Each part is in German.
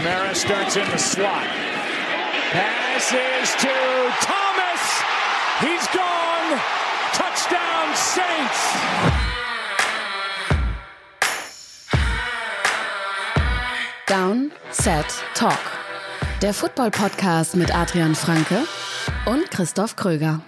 Kamara starts in the slot. Passes to Thomas. He's gone. Touchdown Saints. Down, Set, Talk. Der Football-Podcast mit Adrian Franke und Christoph Kröger.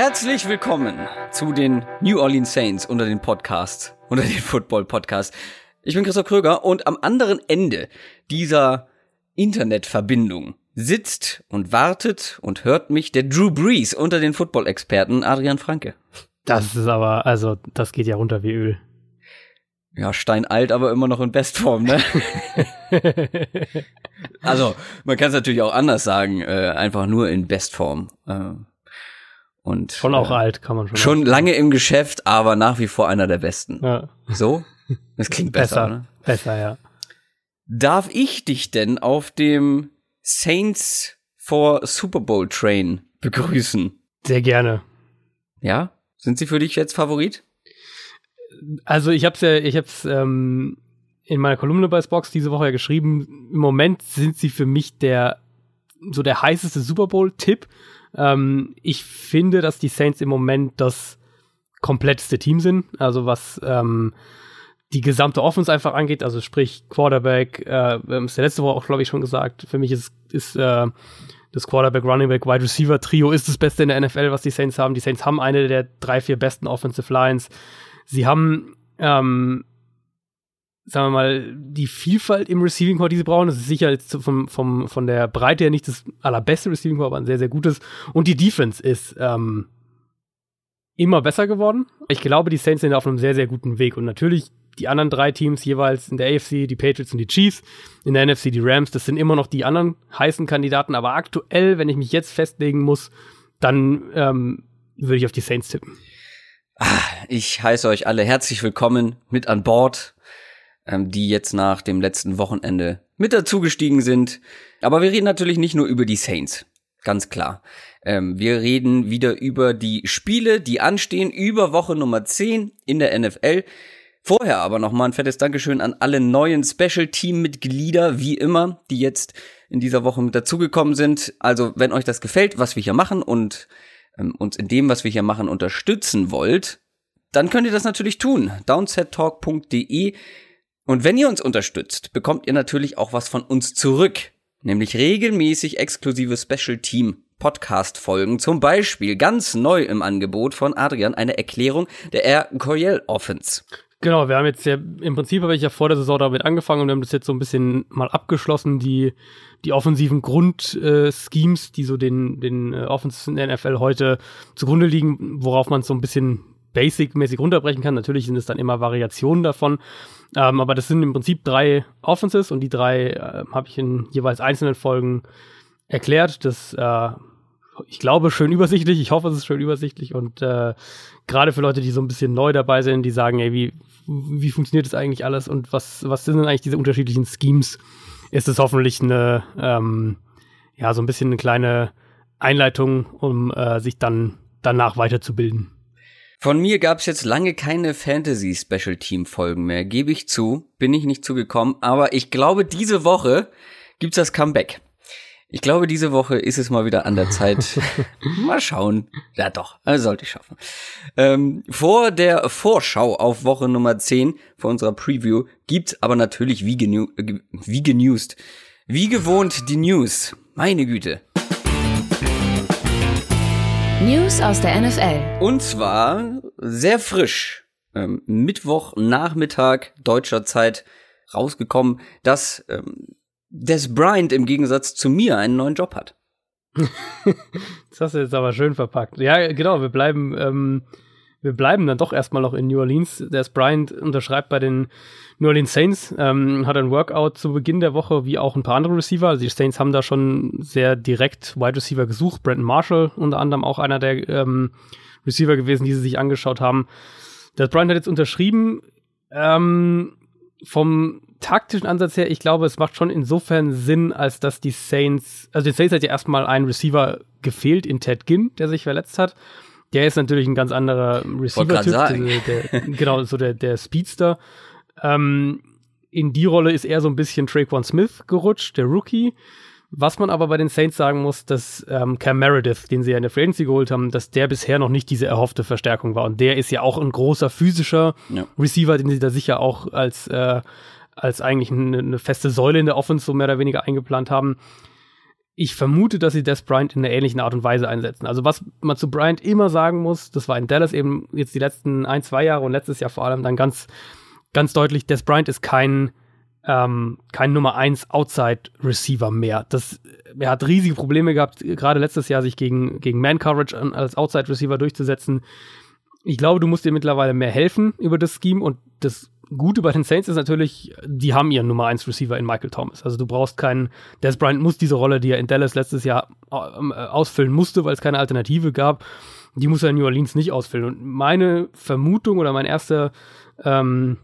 Herzlich willkommen zu den New Orleans Saints unter den Podcasts, unter den Football Podcasts. Ich bin Christoph Kröger und am anderen Ende dieser Internetverbindung sitzt und wartet und hört mich der Drew Brees unter den Football-Experten Adrian Franke. Das ist aber, also, das geht ja runter wie Öl. Ja, steinalt, aber immer noch in Bestform, ne? also, man kann es natürlich auch anders sagen, äh, einfach nur in Bestform. Äh, und, schon auch äh, alt, kann man schon. Schon lange im Geschäft, aber nach wie vor einer der besten. Ja. So? Das klingt besser. besser, ne? besser, ja. Darf ich dich denn auf dem Saints for Super Bowl Train begrüßen? Sehr gerne. Ja? Sind sie für dich jetzt Favorit? Also ich hab's ja, ich hab's ähm, in meiner Kolumne bei Spox diese Woche ja geschrieben. Im Moment sind sie für mich der so der heißeste Super Bowl-Tipp. Ähm, ich finde, dass die Saints im Moment das kompletteste Team sind. Also was ähm, die gesamte Offense einfach angeht, also sprich Quarterback, äh, wir haben es ja letzte Woche auch, glaube ich, schon gesagt, für mich ist, ist äh, das Quarterback, Running Back, Wide Receiver Trio ist das Beste in der NFL, was die Saints haben. Die Saints haben eine der drei, vier besten Offensive Lines. Sie haben, ähm, sagen wir mal, die Vielfalt im Receiving Core, die sie brauchen. Das ist sicher jetzt vom, vom, von der Breite her nicht das allerbeste Receiving Core, aber ein sehr, sehr gutes. Und die Defense ist ähm, immer besser geworden. Ich glaube, die Saints sind auf einem sehr, sehr guten Weg. Und natürlich die anderen drei Teams jeweils in der AFC, die Patriots und die Chiefs, in der NFC die Rams, das sind immer noch die anderen heißen Kandidaten, aber aktuell, wenn ich mich jetzt festlegen muss, dann ähm, würde ich auf die Saints tippen. Ah, ich heiße euch alle herzlich willkommen mit an Bord, ähm, die jetzt nach dem letzten Wochenende mit dazugestiegen sind. Aber wir reden natürlich nicht nur über die Saints, ganz klar. Ähm, wir reden wieder über die Spiele, die anstehen, über Woche Nummer 10 in der NFL. Vorher aber nochmal ein fettes Dankeschön an alle neuen Special-Team-Mitglieder, wie immer, die jetzt in dieser Woche mit dazugekommen sind. Also, wenn euch das gefällt, was wir hier machen und ähm, uns in dem, was wir hier machen, unterstützen wollt, dann könnt ihr das natürlich tun. downsettalk.de. Und wenn ihr uns unterstützt, bekommt ihr natürlich auch was von uns zurück. Nämlich regelmäßig exklusive Special-Team Podcast-Folgen, zum Beispiel ganz neu im Angebot von Adrian eine Erklärung der Air Coryell Offense. Genau, wir haben jetzt ja, im Prinzip habe ich ja vor der Saison damit angefangen und wir haben das jetzt so ein bisschen mal abgeschlossen, die, die offensiven Grundschemes, äh, die so den, den äh, Offenses in der NFL heute zugrunde liegen, worauf man so ein bisschen basic-mäßig runterbrechen kann. Natürlich sind es dann immer Variationen davon, ähm, aber das sind im Prinzip drei Offenses und die drei äh, habe ich in jeweils einzelnen Folgen erklärt. Das äh, ich glaube, schön übersichtlich. Ich hoffe, es ist schön übersichtlich. Und äh, gerade für Leute, die so ein bisschen neu dabei sind, die sagen, ey, wie, wie funktioniert das eigentlich alles und was, was sind denn eigentlich diese unterschiedlichen Schemes, ist es hoffentlich eine, ähm, ja, so ein bisschen eine kleine Einleitung, um äh, sich dann danach weiterzubilden. Von mir gab es jetzt lange keine Fantasy-Special-Team-Folgen mehr, gebe ich zu. Bin ich nicht zugekommen, aber ich glaube, diese Woche gibt's das Comeback. Ich glaube, diese Woche ist es mal wieder an der Zeit. mal schauen. Ja, doch, also sollte ich schaffen. Ähm, vor der Vorschau auf Woche Nummer 10, vor unserer Preview, gibt's aber natürlich wie, genu wie genewst. Wie gewohnt die News. Meine Güte. News aus der NFL. Und zwar sehr frisch. Ähm, Mittwochnachmittag deutscher Zeit rausgekommen, dass ähm, Des Bryant im Gegensatz zu mir einen neuen Job hat. das hast du jetzt aber schön verpackt. Ja, genau, wir bleiben, ähm, wir bleiben dann doch erstmal noch in New Orleans. Des Bryant unterschreibt bei den New Orleans Saints, ähm, hat ein Workout zu Beginn der Woche, wie auch ein paar andere Receiver. Also die Saints haben da schon sehr direkt Wide Receiver gesucht. Brandon Marshall unter anderem auch einer der ähm, Receiver gewesen, die sie sich angeschaut haben. Des Bryant hat jetzt unterschrieben. Ähm, vom taktischen Ansatz her, ich glaube, es macht schon insofern Sinn, als dass die Saints, also die Saints hat ja erstmal ein Receiver gefehlt in Ted Ginn, der sich verletzt hat. Der ist natürlich ein ganz anderer Receiver-Typ. Genau, so der, der Speedster. Ähm, in die Rolle ist eher so ein bisschen Traquan Smith gerutscht, der Rookie. Was man aber bei den Saints sagen muss, dass ähm, Cam Meredith, den sie ja in der Free Agency geholt haben, dass der bisher noch nicht diese erhoffte Verstärkung war. Und der ist ja auch ein großer physischer ja. Receiver, den sie da sicher auch als, äh, als eigentlich eine, eine, feste Säule in der Offense so mehr oder weniger eingeplant haben. Ich vermute, dass sie Des Bryant in einer ähnlichen Art und Weise einsetzen. Also was man zu Bryant immer sagen muss, das war in Dallas eben jetzt die letzten ein, zwei Jahre und letztes Jahr vor allem dann ganz, ganz deutlich, Des Bryant ist kein ähm, kein Nummer 1 Outside Receiver mehr. Das, er hat riesige Probleme gehabt, gerade letztes Jahr sich gegen, gegen Man Coverage als Outside Receiver durchzusetzen. Ich glaube, du musst dir mittlerweile mehr helfen über das Scheme und das Gute bei den Saints ist natürlich, die haben ihren Nummer 1 Receiver in Michael Thomas. Also du brauchst keinen, Des Bryant muss diese Rolle, die er in Dallas letztes Jahr äh, ausfüllen musste, weil es keine Alternative gab, die muss er in New Orleans nicht ausfüllen. Und meine Vermutung oder mein erster ähm,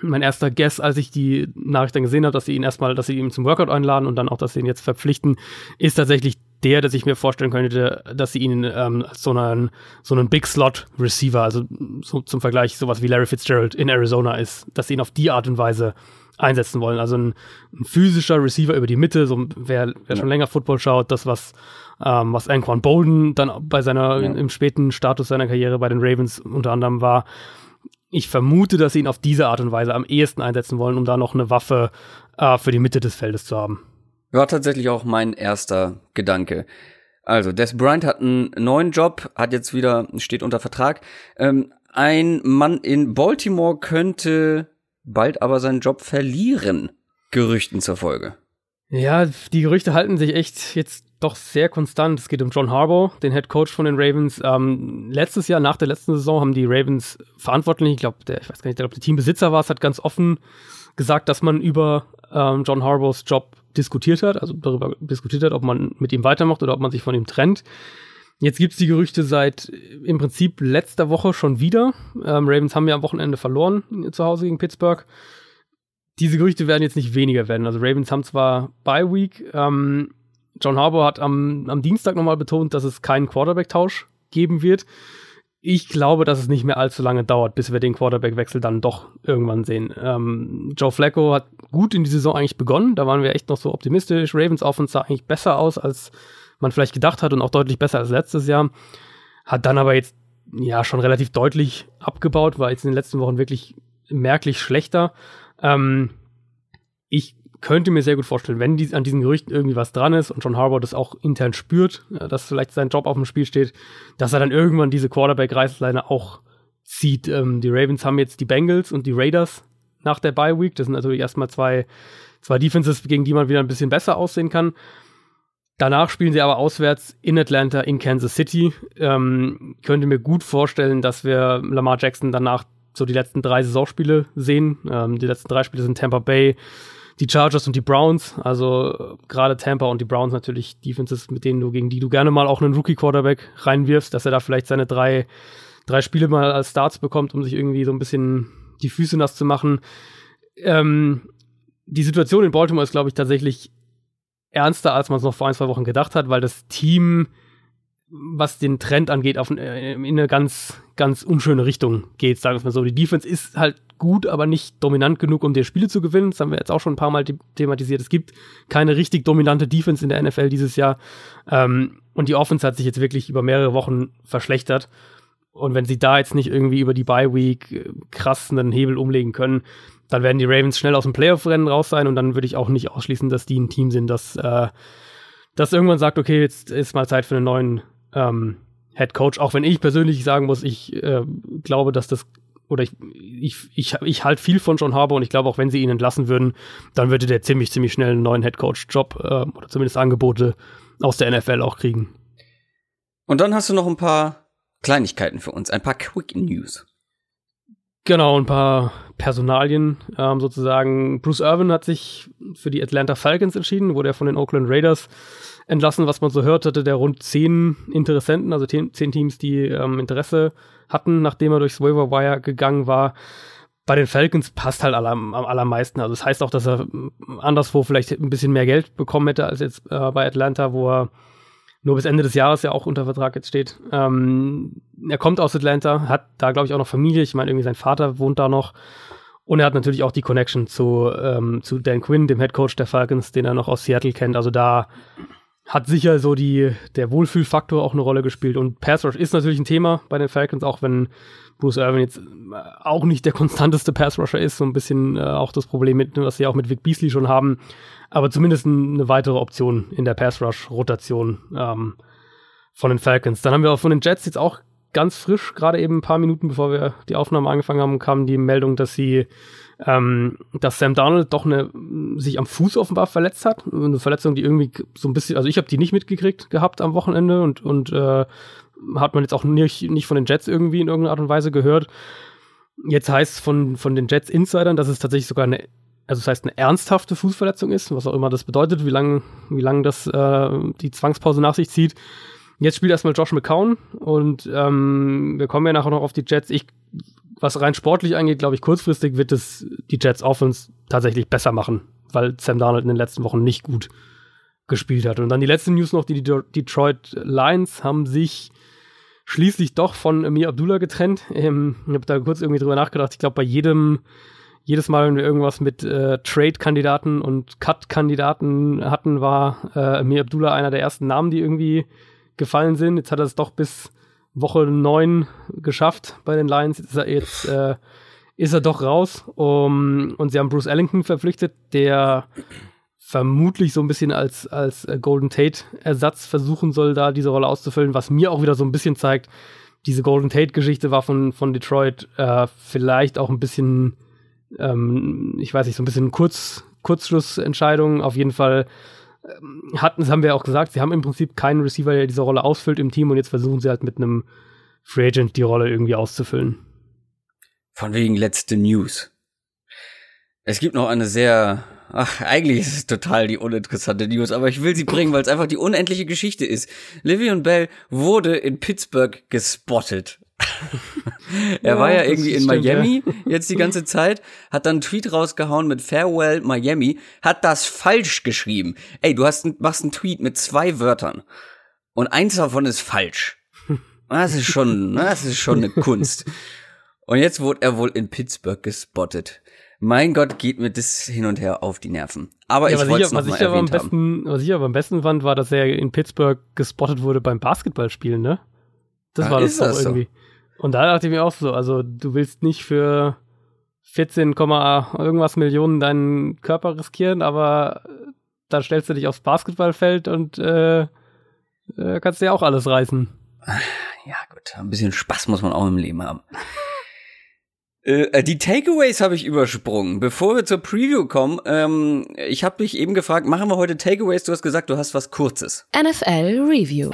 mein erster Guess, als ich die Nachricht dann gesehen habe, dass sie ihn erstmal, dass sie ihn zum Workout einladen und dann auch, dass sie ihn jetzt verpflichten, ist tatsächlich der, dass ich mir vorstellen könnte, dass sie ihn ähm, als so einen, so einen Big Slot Receiver, also so, zum Vergleich sowas wie Larry Fitzgerald in Arizona ist, dass sie ihn auf die Art und Weise einsetzen wollen. Also ein, ein physischer Receiver über die Mitte, so wer, wer ja. schon länger Football schaut, das was ähm, was Anquan Bolden dann bei seiner ja. in, im späten Status seiner Karriere bei den Ravens unter anderem war ich vermute, dass sie ihn auf diese Art und Weise am ehesten einsetzen wollen, um da noch eine Waffe äh, für die Mitte des Feldes zu haben. War tatsächlich auch mein erster Gedanke. Also, Des Bryant hat einen neuen Job, hat jetzt wieder, steht unter Vertrag. Ähm, ein Mann in Baltimore könnte bald aber seinen Job verlieren. Gerüchten zur Folge. Ja, die Gerüchte halten sich echt jetzt doch sehr konstant. Es geht um John Harbaugh, den Head Coach von den Ravens. Ähm, letztes Jahr, nach der letzten Saison, haben die Ravens verantwortlich, ich glaube, ich weiß gar nicht, ich glaube, der Teambesitzer war es, hat ganz offen gesagt, dass man über ähm, John Harbaughs Job diskutiert hat, also darüber diskutiert hat, ob man mit ihm weitermacht oder ob man sich von ihm trennt. Jetzt gibt es die Gerüchte seit im Prinzip letzter Woche schon wieder. Ähm, Ravens haben ja am Wochenende verloren zu Hause gegen Pittsburgh. Diese Gerüchte werden jetzt nicht weniger werden. Also Ravens haben zwar Bye Week, ähm, John Harbour hat am, am Dienstag nochmal betont, dass es keinen Quarterback-Tausch geben wird. Ich glaube, dass es nicht mehr allzu lange dauert, bis wir den Quarterback-Wechsel dann doch irgendwann sehen. Ähm, Joe Flacco hat gut in die Saison eigentlich begonnen. Da waren wir echt noch so optimistisch. Ravens Offense sah eigentlich besser aus, als man vielleicht gedacht hat und auch deutlich besser als letztes Jahr. Hat dann aber jetzt ja schon relativ deutlich abgebaut, war jetzt in den letzten Wochen wirklich merklich schlechter. Ähm, ich könnte mir sehr gut vorstellen, wenn die, an diesen Gerüchten irgendwie was dran ist und John Harbaugh das auch intern spürt, dass vielleicht sein Job auf dem Spiel steht, dass er dann irgendwann diese Quarterback-Reißleine auch zieht. Ähm, die Ravens haben jetzt die Bengals und die Raiders nach der Bye Week. Das sind natürlich erstmal zwei, zwei Defenses, gegen die man wieder ein bisschen besser aussehen kann. Danach spielen sie aber auswärts in Atlanta, in Kansas City. Ähm, könnte mir gut vorstellen, dass wir Lamar Jackson danach so die letzten drei Saisonspiele sehen. Ähm, die letzten drei Spiele sind Tampa Bay, die Chargers und die Browns, also gerade Tampa und die Browns natürlich Defenses, mit denen du, gegen die du gerne mal auch einen Rookie-Quarterback reinwirfst, dass er da vielleicht seine drei, drei Spiele mal als Starts bekommt, um sich irgendwie so ein bisschen die Füße nass zu machen. Ähm, die Situation in Baltimore ist, glaube ich, tatsächlich ernster, als man es noch vor ein, zwei Wochen gedacht hat, weil das Team was den Trend angeht, auf, äh, in eine ganz, ganz unschöne Richtung geht, sagen wir mal so. Die Defense ist halt gut, aber nicht dominant genug, um dir Spiele zu gewinnen. Das haben wir jetzt auch schon ein paar Mal thematisiert. Es gibt keine richtig dominante Defense in der NFL dieses Jahr. Ähm, und die Offense hat sich jetzt wirklich über mehrere Wochen verschlechtert. Und wenn sie da jetzt nicht irgendwie über die Bye Week äh, krass einen Hebel umlegen können, dann werden die Ravens schnell aus dem Playoff-Rennen raus sein. Und dann würde ich auch nicht ausschließen, dass die ein Team sind, das, äh, das irgendwann sagt, okay, jetzt ist mal Zeit für einen neuen ähm, Head Coach, auch wenn ich persönlich sagen muss, ich äh, glaube, dass das oder ich, ich, ich, ich halte viel von John Harbour und ich glaube, auch wenn sie ihn entlassen würden, dann würde der ziemlich, ziemlich schnell einen neuen Head Coach Job äh, oder zumindest Angebote aus der NFL auch kriegen. Und dann hast du noch ein paar Kleinigkeiten für uns, ein paar Quick News. Genau, ein paar Personalien ähm, sozusagen. Bruce Irvin hat sich für die Atlanta Falcons entschieden, wurde er von den Oakland Raiders entlassen, was man so hört, hatte der rund zehn Interessenten, also zehn, Teams, die ähm, Interesse hatten, nachdem er durchs Waiver Wire gegangen war. bei den Falcons passt halt am, am allermeisten. Also das heißt auch, dass er anderswo vielleicht ein bisschen mehr Geld bekommen hätte als jetzt äh, bei Atlanta, wo er nur bis Ende des Jahres ja auch unter Vertrag jetzt steht. Ähm, er kommt aus Atlanta, hat da glaube ich auch noch Familie. Ich meine, irgendwie sein Vater wohnt da noch. Und er hat natürlich auch die Connection zu, ähm, zu Dan Quinn, dem Head Coach der Falcons, den er noch aus Seattle kennt. Also da hat sicher so die, der Wohlfühlfaktor auch eine Rolle gespielt. Und Pass Rush ist natürlich ein Thema bei den Falcons, auch wenn Bruce Irvin jetzt äh, auch nicht der konstanteste Pass-Rusher ist, so ein bisschen äh, auch das Problem, mit, was sie auch mit Vic Beasley schon haben, aber zumindest eine weitere Option in der Pass-Rush-Rotation ähm, von den Falcons. Dann haben wir auch von den Jets jetzt auch ganz frisch, gerade eben ein paar Minuten bevor wir die Aufnahme angefangen haben, kam die Meldung, dass sie ähm, dass Sam Donald doch eine, sich am Fuß offenbar verletzt hat. Eine Verletzung, die irgendwie so ein bisschen, also ich habe die nicht mitgekriegt gehabt am Wochenende und, und äh, hat man jetzt auch nicht, nicht von den Jets irgendwie in irgendeiner Art und Weise gehört. Jetzt heißt von, von den Jets Insidern, dass es tatsächlich sogar eine, also das heißt eine ernsthafte Fußverletzung ist, was auch immer das bedeutet, wie lange wie lang das äh, die Zwangspause nach sich zieht. Jetzt spielt erstmal Josh McCown und ähm, wir kommen ja nachher noch auf die Jets. Ich, was rein sportlich angeht, glaube ich, kurzfristig wird es die Jets Offense tatsächlich besser machen, weil Sam Darnold in den letzten Wochen nicht gut gespielt hat. Und dann die letzte News noch, die, die Detroit Lions haben sich schließlich doch von Amir Abdullah getrennt. Ähm, ich habe da kurz irgendwie drüber nachgedacht. Ich glaube, bei jedem, jedes Mal, wenn wir irgendwas mit äh, Trade-Kandidaten und Cut-Kandidaten hatten, war äh, Amir Abdullah einer der ersten Namen, die irgendwie gefallen sind. Jetzt hat er es doch bis Woche 9 geschafft bei den Lions. Jetzt ist er, jetzt, äh, ist er doch raus. Um, und sie haben Bruce Ellington verpflichtet, der vermutlich so ein bisschen als, als äh, Golden Tate-Ersatz versuchen soll, da diese Rolle auszufüllen, was mir auch wieder so ein bisschen zeigt, diese Golden Tate-Geschichte war von, von Detroit äh, vielleicht auch ein bisschen, ähm, ich weiß nicht, so ein bisschen Kurz, Kurzschlussentscheidung. Auf jeden Fall hatten, das haben wir auch gesagt, sie haben im Prinzip keinen Receiver, der diese Rolle ausfüllt im Team und jetzt versuchen sie halt mit einem Free Agent die Rolle irgendwie auszufüllen. Von wegen letzte News. Es gibt noch eine sehr Ach, eigentlich ist es total die uninteressante News, aber ich will sie bringen, weil es einfach die unendliche Geschichte ist. Livion Bell wurde in Pittsburgh gespottet. er ja, war ja irgendwie in stimmt, Miami ja. jetzt die ganze Zeit, hat dann einen Tweet rausgehauen mit Farewell Miami, hat das falsch geschrieben. Ey, du hast, machst einen Tweet mit zwei Wörtern und eins davon ist falsch. Das ist schon, das ist schon eine Kunst. Und jetzt wurde er wohl in Pittsburgh gespottet. Mein Gott, geht mir das hin und her auf die Nerven. Aber ja, ich wollte es noch was mal ich aber am besten, Was ich aber am besten fand, war, dass er in Pittsburgh gespottet wurde beim Basketballspielen, ne? Das ah, war das, das irgendwie. So? Und da dachte ich mir auch so, also du willst nicht für 14, irgendwas Millionen deinen Körper riskieren, aber dann stellst du dich aufs Basketballfeld und äh, äh, kannst dir ja auch alles reißen. Ja, gut, ein bisschen Spaß muss man auch im Leben haben. Äh, die Takeaways habe ich übersprungen. Bevor wir zur Preview kommen, ähm, ich habe dich eben gefragt, machen wir heute Takeaways? Du hast gesagt, du hast was Kurzes. NFL Review.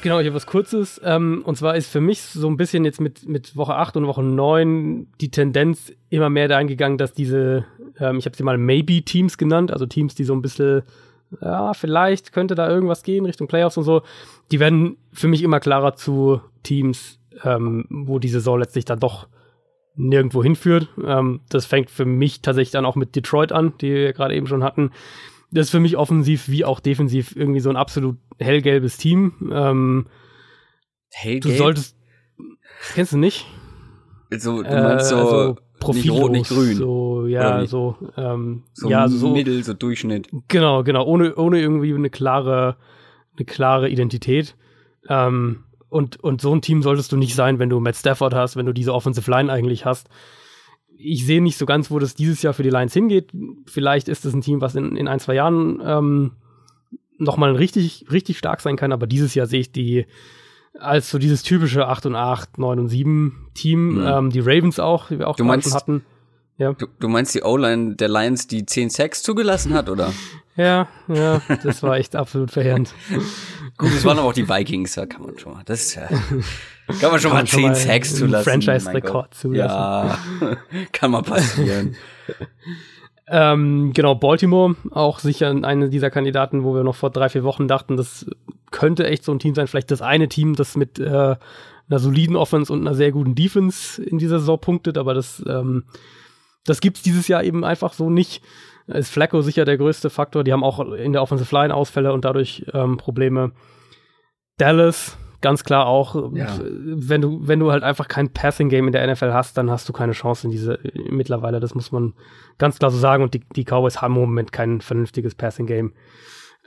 Genau, ich habe was Kurzes. Ähm, und zwar ist für mich so ein bisschen jetzt mit, mit Woche 8 und Woche 9 die Tendenz immer mehr dahin gegangen, dass diese, ähm, ich habe sie mal Maybe-Teams genannt, also Teams, die so ein bisschen, ja, vielleicht könnte da irgendwas gehen Richtung Playoffs und so, die werden für mich immer klarer zu Teams, ähm, wo die Saison letztlich dann doch nirgendwo hinführt. Ähm, das fängt für mich tatsächlich dann auch mit Detroit an, die wir gerade eben schon hatten. Das ist für mich offensiv wie auch defensiv irgendwie so ein absolut hellgelbes Team. Ähm, Hellgelb? Du solltest. Kennst du nicht? Also, du meinst so, äh, so Profillos, nicht rot, nicht grün. So, ja, so, ähm, so ja, so Mittel, so Durchschnitt. Genau, genau, ohne, ohne irgendwie eine klare, eine klare Identität. Ähm, und, und so ein Team solltest du nicht sein, wenn du Matt Stafford hast, wenn du diese Offensive Line eigentlich hast. Ich sehe nicht so ganz, wo das dieses Jahr für die Lions hingeht. Vielleicht ist es ein Team, was in, in ein, zwei Jahren ähm, nochmal richtig, richtig stark sein kann, aber dieses Jahr sehe ich die als so dieses typische 8 und 8, 9 und 7 Team. Mhm. Ähm, die Ravens auch, die wir auch du meinst, schon hatten. Ja. Du, du meinst die O-Line der Lions, die 10 Sacks zugelassen hat, oder? ja, ja, das war echt absolut verheerend. Gut, das waren aber auch die Vikings, da kann man schon mal. Das ist ja, kann man schon kann mal 10 Sacks zulassen. Franchise-Rekord zulassen. Ja, kann mal passieren. ähm, genau, Baltimore, auch sicher eine dieser Kandidaten, wo wir noch vor drei, vier Wochen dachten, das könnte echt so ein Team sein. Vielleicht das eine Team, das mit äh, einer soliden Offense und einer sehr guten Defense in dieser Saison punktet, aber das, ähm, das gibt's dieses Jahr eben einfach so nicht. Ist Flacco sicher der größte Faktor. Die haben auch in der Offensive Line Ausfälle und dadurch ähm, Probleme. Dallas, ganz klar auch, ja. wenn du, wenn du halt einfach kein Passing Game in der NFL hast, dann hast du keine Chance in diese mittlerweile. Das muss man ganz klar so sagen. Und die, die Cowboys haben im Moment kein vernünftiges Passing Game.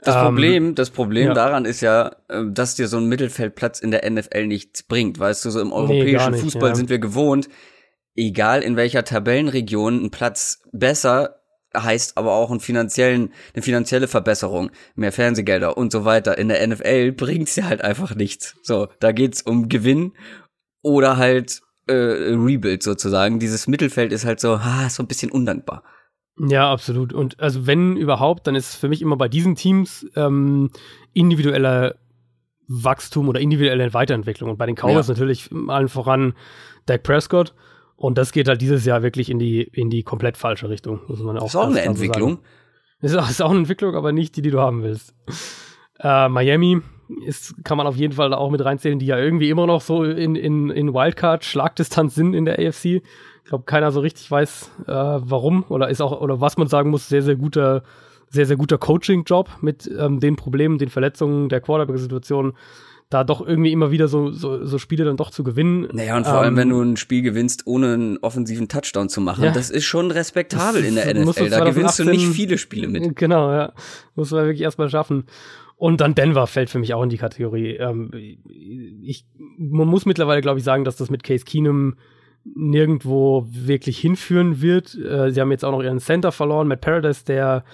Das ähm, Problem, das Problem ja. daran ist ja, ähm, dass dir so ein Mittelfeldplatz in der NFL nichts bringt. Weißt du, so im europäischen nee, nicht, Fußball ja. sind wir gewohnt, egal in welcher Tabellenregion ein Platz besser heißt aber auch einen finanziellen, eine finanzielle Verbesserung, mehr Fernsehgelder und so weiter. In der NFL bringt's ja halt einfach nichts. So, da geht's um Gewinn oder halt äh, Rebuild sozusagen. Dieses Mittelfeld ist halt so, ah, so ein bisschen undankbar. Ja, absolut. Und also wenn überhaupt, dann ist für mich immer bei diesen Teams ähm, individueller Wachstum oder individuelle Weiterentwicklung. Und bei den Cowboys ja. natürlich allen voran Dak Prescott. Und das geht halt dieses Jahr wirklich in die, in die komplett falsche Richtung, muss man auch Ist auch eine Entwicklung. Ist auch, ist auch eine Entwicklung, aber nicht die, die du haben willst. Äh, Miami ist, kann man auf jeden Fall auch mit reinzählen, die ja irgendwie immer noch so in, in, in Wildcard-Schlagdistanz sind in der AFC. Ich glaube, keiner so richtig weiß, äh, warum oder ist auch, oder was man sagen muss, sehr, sehr guter, sehr, sehr guter Coaching-Job mit ähm, den Problemen, den Verletzungen, der Quarterback-Situation da doch irgendwie immer wieder so, so, so Spiele dann doch zu gewinnen. Naja, und vor ähm, allem, wenn du ein Spiel gewinnst, ohne einen offensiven Touchdown zu machen, ja, das ist schon respektabel in der NFL. Da gewinnst du nicht viele Spiele mit. Genau, ja. Muss man wirklich erstmal schaffen. Und dann Denver fällt für mich auch in die Kategorie. Ähm, ich, man muss mittlerweile, glaube ich, sagen, dass das mit Case Keenum nirgendwo wirklich hinführen wird. Äh, sie haben jetzt auch noch ihren Center verloren, Matt Paradise, der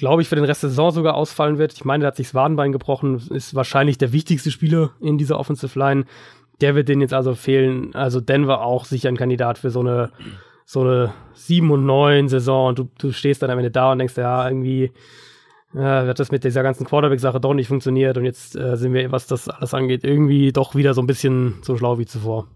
glaube ich, für den Rest der Saison sogar ausfallen wird. Ich meine, der hat sich das Wadenbein gebrochen, ist wahrscheinlich der wichtigste Spieler in dieser Offensive Line. Der wird denen jetzt also fehlen. Also Denver auch sicher ein Kandidat für so eine, so eine 7 und 9 Saison und du, du stehst dann am Ende da und denkst, ja, irgendwie äh, das mit dieser ganzen Quarterback-Sache doch nicht funktioniert und jetzt äh, sind wir, was das alles angeht, irgendwie doch wieder so ein bisschen so schlau wie zuvor.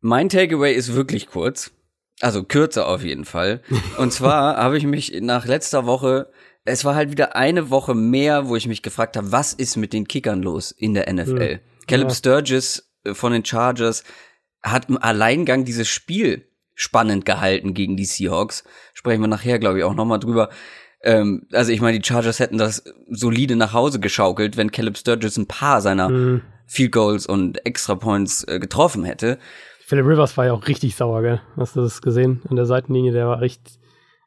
Mein Takeaway ist wirklich kurz. Also kürzer auf jeden Fall. Und zwar habe ich mich nach letzter Woche, es war halt wieder eine Woche mehr, wo ich mich gefragt habe, was ist mit den Kickern los in der NFL? Ja. Caleb Sturgis äh, von den Chargers hat im Alleingang dieses Spiel spannend gehalten gegen die Seahawks. Sprechen wir nachher, glaube ich, auch nochmal drüber. Ähm, also ich meine, die Chargers hätten das solide nach Hause geschaukelt, wenn Caleb Sturgis ein paar seiner mhm. Field Goals und Extra Points äh, getroffen hätte. Philip Rivers war ja auch richtig sauer, gell? Hast du das gesehen? An der Seitenlinie, der war richtig,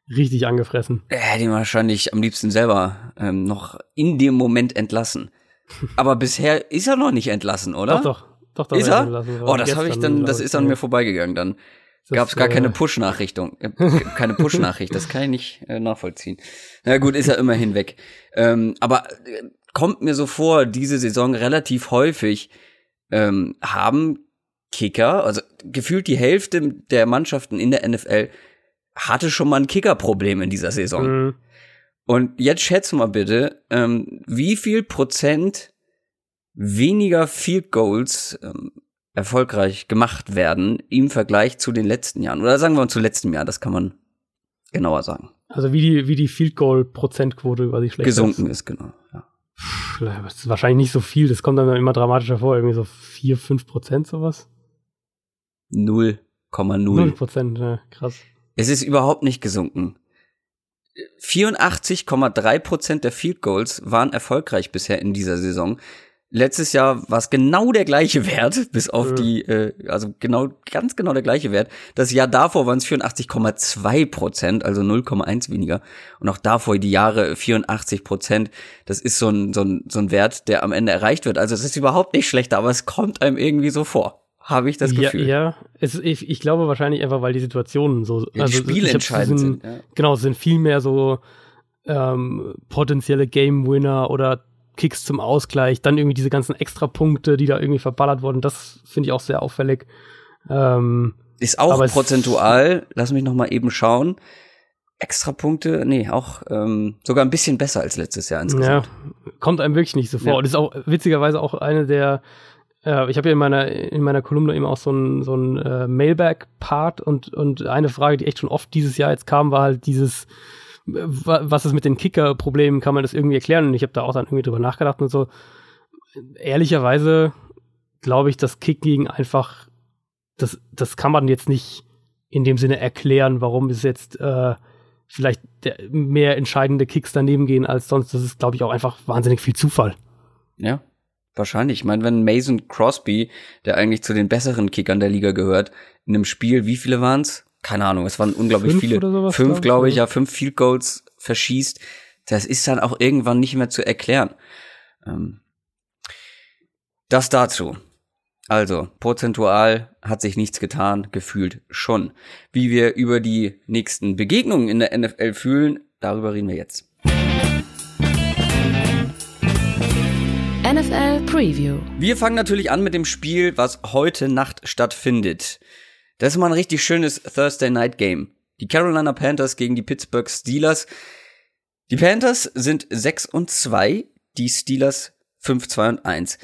richtig angefressen. Er hätte ihn wahrscheinlich am liebsten selber ähm, noch in dem Moment entlassen. Aber bisher ist er noch nicht entlassen, oder? Doch, doch. Doch, doch ist er? Entlassen, oh, das habe ich dann, das ist an mir vorbeigegangen dann. Gab es gar keine äh, Push-Nachrichtung, äh, keine Push-Nachricht, das kann ich nicht äh, nachvollziehen. Na gut, ist er immerhin weg. Ähm, aber äh, kommt mir so vor, diese Saison relativ häufig ähm, haben Kicker, also gefühlt die Hälfte der Mannschaften in der NFL hatte schon mal ein Kickerproblem in dieser Saison. Mhm. Und jetzt schätze mal bitte, ähm, wie viel Prozent weniger Field Goals ähm, erfolgreich gemacht werden im Vergleich zu den letzten Jahren. Oder sagen wir mal zu letztem Jahr, das kann man genauer sagen. Also wie die, wie die Field Goal Prozentquote über die schlecht gesunken ist, genau. Ja. Das ist wahrscheinlich nicht so viel, das kommt dann immer dramatischer vor, irgendwie so vier, fünf Prozent sowas. 0,0. 0 Prozent, ja, krass. Es ist überhaupt nicht gesunken. 84,3 Prozent der Field Goals waren erfolgreich bisher in dieser Saison. Letztes Jahr war es genau der gleiche Wert, bis auf ja. die, äh, also genau, ganz genau der gleiche Wert. Das Jahr davor waren es 84,2 Prozent, also 0,1 weniger. Und auch davor die Jahre 84 Prozent. Das ist so ein, so, ein, so ein Wert, der am Ende erreicht wird. Also es ist überhaupt nicht schlechter, aber es kommt einem irgendwie so vor habe ich das Gefühl. Ja, ja. Es, ich, ich, glaube wahrscheinlich einfach, weil die Situationen so ja, also spielentscheidend sind. Ja. Genau, sind viel mehr so ähm, potenzielle Game Winner oder Kicks zum Ausgleich, dann irgendwie diese ganzen Extrapunkte, die da irgendwie verballert wurden. Das finde ich auch sehr auffällig. Ähm, ist auch prozentual. Lass mich noch mal eben schauen. Extrapunkte, nee, auch ähm, sogar ein bisschen besser als letztes Jahr insgesamt. Ja, kommt einem wirklich nicht so vor. Ja. Und ist auch witzigerweise auch eine der äh, ich habe ja in meiner, in meiner Kolumne eben auch so ein, so ein äh, Mailback-Part und, und eine Frage, die echt schon oft dieses Jahr jetzt kam, war halt dieses, was ist mit den Kicker-Problemen, kann man das irgendwie erklären? Und ich habe da auch dann irgendwie drüber nachgedacht und so. Ehrlicherweise glaube ich, das Kicking einfach, das, das kann man jetzt nicht in dem Sinne erklären, warum es jetzt äh, vielleicht mehr entscheidende Kicks daneben gehen als sonst. Das ist, glaube ich, auch einfach wahnsinnig viel Zufall. Ja, wahrscheinlich. Ich meine, wenn Mason Crosby, der eigentlich zu den besseren Kickern der Liga gehört, in einem Spiel, wie viele waren's? Keine Ahnung, es waren unglaublich fünf viele. Sowas, fünf, glaube ich, ja, fünf Field Goals verschießt. Das ist dann auch irgendwann nicht mehr zu erklären. Ähm, das dazu. Also, prozentual hat sich nichts getan, gefühlt schon. Wie wir über die nächsten Begegnungen in der NFL fühlen, darüber reden wir jetzt. NFL Preview. Wir fangen natürlich an mit dem Spiel, was heute Nacht stattfindet. Das ist mal ein richtig schönes Thursday Night Game. Die Carolina Panthers gegen die Pittsburgh Steelers. Die Panthers sind 6 und 2, die Steelers 5, 2 und 1.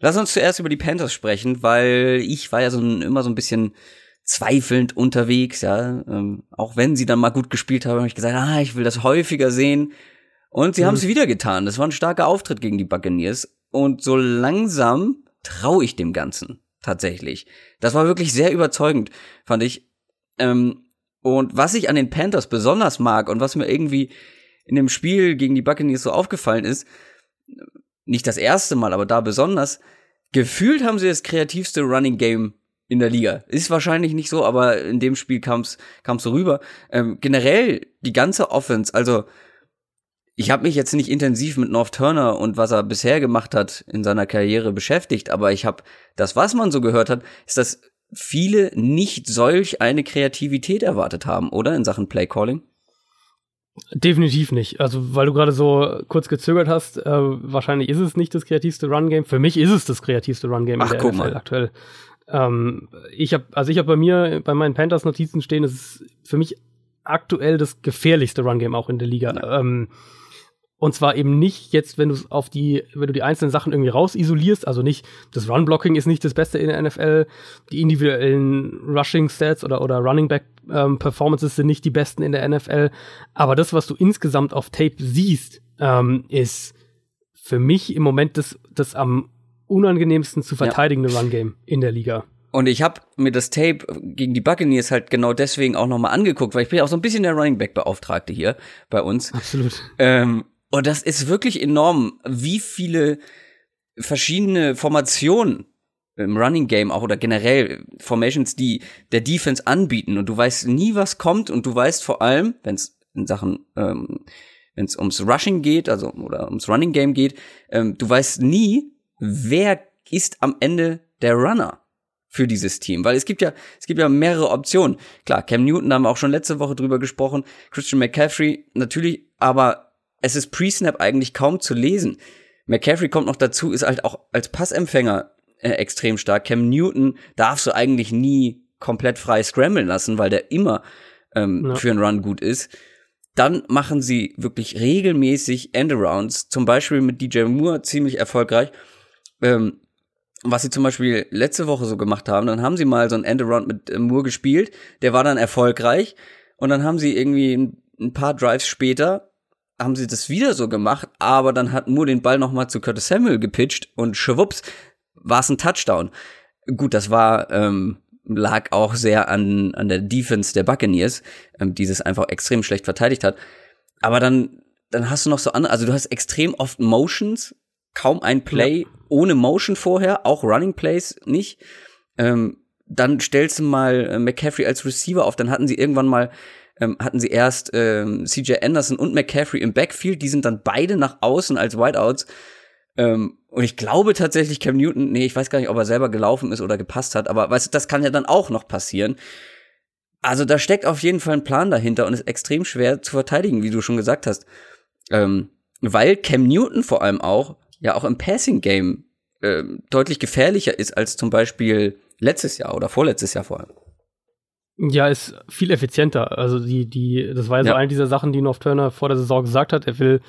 Lass uns zuerst über die Panthers sprechen, weil ich war ja so ein, immer so ein bisschen zweifelnd unterwegs, ja. Ähm, auch wenn sie dann mal gut gespielt haben, habe ich gesagt, ah, ich will das häufiger sehen. Und sie mhm. haben es wieder getan. Das war ein starker Auftritt gegen die Buccaneers. Und so langsam traue ich dem Ganzen tatsächlich. Das war wirklich sehr überzeugend, fand ich. Ähm, und was ich an den Panthers besonders mag und was mir irgendwie in dem Spiel gegen die Buccaneers so aufgefallen ist, nicht das erste Mal, aber da besonders, gefühlt haben sie das kreativste Running Game in der Liga. Ist wahrscheinlich nicht so, aber in dem Spiel kam es so rüber. Ähm, generell die ganze Offense, also ich habe mich jetzt nicht intensiv mit North Turner und was er bisher gemacht hat in seiner Karriere beschäftigt, aber ich habe das, was man so gehört hat, ist, dass viele nicht solch eine Kreativität erwartet haben, oder in Sachen Play Calling? Definitiv nicht. Also, weil du gerade so kurz gezögert hast, äh, wahrscheinlich ist es nicht das kreativste Run-Game. Für mich ist es das kreativste Run-Game in der guck NFL mal. aktuell. Ähm, ich habe, also ich habe bei mir, bei meinen Panthers-Notizen stehen, es ist für mich aktuell das gefährlichste Run-Game auch in der Liga. Ja. Ähm, und zwar eben nicht jetzt, wenn du auf die, wenn du die einzelnen Sachen irgendwie raus isolierst, also nicht, das Run-Blocking ist nicht das Beste in der NFL, die individuellen Rushing-Stats oder, oder Running-Back-Performances ähm, sind nicht die besten in der NFL, aber das, was du insgesamt auf Tape siehst, ähm, ist für mich im Moment das, das am unangenehmsten zu verteidigende ja. Run-Game in der Liga. Und ich habe mir das Tape gegen die Buccaneers halt genau deswegen auch nochmal angeguckt, weil ich bin ja auch so ein bisschen der Running Back Beauftragte hier bei uns. Absolut. Ähm, und das ist wirklich enorm, wie viele verschiedene Formationen im Running Game auch oder generell Formations, die der Defense anbieten. Und du weißt nie, was kommt. Und du weißt vor allem, wenn es in Sachen, ähm, wenn es ums Rushing geht, also oder ums Running Game geht, ähm, du weißt nie, wer ist am Ende der Runner für dieses Team, weil es gibt ja es gibt ja mehrere Optionen. Klar, Cam Newton haben wir auch schon letzte Woche drüber gesprochen, Christian McCaffrey natürlich, aber es ist Pre-Snap eigentlich kaum zu lesen. McCaffrey kommt noch dazu, ist halt auch als Passempfänger äh, extrem stark. Cam Newton darfst du eigentlich nie komplett frei scramblen lassen, weil der immer ähm, ja. für einen Run gut ist. Dann machen sie wirklich regelmäßig Endarounds, zum Beispiel mit DJ Moore ziemlich erfolgreich. Ähm, was sie zum Beispiel letzte Woche so gemacht haben, dann haben sie mal so ein Endaround mit äh, Moore gespielt, der war dann erfolgreich und dann haben sie irgendwie ein, ein paar Drives später haben sie das wieder so gemacht, aber dann hat Moore den Ball nochmal zu Curtis Samuel gepitcht und schwupps, war es ein Touchdown. Gut, das war, ähm, lag auch sehr an, an der Defense der Buccaneers, ähm, die es einfach extrem schlecht verteidigt hat. Aber dann, dann hast du noch so an, also du hast extrem oft Motions, kaum ein Play ja. ohne Motion vorher, auch Running Plays nicht. Ähm, dann stellst du mal äh, McCaffrey als Receiver auf, dann hatten sie irgendwann mal ähm, hatten sie erst ähm, CJ Anderson und McCaffrey im Backfield, die sind dann beide nach außen als Whiteouts. Ähm, und ich glaube tatsächlich Cam Newton, nee, ich weiß gar nicht, ob er selber gelaufen ist oder gepasst hat, aber weißt du, das kann ja dann auch noch passieren. Also da steckt auf jeden Fall ein Plan dahinter und ist extrem schwer zu verteidigen, wie du schon gesagt hast. Ähm, weil Cam Newton vor allem auch, ja auch im Passing Game äh, deutlich gefährlicher ist als zum Beispiel letztes Jahr oder vorletztes Jahr vor allem. Ja, ist viel effizienter. Also die, die, das war ja, so eine dieser Sachen, die North Turner vor der Saison gesagt hat. Er will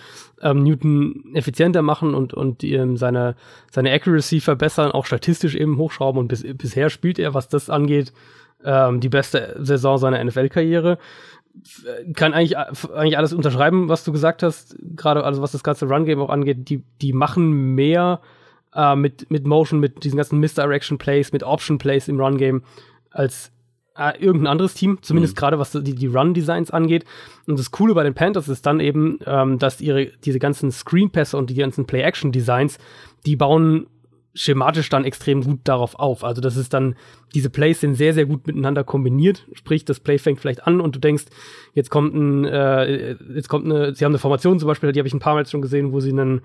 ähm, Newton effizienter machen und, und ähm, seine, seine Accuracy verbessern, auch statistisch eben hochschrauben. Und bis, bisher spielt er, was das angeht, ähm, die beste Saison seiner NFL-Karriere. Kann eigentlich, eigentlich alles unterschreiben, was du gesagt hast, gerade also was das ganze Run-Game auch angeht. Die, die machen mehr äh, mit, mit Motion, mit diesen ganzen Misdirection Plays, mit Option Plays im Run Game als äh, irgendein anderes Team, zumindest mhm. gerade was die, die Run-Designs angeht. Und das Coole bei den Panthers ist dann eben, ähm, dass ihre, diese ganzen Screen-Pässe und die ganzen Play-Action-Designs, die bauen schematisch dann extrem gut darauf auf. Also das ist dann, diese Plays sind sehr, sehr gut miteinander kombiniert. Sprich, das Play fängt vielleicht an und du denkst, jetzt kommt ein, äh, jetzt kommt eine, sie haben eine Formation zum Beispiel, die habe ich ein paar Mal schon gesehen, wo sie einen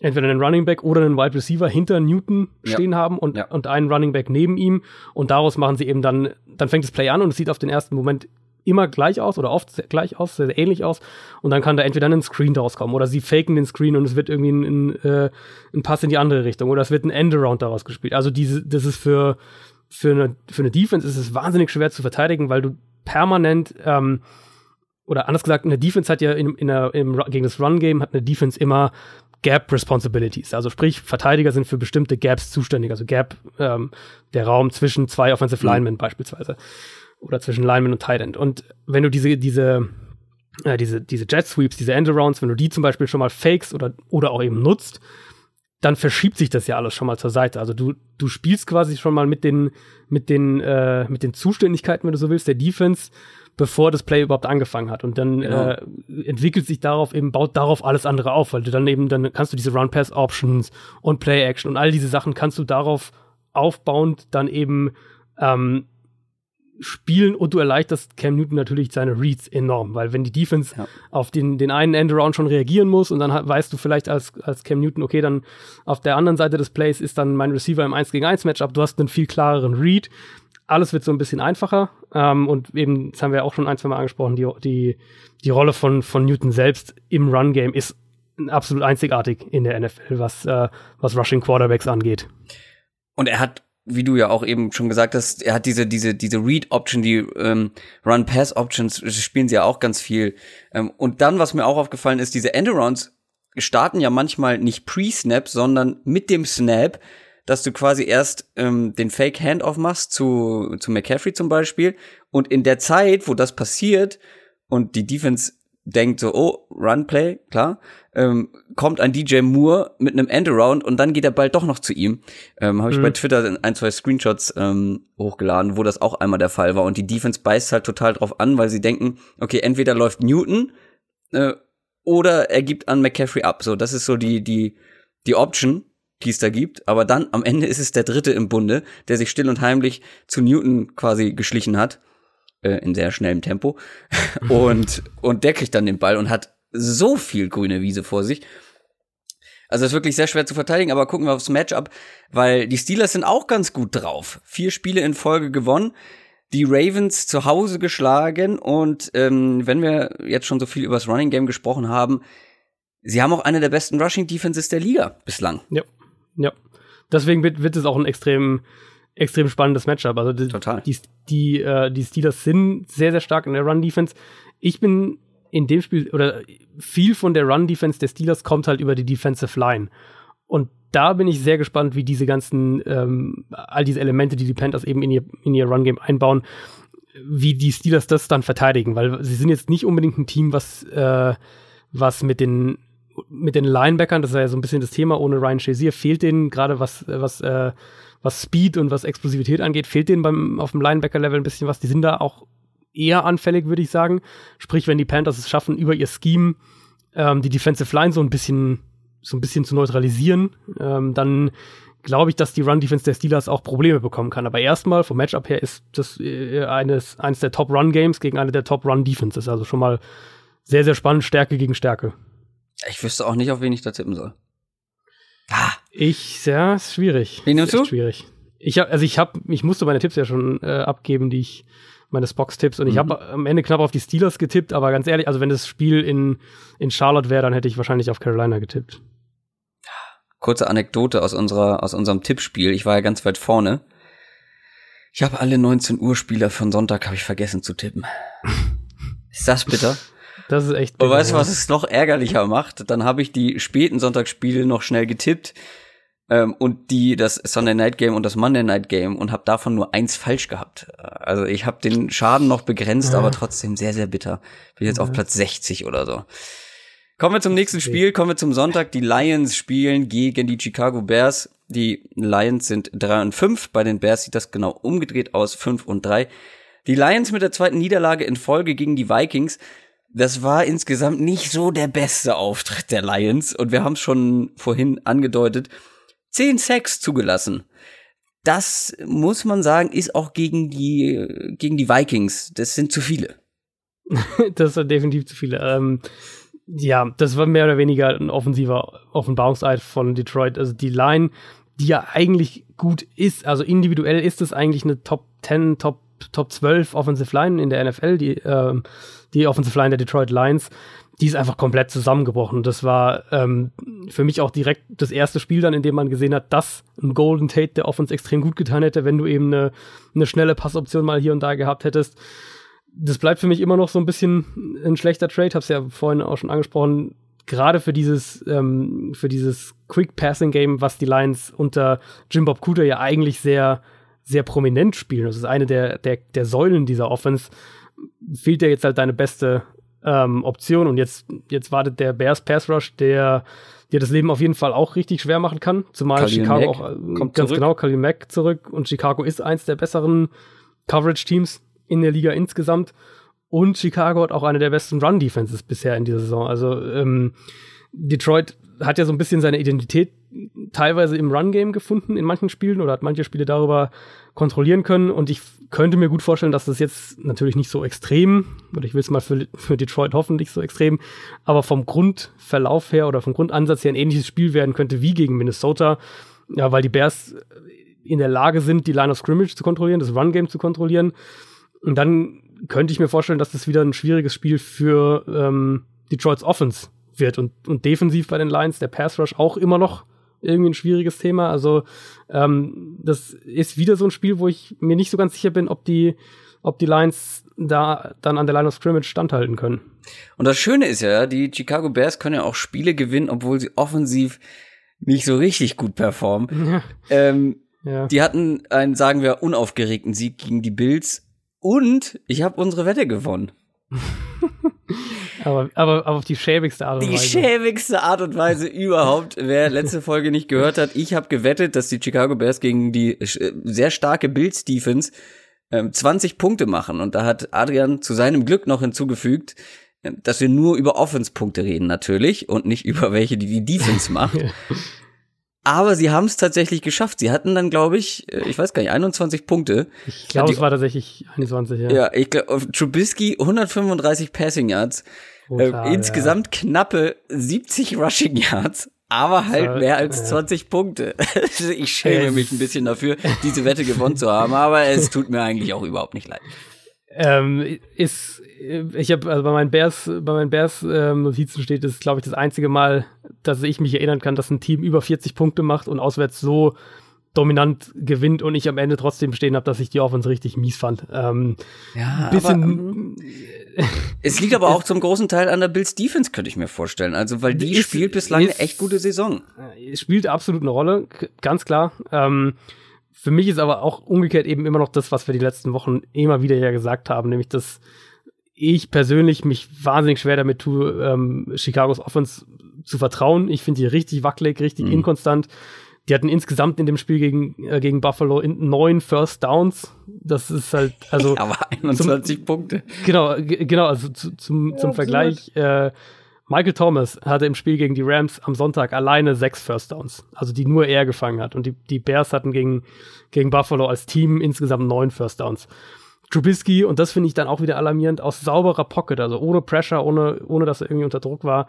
entweder einen Running Back oder einen Wide Receiver hinter Newton stehen ja. haben und, ja. und einen Running Back neben ihm. Und daraus machen sie eben dann, dann fängt das Play an und es sieht auf den ersten Moment immer gleich aus oder oft sehr gleich aus, sehr, sehr ähnlich aus. Und dann kann da entweder ein Screen daraus kommen oder sie faken den Screen und es wird irgendwie ein, ein, äh, ein Pass in die andere Richtung oder es wird ein Endaround daraus gespielt. Also diese, das ist für, für eine, für eine Defense ist es wahnsinnig schwer zu verteidigen, weil du permanent ähm, oder anders gesagt, eine Defense hat ja in, in der, im, gegen das Run-Game hat eine Defense immer Gap Responsibilities. Also sprich, Verteidiger sind für bestimmte Gaps zuständig. Also Gap, ähm, der Raum zwischen zwei Offensive mhm. Linemen mhm. beispielsweise. Oder zwischen Lineman und Tight End. Und wenn du diese, diese, äh, diese, diese Jet Sweeps, diese Endarounds, wenn du die zum Beispiel schon mal fakes oder, oder auch eben nutzt, dann verschiebt sich das ja alles schon mal zur Seite. Also du, du spielst quasi schon mal mit den, mit den, äh, mit den Zuständigkeiten, wenn du so willst, der Defense bevor das Play überhaupt angefangen hat. Und dann genau. äh, entwickelt sich darauf eben, baut darauf alles andere auf, weil du dann eben, dann kannst du diese Run-Pass-Options und Play-Action und all diese Sachen kannst du darauf aufbauend dann eben ähm, spielen und du erleichterst Cam Newton natürlich seine Reads enorm, weil wenn die Defense ja. auf den, den einen Endaround schon reagieren muss und dann weißt du vielleicht als, als Cam Newton, okay, dann auf der anderen Seite des Plays ist dann mein Receiver im 1 gegen 1 Matchup, du hast einen viel klareren Read, alles wird so ein bisschen einfacher. Ähm, und eben, das haben wir auch schon ein, zwei Mal angesprochen, die, die, die Rolle von, von Newton selbst im Run-Game ist absolut einzigartig in der NFL, was, äh, was Rushing Quarterbacks angeht. Und er hat, wie du ja auch eben schon gesagt hast, er hat diese, diese, diese Read-Option, die ähm, Run-Pass-Options spielen sie ja auch ganz viel. Ähm, und dann, was mir auch aufgefallen ist, diese Endarounds starten ja manchmal nicht pre-Snap, sondern mit dem Snap dass du quasi erst ähm, den Fake Handoff machst zu, zu McCaffrey zum Beispiel und in der Zeit, wo das passiert und die Defense denkt so, oh, Runplay, klar, ähm, kommt ein DJ Moore mit einem Endaround und dann geht er bald doch noch zu ihm. Ähm, Habe ich mhm. bei Twitter ein, zwei Screenshots ähm, hochgeladen, wo das auch einmal der Fall war. Und die Defense beißt halt total drauf an, weil sie denken, okay, entweder läuft Newton äh, oder er gibt an McCaffrey ab. So, das ist so die, die, die Option die es da gibt. Aber dann am Ende ist es der dritte im Bunde, der sich still und heimlich zu Newton quasi geschlichen hat. Äh, in sehr schnellem Tempo. und, und der kriegt dann den Ball und hat so viel grüne Wiese vor sich. Also ist wirklich sehr schwer zu verteidigen, aber gucken wir aufs Matchup, weil die Steelers sind auch ganz gut drauf. Vier Spiele in Folge gewonnen, die Ravens zu Hause geschlagen und ähm, wenn wir jetzt schon so viel über das Running Game gesprochen haben, sie haben auch eine der besten Rushing Defenses der Liga bislang. Ja. Ja. Deswegen wird, wird es auch ein extrem, extrem spannendes Matchup. Also die, Total. Die, die, äh, die Steelers sind sehr, sehr stark in der Run-Defense. Ich bin in dem Spiel, oder viel von der Run-Defense der Steelers kommt halt über die Defensive Line. Und da bin ich sehr gespannt, wie diese ganzen, ähm, all diese Elemente, die die Panthers eben in ihr, in ihr Run-Game einbauen, wie die Steelers das dann verteidigen, weil sie sind jetzt nicht unbedingt ein Team, was, äh, was mit den mit den Linebackern, das ist ja so ein bisschen das Thema, ohne Ryan Shazier fehlt denen gerade was, was, äh, was Speed und was Explosivität angeht, fehlt denen beim, auf dem Linebacker-Level ein bisschen was. Die sind da auch eher anfällig, würde ich sagen. Sprich, wenn die Panthers es schaffen, über ihr Scheme ähm, die Defensive Line so ein bisschen, so ein bisschen zu neutralisieren, ähm, dann glaube ich, dass die Run-Defense der Steelers auch Probleme bekommen kann. Aber erstmal, vom Matchup her, ist das äh, eines, eines der Top-Run-Games gegen eine der Top-Run-Defenses. Also schon mal sehr, sehr spannend, Stärke gegen Stärke. Ich wüsste auch nicht, auf wen ich da tippen soll. Ah. Ich, ja, ist schwierig. Wen nimmst du? Schwierig. Ich hab, also ich habe, ich musste meine Tipps ja schon äh, abgeben, die ich, meine Spox-Tipps und mhm. ich habe am Ende knapp auf die Steelers getippt, aber ganz ehrlich, also wenn das Spiel in, in Charlotte wäre, dann hätte ich wahrscheinlich auf Carolina getippt. Kurze Anekdote aus unserer, aus unserem Tippspiel. Ich war ja ganz weit vorne. Ich habe alle 19 Uhr Spieler von Sonntag habe ich vergessen zu tippen. Ist das bitter? Das ist echt. Und weißt du, was es noch ärgerlicher macht? Dann habe ich die späten Sonntagsspiele noch schnell getippt ähm, und die das Sunday Night Game und das Monday Night Game und habe davon nur eins falsch gehabt. Also ich habe den Schaden noch begrenzt, ja. aber trotzdem sehr sehr bitter. Bin jetzt ja. auf Platz 60 oder so. Kommen wir zum nächsten Spiel, kommen wir zum Sonntag. Die Lions spielen gegen die Chicago Bears. Die Lions sind 3 und 5. Bei den Bears sieht das genau umgedreht aus, 5 und 3. Die Lions mit der zweiten Niederlage in Folge gegen die Vikings. Das war insgesamt nicht so der beste Auftritt der Lions. Und wir haben es schon vorhin angedeutet. 10 Sacks zugelassen. Das muss man sagen, ist auch gegen die, gegen die Vikings. Das sind zu viele. das sind definitiv zu viele. Ähm, ja, das war mehr oder weniger ein offensiver Offenbarungseid von Detroit. Also die Line, die ja eigentlich gut ist, also individuell ist es eigentlich eine Top 10, Top, Top 12 Offensive Line in der NFL, die, ähm, die Offensive Line der Detroit Lions, die ist einfach komplett zusammengebrochen. Das war ähm, für mich auch direkt das erste Spiel dann, in dem man gesehen hat, dass ein Golden Tate der Offense extrem gut getan hätte, wenn du eben eine, eine schnelle Passoption mal hier und da gehabt hättest das bleibt für mich immer noch so ein bisschen ein schlechter Trade. Hab's ja vorhin auch schon angesprochen. Gerade für dieses, ähm, für dieses Quick Passing Game, was die Lions unter Jim Bob Cooter ja eigentlich sehr, sehr prominent spielen. Das ist eine der, der, der Säulen dieser Offense. Fehlt ja jetzt halt deine beste ähm, Option. Und jetzt, jetzt wartet der Bears Pass Rush, der dir das Leben auf jeden Fall auch richtig schwer machen kann. Zumal Khalil Chicago Mack auch äh, ganz zurück. genau, Khalil Mack zurück. Und Chicago ist eins der besseren Coverage-Teams in der Liga insgesamt. Und Chicago hat auch eine der besten Run-Defenses bisher in dieser Saison. Also ähm, Detroit hat ja so ein bisschen seine Identität teilweise im Run-Game gefunden in manchen Spielen oder hat manche Spiele darüber kontrollieren können. Und ich könnte mir gut vorstellen, dass das jetzt natürlich nicht so extrem, oder ich will es mal für, für Detroit hoffentlich so extrem, aber vom Grundverlauf her oder vom Grundansatz her ein ähnliches Spiel werden könnte wie gegen Minnesota. Ja, weil die Bears in der Lage sind, die Line of Scrimmage zu kontrollieren, das Run-Game zu kontrollieren. Und dann könnte ich mir vorstellen, dass das wieder ein schwieriges Spiel für ähm, Detroits Offense wird. Und, und defensiv bei den Lions, der Pass Rush auch immer noch irgendwie ein schwieriges Thema. Also ähm, das ist wieder so ein Spiel, wo ich mir nicht so ganz sicher bin, ob die, ob die Lions da dann an der Line of Scrimmage standhalten können. Und das Schöne ist ja, die Chicago Bears können ja auch Spiele gewinnen, obwohl sie offensiv nicht so richtig gut performen. Ja. Ähm, ja. Die hatten einen, sagen wir, unaufgeregten Sieg gegen die Bills und ich habe unsere Wette gewonnen. aber, aber, aber auf die schäbigste Art und Weise. Die schäbigste Art und Weise überhaupt. Wer letzte Folge nicht gehört hat, ich habe gewettet, dass die Chicago Bears gegen die äh, sehr starke Bills Defense äh, 20 Punkte machen. Und da hat Adrian zu seinem Glück noch hinzugefügt, äh, dass wir nur über Offense-Punkte reden natürlich und nicht über welche, die die Defense macht. Aber sie haben es tatsächlich geschafft. Sie hatten dann, glaube ich, äh, ich weiß gar nicht, 21 Punkte. Ich glaube, es war tatsächlich 21, ja. Ja, ich glaube, Trubisky 135 Passing Yards. Total, äh, insgesamt ja. knappe 70 Rushing Yards, aber halt war, mehr als 20 ja. Punkte. ich schäme mich ein bisschen dafür, diese Wette gewonnen zu haben, aber es tut mir eigentlich auch überhaupt nicht leid. Ähm, ist ich habe also bei meinen Bears bei meinen Bears ähm, Notizen steht ist glaube ich das einzige Mal, dass ich mich erinnern kann, dass ein Team über 40 Punkte macht und auswärts so dominant gewinnt und ich am Ende trotzdem stehen habe, dass ich die Offense richtig mies fand. Ähm, ja, bisschen. Aber, ähm, es liegt aber auch zum großen Teil an der Bills Defense, könnte ich mir vorstellen. Also, weil die ist, spielt bislang ist, eine echt gute Saison. Spielt absolut eine Rolle, ganz klar. Ähm, für mich ist aber auch umgekehrt eben immer noch das, was wir die letzten Wochen immer wieder ja gesagt haben, nämlich dass ich persönlich mich wahnsinnig schwer damit tue, ähm, Chicagos Offense zu vertrauen. Ich finde die richtig wackelig, richtig mhm. inkonstant. Die hatten insgesamt in dem Spiel gegen, äh, gegen Buffalo in neun First Downs. Das ist halt, also. Aber 21 zum, Punkte. Genau, genau, also zu, zum, ja, zum Vergleich, äh, Michael Thomas hatte im Spiel gegen die Rams am Sonntag alleine sechs First Downs, also die nur er gefangen hat. Und die, die Bears hatten gegen, gegen Buffalo als Team insgesamt neun First Downs. Trubisky, und das finde ich dann auch wieder alarmierend, aus sauberer Pocket, also ohne Pressure, ohne, ohne dass er irgendwie unter Druck war,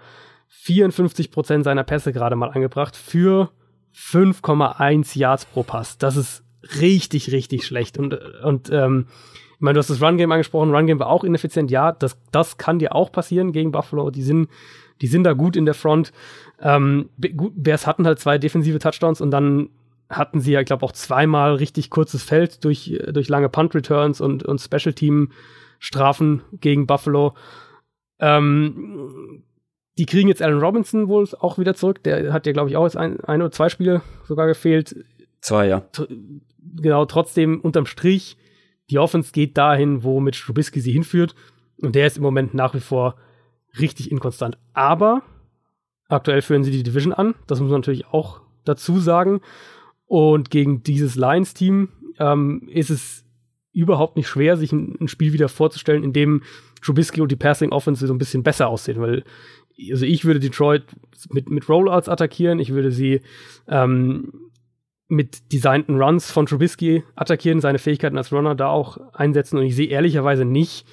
54 Prozent seiner Pässe gerade mal angebracht für 5,1 Yards pro Pass. Das ist richtig, richtig schlecht. Und, und ähm, ich meine, du hast das Run-Game angesprochen, Run-Game war auch ineffizient. Ja, das, das kann dir auch passieren gegen Buffalo. Die sind, die sind da gut in der Front. Ähm, Bears hatten halt zwei defensive Touchdowns und dann hatten sie ja, ich glaube, auch zweimal richtig kurzes Feld durch, durch lange Punt-Returns und, und Special-Team-Strafen gegen Buffalo. Ähm, die kriegen jetzt Allen Robinson wohl auch wieder zurück. Der hat ja, glaube ich, auch jetzt ein, ein oder zwei Spiele sogar gefehlt. Zwei, ja. Genau, trotzdem unterm Strich, die Offense geht dahin, wo Mitch Trubisky sie hinführt. Und der ist im Moment nach wie vor richtig inkonstant. Aber aktuell führen sie die Division an. Das muss man natürlich auch dazu sagen. Und gegen dieses Lions-Team ähm, ist es überhaupt nicht schwer, sich ein, ein, Spiel wieder vorzustellen, in dem Trubisky und die Passing Offense so ein bisschen besser aussehen, weil also ich würde Detroit mit, mit Rollouts attackieren, ich würde sie ähm, mit designten Runs von Trubisky attackieren, seine Fähigkeiten als Runner da auch einsetzen und ich sehe ehrlicherweise nicht,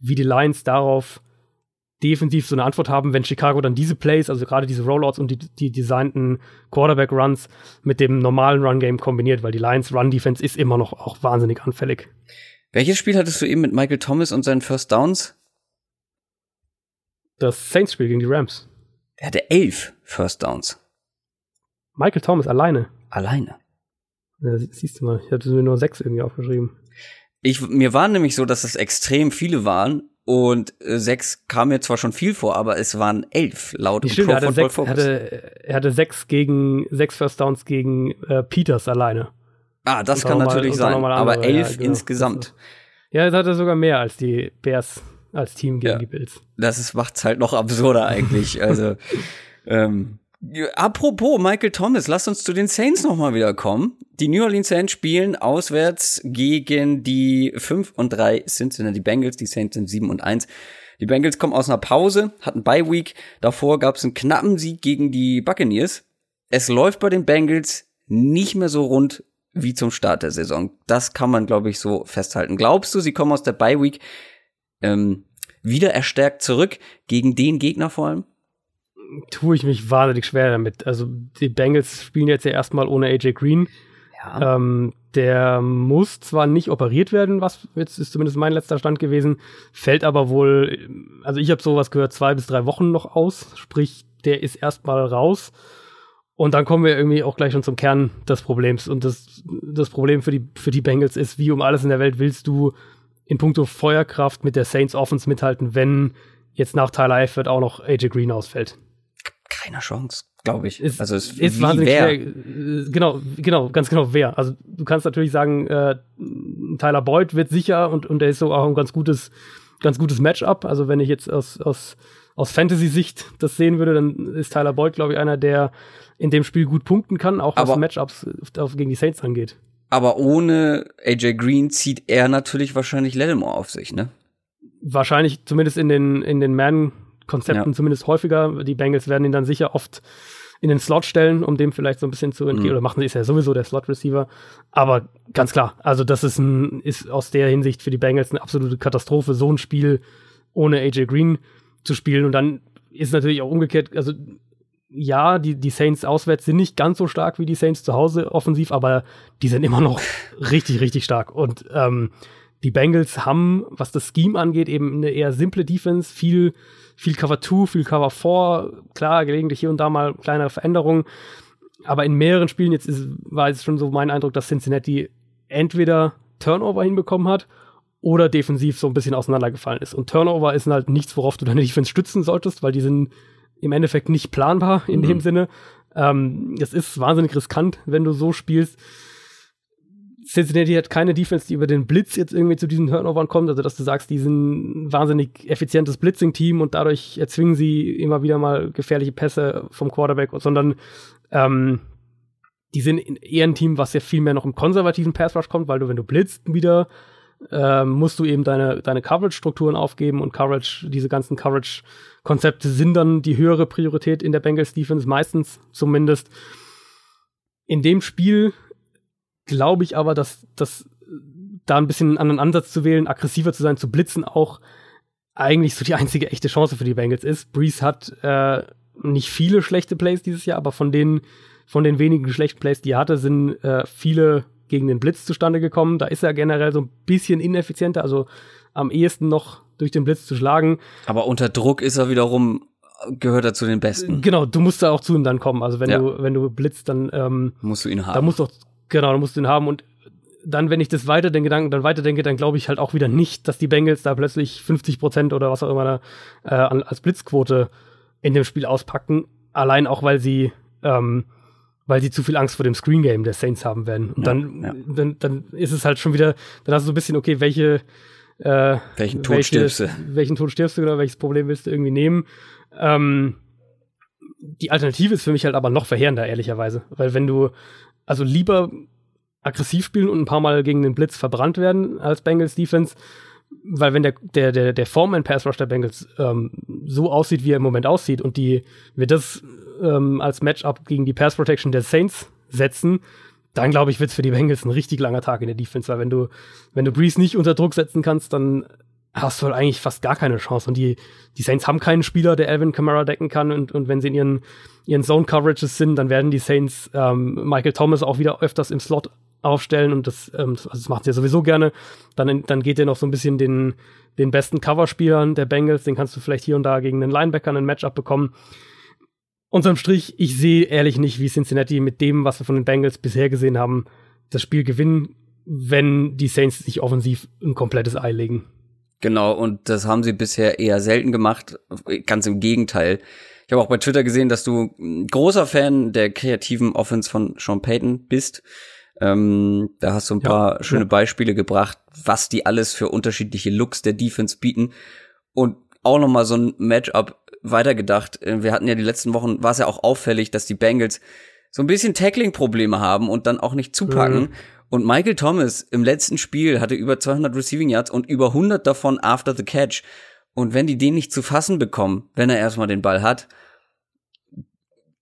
wie die Lions darauf defensiv so eine Antwort haben, wenn Chicago dann diese Plays, also gerade diese Rollouts und die, die designten Quarterback-Runs mit dem normalen Run-Game kombiniert, weil die Lions Run-Defense ist immer noch auch wahnsinnig anfällig. Welches Spiel hattest du eben mit Michael Thomas und seinen First Downs? Das Saints-Spiel gegen die Rams. Er hatte elf First Downs. Michael Thomas alleine. Alleine. Ja, siehst du mal, ich hatte mir nur sechs irgendwie aufgeschrieben. Ich, mir war nämlich so, dass es extrem viele waren und äh, sechs kam mir zwar schon viel vor, aber es waren elf laut Stimmt, Pro er hatte, sechs, hatte, er hatte sechs gegen sechs First Downs gegen äh, Peters alleine. Ah, das kann natürlich mal, sein, aber elf ja, genau. insgesamt. ja, es hatte sogar mehr als die Bears als Team gegen ja, die Bills. Das ist, macht's halt noch absurder eigentlich. also ähm, Apropos Michael Thomas, lass uns zu den Saints nochmal wieder kommen. Die New Orleans Saints spielen auswärts gegen die 5 und 3 Cincinnati Bengals. Die Saints sind 7 und 1. Die Bengals kommen aus einer Pause, hatten Bye Week. Davor gab es einen knappen Sieg gegen die Buccaneers. Es läuft bei den Bengals nicht mehr so rund wie zum Start der Saison. Das kann man, glaube ich, so festhalten. Glaubst du, sie kommen aus der Bye Week ähm, wieder erstärkt zurück gegen den Gegner vor allem? tue ich mich wahnsinnig schwer damit. Also die Bengals spielen jetzt ja erstmal ohne AJ Green. Ja. Ähm, der muss zwar nicht operiert werden, was jetzt ist zumindest mein letzter Stand gewesen, fällt aber wohl, also ich habe sowas gehört, zwei bis drei Wochen noch aus, sprich, der ist erstmal raus. Und dann kommen wir irgendwie auch gleich schon zum Kern des Problems. Und das, das Problem für die, für die Bengals ist, wie um alles in der Welt willst du in puncto Feuerkraft mit der Saints Offense mithalten, wenn jetzt nach Tyler Eifert auch noch AJ Green ausfällt keine Chance, glaube ich. Ist, also es ist wahnsinnig wer? schwer. Genau, genau, ganz genau wer. Also du kannst natürlich sagen, äh, Tyler Boyd wird sicher und und er ist so auch ein ganz gutes, ganz gutes Matchup. Also wenn ich jetzt aus aus aus Fantasy-Sicht das sehen würde, dann ist Tyler Boyd, glaube ich, einer, der in dem Spiel gut punkten kann, auch was Matchups auf, gegen die Saints angeht. Aber ohne AJ Green zieht er natürlich wahrscheinlich Lattimore auf sich, ne? Wahrscheinlich zumindest in den in den Man Konzepten ja. zumindest häufiger. Die Bengals werden ihn dann sicher oft in den Slot stellen, um dem vielleicht so ein bisschen zu entgehen. Mhm. Oder machen sie ist ja sowieso der Slot-Receiver. Aber ganz klar, also das ist, ein, ist aus der Hinsicht für die Bengals eine absolute Katastrophe, so ein Spiel ohne AJ Green zu spielen. Und dann ist natürlich auch umgekehrt, also ja, die, die Saints auswärts sind nicht ganz so stark wie die Saints zu Hause offensiv, aber die sind immer noch richtig, richtig stark. Und ähm, die Bengals haben, was das Scheme angeht, eben eine eher simple Defense, viel viel Cover 2, viel Cover 4, klar, gelegentlich hier und da mal kleinere Veränderungen. Aber in mehreren Spielen jetzt ist, war es schon so mein Eindruck, dass Cincinnati entweder Turnover hinbekommen hat oder defensiv so ein bisschen auseinandergefallen ist. Und Turnover ist halt nichts, worauf du deine Defense stützen solltest, weil die sind im Endeffekt nicht planbar in mhm. dem Sinne. Ähm, es ist wahnsinnig riskant, wenn du so spielst. Cincinnati hat keine Defense, die über den Blitz jetzt irgendwie zu diesen Turnovern kommt. Also, dass du sagst, die sind ein wahnsinnig effizientes Blitzing-Team und dadurch erzwingen sie immer wieder mal gefährliche Pässe vom Quarterback, sondern ähm, die sind eher ein Team, was ja viel mehr noch im konservativen Pass-Rush kommt, weil du, wenn du blitzt wieder, ähm, musst du eben deine, deine Coverage-Strukturen aufgeben und Coverage, diese ganzen Coverage-Konzepte sind dann die höhere Priorität in der Bengals-Defense, meistens zumindest. In dem Spiel glaube ich aber, dass, dass da ein bisschen einen anderen Ansatz zu wählen, aggressiver zu sein, zu blitzen, auch eigentlich so die einzige echte Chance für die Bengals ist. Breeze hat äh, nicht viele schlechte Plays dieses Jahr, aber von den, von den wenigen schlechten Plays, die er hatte, sind äh, viele gegen den Blitz zustande gekommen. Da ist er generell so ein bisschen ineffizienter, also am ehesten noch durch den Blitz zu schlagen. Aber unter Druck ist er wiederum gehört er zu den Besten. Genau, du musst da auch zu ihm dann kommen. Also wenn ja. du wenn du blitzt, dann ähm, musst du ihn haben. Da musst du auch Genau, du musst den haben. Und dann, wenn ich das weiter den Gedanken dann weiterdenke, dann glaube ich halt auch wieder nicht, dass die Bengals da plötzlich 50 Prozent oder was auch immer da, äh, als Blitzquote in dem Spiel auspacken. Allein auch, weil sie, ähm, weil sie zu viel Angst vor dem Screen Game der Saints haben werden. Und ja, dann, ja. dann, dann ist es halt schon wieder, dann hast du so ein bisschen, okay, welche, äh, welchen Tod welche, stirbst du? Welchen Tod stirbst du oder welches Problem willst du irgendwie nehmen? Ähm, die Alternative ist für mich halt aber noch verheerender, ehrlicherweise. Weil wenn du also lieber aggressiv spielen und ein paar Mal gegen den Blitz verbrannt werden als Bengals Defense. Weil wenn der, der, der, der Foreman Pass Rush der Bengals ähm, so aussieht, wie er im Moment aussieht und die wir das ähm, als Matchup gegen die Pass Protection der Saints setzen, dann glaube ich, wird es für die Bengals ein richtig langer Tag in der Defense, weil wenn du, wenn du Breeze nicht unter Druck setzen kannst, dann hast du halt eigentlich fast gar keine Chance. Und die, die Saints haben keinen Spieler, der Alvin Kamara decken kann. Und, und wenn sie in ihren, ihren Zone-Coverages sind, dann werden die Saints ähm, Michael Thomas auch wieder öfters im Slot aufstellen. Und das, ähm, also das macht sie ja sowieso gerne. Dann, dann geht er noch so ein bisschen den, den besten Coverspielern der Bengals. Den kannst du vielleicht hier und da gegen einen Linebacker ein Matchup bekommen. Unterm Strich, ich sehe ehrlich nicht, wie Cincinnati mit dem, was wir von den Bengals bisher gesehen haben, das Spiel gewinnen, wenn die Saints sich offensiv ein komplettes Ei legen. Genau, und das haben sie bisher eher selten gemacht. Ganz im Gegenteil. Ich habe auch bei Twitter gesehen, dass du ein großer Fan der kreativen Offense von Sean Payton bist. Ähm, da hast du ein paar ja, schöne ja. Beispiele gebracht, was die alles für unterschiedliche Looks der Defense bieten. Und auch noch mal so ein Matchup weitergedacht. Äh, wir hatten ja die letzten Wochen, war es ja auch auffällig, dass die Bengals so ein bisschen Tackling-Probleme haben und dann auch nicht zupacken. Mhm. Und Michael Thomas im letzten Spiel hatte über 200 Receiving Yards und über 100 davon after the catch. Und wenn die den nicht zu fassen bekommen, wenn er erstmal den Ball hat,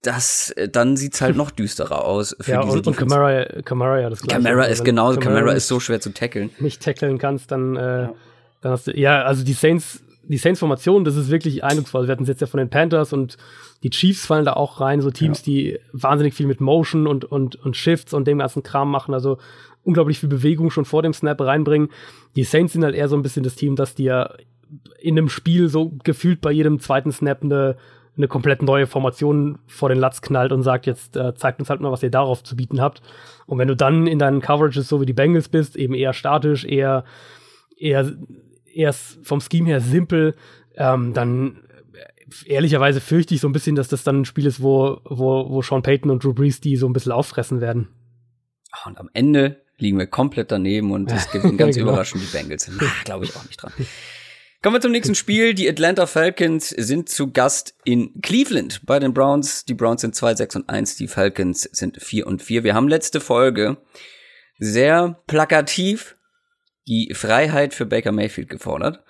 das, äh, dann sieht's halt noch düsterer aus für ja, diese und, und Kamara, Kamara ja das gleiche. Kamara ist genauso, Kamara, Kamara ist so schwer zu tackeln. Nicht tackeln kannst, dann, äh, ja. dann hast du, ja, also die Saints, die Saints-Formation, das ist wirklich eindrucksvoll. Wir hatten es jetzt ja von den Panthers und die Chiefs fallen da auch rein, so Teams, ja. die wahnsinnig viel mit Motion und, und, und Shifts und dem ganzen Kram machen, also unglaublich viel Bewegung schon vor dem Snap reinbringen. Die Saints sind halt eher so ein bisschen das Team, das dir in einem Spiel so gefühlt bei jedem zweiten Snap eine, eine komplett neue Formation vor den Latz knallt und sagt, jetzt äh, zeigt uns halt mal, was ihr darauf zu bieten habt. Und wenn du dann in deinen Coverages so wie die Bengals bist, eben eher statisch, eher, eher, eher vom Scheme her simpel, ähm, dann ehrlicherweise fürchte ich so ein bisschen, dass das dann ein Spiel ist, wo, wo, wo Sean Payton und Drew Brees die so ein bisschen auffressen werden. Und am Ende liegen wir komplett daneben und es gewinnen ganz genau. überraschend die Bengals. Glaube ich auch nicht dran. Kommen wir zum nächsten Spiel. Die Atlanta Falcons sind zu Gast in Cleveland bei den Browns. Die Browns sind 2, 6 und 1, die Falcons sind 4 und 4. Wir haben letzte Folge sehr plakativ die Freiheit für Baker Mayfield gefordert.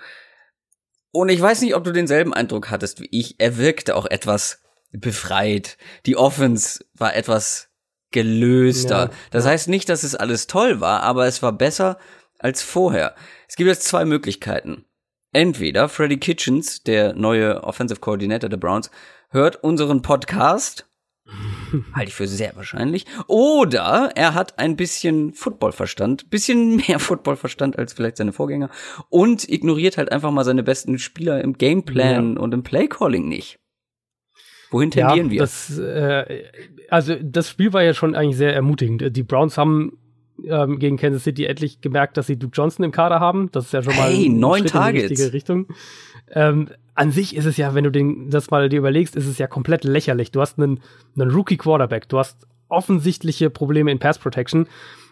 Und ich weiß nicht, ob du denselben Eindruck hattest wie ich. Er wirkte auch etwas befreit. Die Offense war etwas gelöster. Ja, das ja. heißt nicht, dass es alles toll war, aber es war besser als vorher. Es gibt jetzt zwei Möglichkeiten. Entweder Freddy Kitchens, der neue Offensive Coordinator der Browns, hört unseren Podcast Halte ich für sehr wahrscheinlich. Oder er hat ein bisschen Footballverstand, bisschen mehr Footballverstand als vielleicht seine Vorgänger und ignoriert halt einfach mal seine besten Spieler im Gameplan ja. und im Playcalling nicht. Wohin tendieren ja, wir? Das, äh, also das Spiel war ja schon eigentlich sehr ermutigend. Die Browns haben ähm, gegen Kansas City endlich gemerkt, dass sie Duke Johnson im Kader haben. Das ist ja schon mal hey, neun Schritt Targets. in die richtige Richtung. Ähm, an sich ist es ja, wenn du den, das mal dir überlegst, ist es ja komplett lächerlich. Du hast einen, einen Rookie Quarterback, du hast offensichtliche Probleme in Pass Protection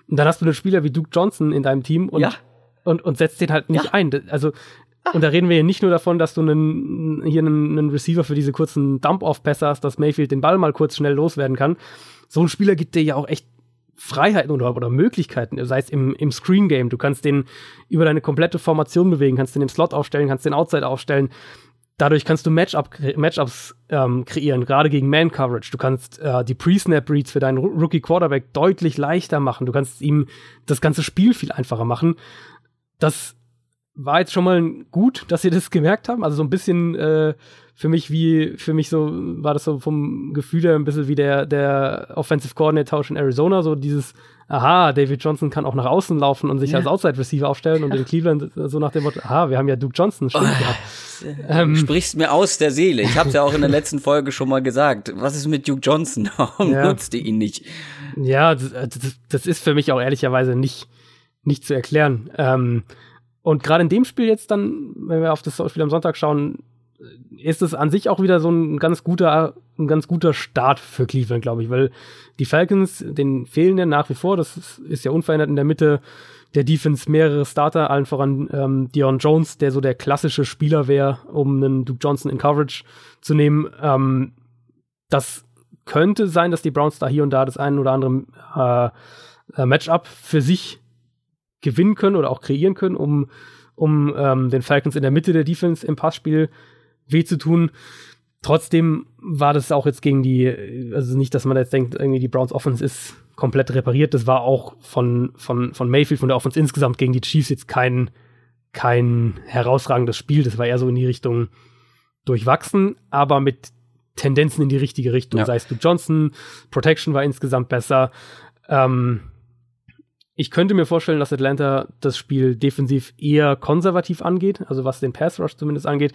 und dann hast du einen Spieler wie Duke Johnson in deinem Team und, ja. und, und setzt den halt nicht ja. ein. Also, ah. und da reden wir hier nicht nur davon, dass du einen, hier einen, einen Receiver für diese kurzen Dump-Off-Pässe hast, dass Mayfield den Ball mal kurz schnell loswerden kann. So ein Spieler gibt dir ja auch echt Freiheiten oder, oder Möglichkeiten, sei es im, im Screen Game. Du kannst den über deine komplette Formation bewegen, kannst den im Slot aufstellen, kannst den Outside aufstellen. Dadurch kannst du Matchup, Matchups ähm, kreieren, gerade gegen Man-Coverage. Du kannst äh, die Pre-Snap-Reads für deinen Rookie-Quarterback deutlich leichter machen. Du kannst ihm das ganze Spiel viel einfacher machen. Das war jetzt schon mal gut, dass sie das gemerkt haben. Also so ein bisschen äh, für mich wie, für mich so, war das so vom Gefühl her ein bisschen wie der, der Offensive Coordinator in Arizona, so dieses, aha, David Johnson kann auch nach außen laufen und sich ja. als Outside Receiver aufstellen und in Cleveland so nach dem Motto, aha, wir haben ja Duke Johnson, stimmt oh, ja. Ähm, Sprichst mir aus der Seele. Ich habe ja auch in der letzten Folge schon mal gesagt. Was ist mit Duke Johnson? Warum ja. nutzt ihr ihn nicht? Ja, das, das, das, ist für mich auch ehrlicherweise nicht, nicht zu erklären. Ähm, und gerade in dem Spiel jetzt dann, wenn wir auf das Spiel am Sonntag schauen, ist es an sich auch wieder so ein ganz guter, ein ganz guter Start für Cleveland, glaube ich, weil die Falcons, den fehlen ja nach wie vor, das ist ja unverändert in der Mitte der Defense mehrere Starter, allen voran ähm, Dion Jones, der so der klassische Spieler wäre, um einen Duke Johnson in Coverage zu nehmen. Ähm, das könnte sein, dass die Browns da hier und da das ein oder andere äh, äh, Matchup für sich gewinnen können oder auch kreieren können, um, um ähm, den Falcons in der Mitte der Defense im Passspiel weh zu tun. Trotzdem war das auch jetzt gegen die, also nicht, dass man jetzt denkt, irgendwie die Browns Offense ist komplett repariert. Das war auch von, von, von Mayfield, von der Offense insgesamt gegen die Chiefs jetzt kein, kein herausragendes Spiel. Das war eher so in die Richtung durchwachsen, aber mit Tendenzen in die richtige Richtung. Ja. Sei es du Johnson, Protection war insgesamt besser. Ähm, ich könnte mir vorstellen, dass Atlanta das Spiel defensiv eher konservativ angeht, also was den Pass Rush zumindest angeht.